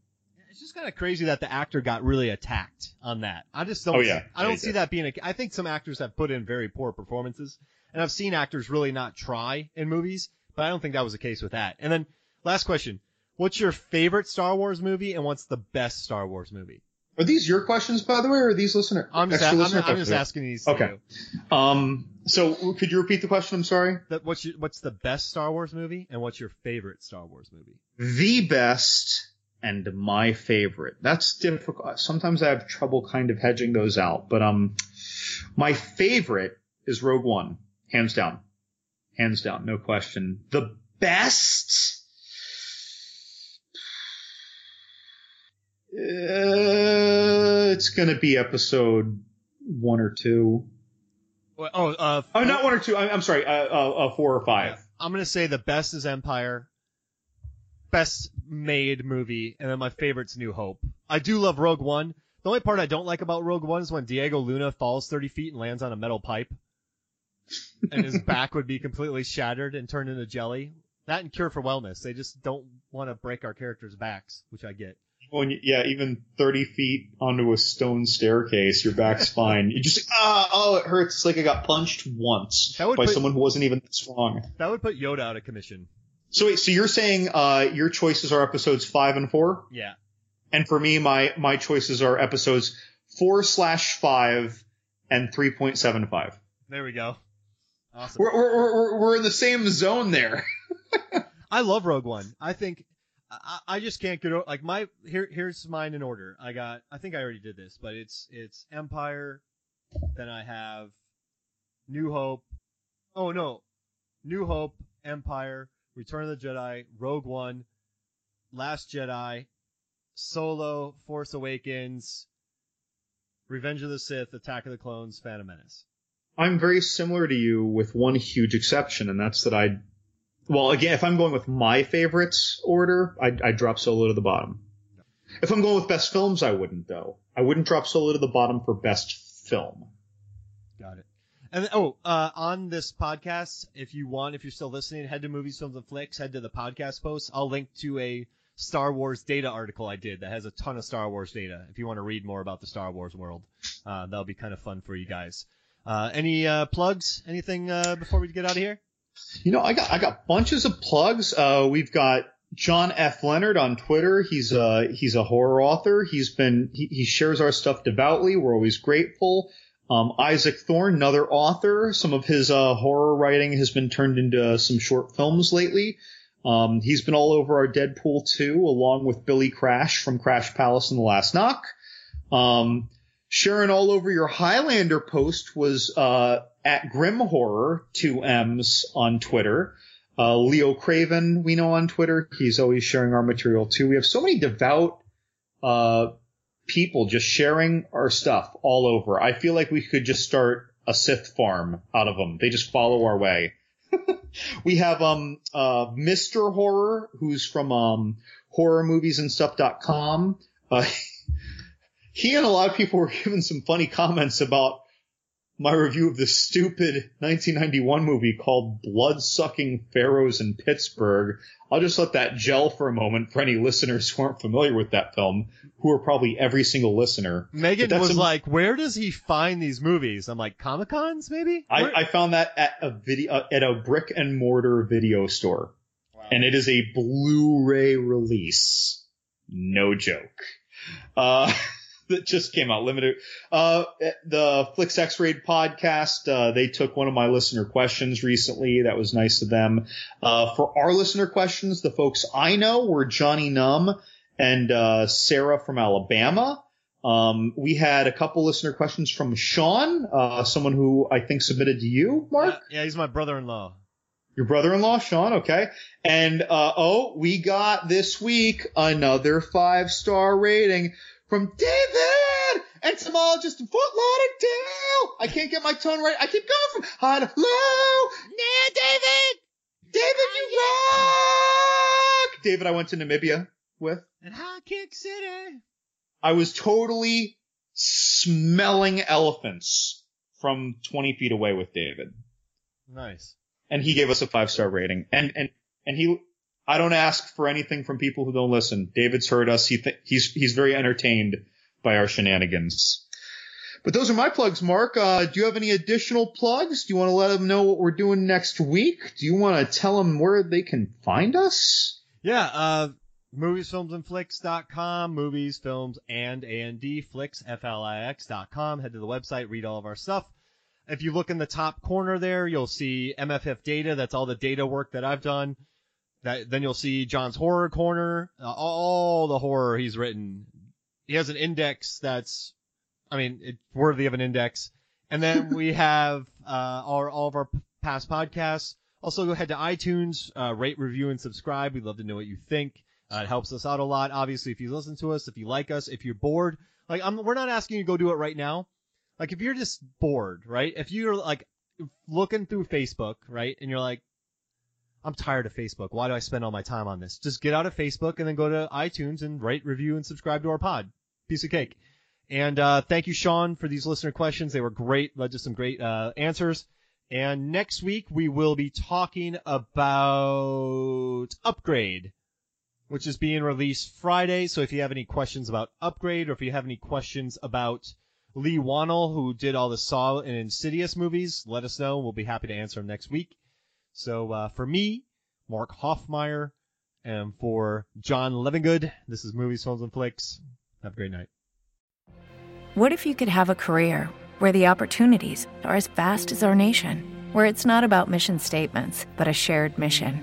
It's just kind of crazy that the actor got really attacked on that. I just don't. Oh, yeah. See, I don't Yeah, see he that being a. I think some actors have put in very poor performances, and I've seen actors really not try in movies, but I don't think that was the case with that. And then last question: What's your favorite Star Wars movie, and what's the best Star Wars movie? Are these your questions, by the way, or are these listener? I'm just. A, extra I'm, listener I'm just asking these. to Okay. you. Um, so could you repeat the question? I'm sorry. That, what's your, What's the best Star Wars movie, and what's your favorite Star Wars movie? The best and my favorite. That's difficult. Sometimes I have trouble kind of hedging those out, but um, my favorite is Rogue One, hands down, hands down, no question. The best. Uh, it's gonna be episode one or two. Well, Oh, uh, Oh, not one or two. I'm, I'm sorry. Uh, uh, uh, four or five. I'm gonna say the best is Empire, best made movie, and then my favorite's New Hope. I do love Rogue One. The only part I don't like about Rogue One is when Diego Luna falls 30 feet and lands on a metal pipe, and his back would be completely shattered and turned into jelly. That and Cure for Wellness. They just don't want to break our characters' backs, which I get. Yeah, even 30 feet onto a stone staircase, your back's fine. You just, ah, oh, it hurts. It's like I got punched once by put- someone who wasn't even that strong. That would put Yoda out of commission. So wait, so you're saying, uh, your choices are episodes five and four? Yeah. And for me, my, my choices are episodes four slash five and 3.75. There we go. Awesome. We're, we're, we're, we're in the same zone there. I love Rogue One. I think I, I just can't get over like my here here's mine in order. I got I think I already did this, but it's it's Empire, then I have New Hope. Oh no. New Hope, Empire, Return of the Jedi, Rogue One, Last Jedi, Solo, Force Awakens, Revenge of the Sith, Attack of the Clones, Phantom Menace. I'm very similar to you with one huge exception, and that's that I, well, again, if I'm going with my favorites order, I'd, I'd drop Solo to the bottom. If I'm going with best films, I wouldn't though. I wouldn't drop Solo to the bottom for best film. And oh, uh, on this podcast, if you want, if you're still listening, head to Movies, Films, and Flicks. Head to the podcast post. I'll link to a Star Wars data article I did that has a ton of Star Wars data. If you want to read more about the Star Wars world, uh, that'll be kind of fun for you guys. Uh, any uh, plugs? Anything uh, before we get out of here? You know, I got I got bunches of plugs. Uh, we've got John F. Leonard on Twitter. He's a he's a horror author. He's been he, he shares our stuff devoutly. We're always grateful. Um, Isaac Thorne, another author. Some of his uh, horror writing has been turned into some short films lately. Um, he's been all over our Deadpool 2, along with Billy Crash from Crash Palace and the Last Knock. Um, Sharon all over your Highlander post was uh, at Grimm Horror, two M's on Twitter. Uh, Leo Craven, we know on Twitter. He's always sharing our material too. We have so many devout uh, people just sharing our stuff all over. I feel like we could just start a Sith farm out of them. They just follow our way. we have um uh Mr. Horror, who's from um horror movies and stuff.com. Uh, he and a lot of people were giving some funny comments about my review of the stupid 1991 movie called Blood Sucking Pharaohs in Pittsburgh. I'll just let that gel for a moment for any listeners who aren't familiar with that film, who are probably every single listener. Megan was a- like, "Where does he find these movies?" I'm like, "Comic Cons, maybe." I, I found that at a video uh, at a brick and mortar video store, and it is a Blu-ray release. No joke. Uh, that just came out limited. Uh, the Flix X Raid podcast, uh, they took one of my listener questions recently. That was nice of them. Uh, for our listener questions, the folks I know were Johnny Num and, uh, Sarah from Alabama. Um, we had a couple listener questions from Sean, uh, someone who I think submitted to you, Mark. yeah, yeah, he's my brother-in-law. Your brother-in-law, Sean, okay. And, uh, oh, we got this week another five-star rating from David and entomologist in Fort Lauderdale. I can't get my tone right. I keep going from high to low. Nah, David. David, you rock. David, I went to Namibia with. And High Kick City. I was totally smelling elephants from 20 feet away with David. Nice. And he gave us a five star rating. And, and, and he, I don't ask for anything from people who don't listen. David's heard us. He th- he's, he's very entertained by our shenanigans. But those are my plugs, Mark. Uh, do you have any additional plugs? Do you want to let them know what we're doing next week? Do you want to tell them where they can find us? Yeah, uh, moviesfilmsandflicks.com, movies, films, and A&D, flicks, F-L-I-X dot. Head to the website, read all of our stuff. If you look in the top corner there, you'll see MFF data. That's all the data work that I've done. That, then you'll see John's horror corner, uh, all the horror he's written. He has an index that's, I mean, it's worthy of an index. And then we have, uh, our, all of our past podcasts. Also go ahead to iTunes, uh, rate, review, and subscribe. We'd love to know what you think. Uh, it helps us out a lot. Obviously, if you listen to us, if you like us, if you're bored, like I'm, we're not asking you to go do it right now. Like if you're just bored, right? If you're like looking through Facebook, right, and you're like, I'm tired of Facebook. Why do I spend all my time on this? Just get out of Facebook and then go to iTunes and rate, review, and subscribe to our pod. Piece of cake. And uh, thank you, Sean, for these listener questions. They were great. Led to some great uh, answers. And next week we will be talking about Upgrade, which is being released Friday. So if you have any questions about Upgrade, or if you have any questions about Leigh Whannell, who did all the Saw and Insidious movies, let us know. We'll be happy to answer them next week. So uh, for me, Mark Hoffmeyer, and for John Levingood, this is Movies, Films, and Flicks. Have a great night. What if you could have a career where the opportunities are as vast as our nation, where it's not about mission statements, but a shared mission?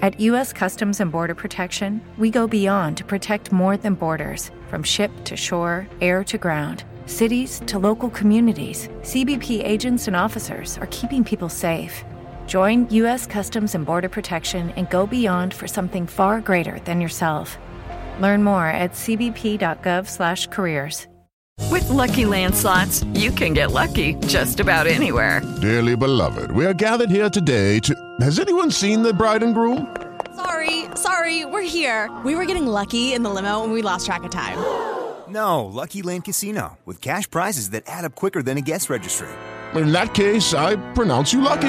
At U.S. Customs and Border Protection, we go beyond to protect more than borders from ship to shore, air to ground. Cities to local communities, CBP agents and officers are keeping people safe. Join U.S. Customs and Border Protection and go beyond for something far greater than yourself. Learn more at cbp.gov/careers. With Lucky Land slots, you can get lucky just about anywhere. Dearly beloved, we are gathered here today to. Has anyone seen the bride and groom? Sorry, sorry, we're here. We were getting lucky in the limo and we lost track of time. No, Lucky Land Casino, with cash prizes that add up quicker than a guest registry. In that case, I pronounce you lucky.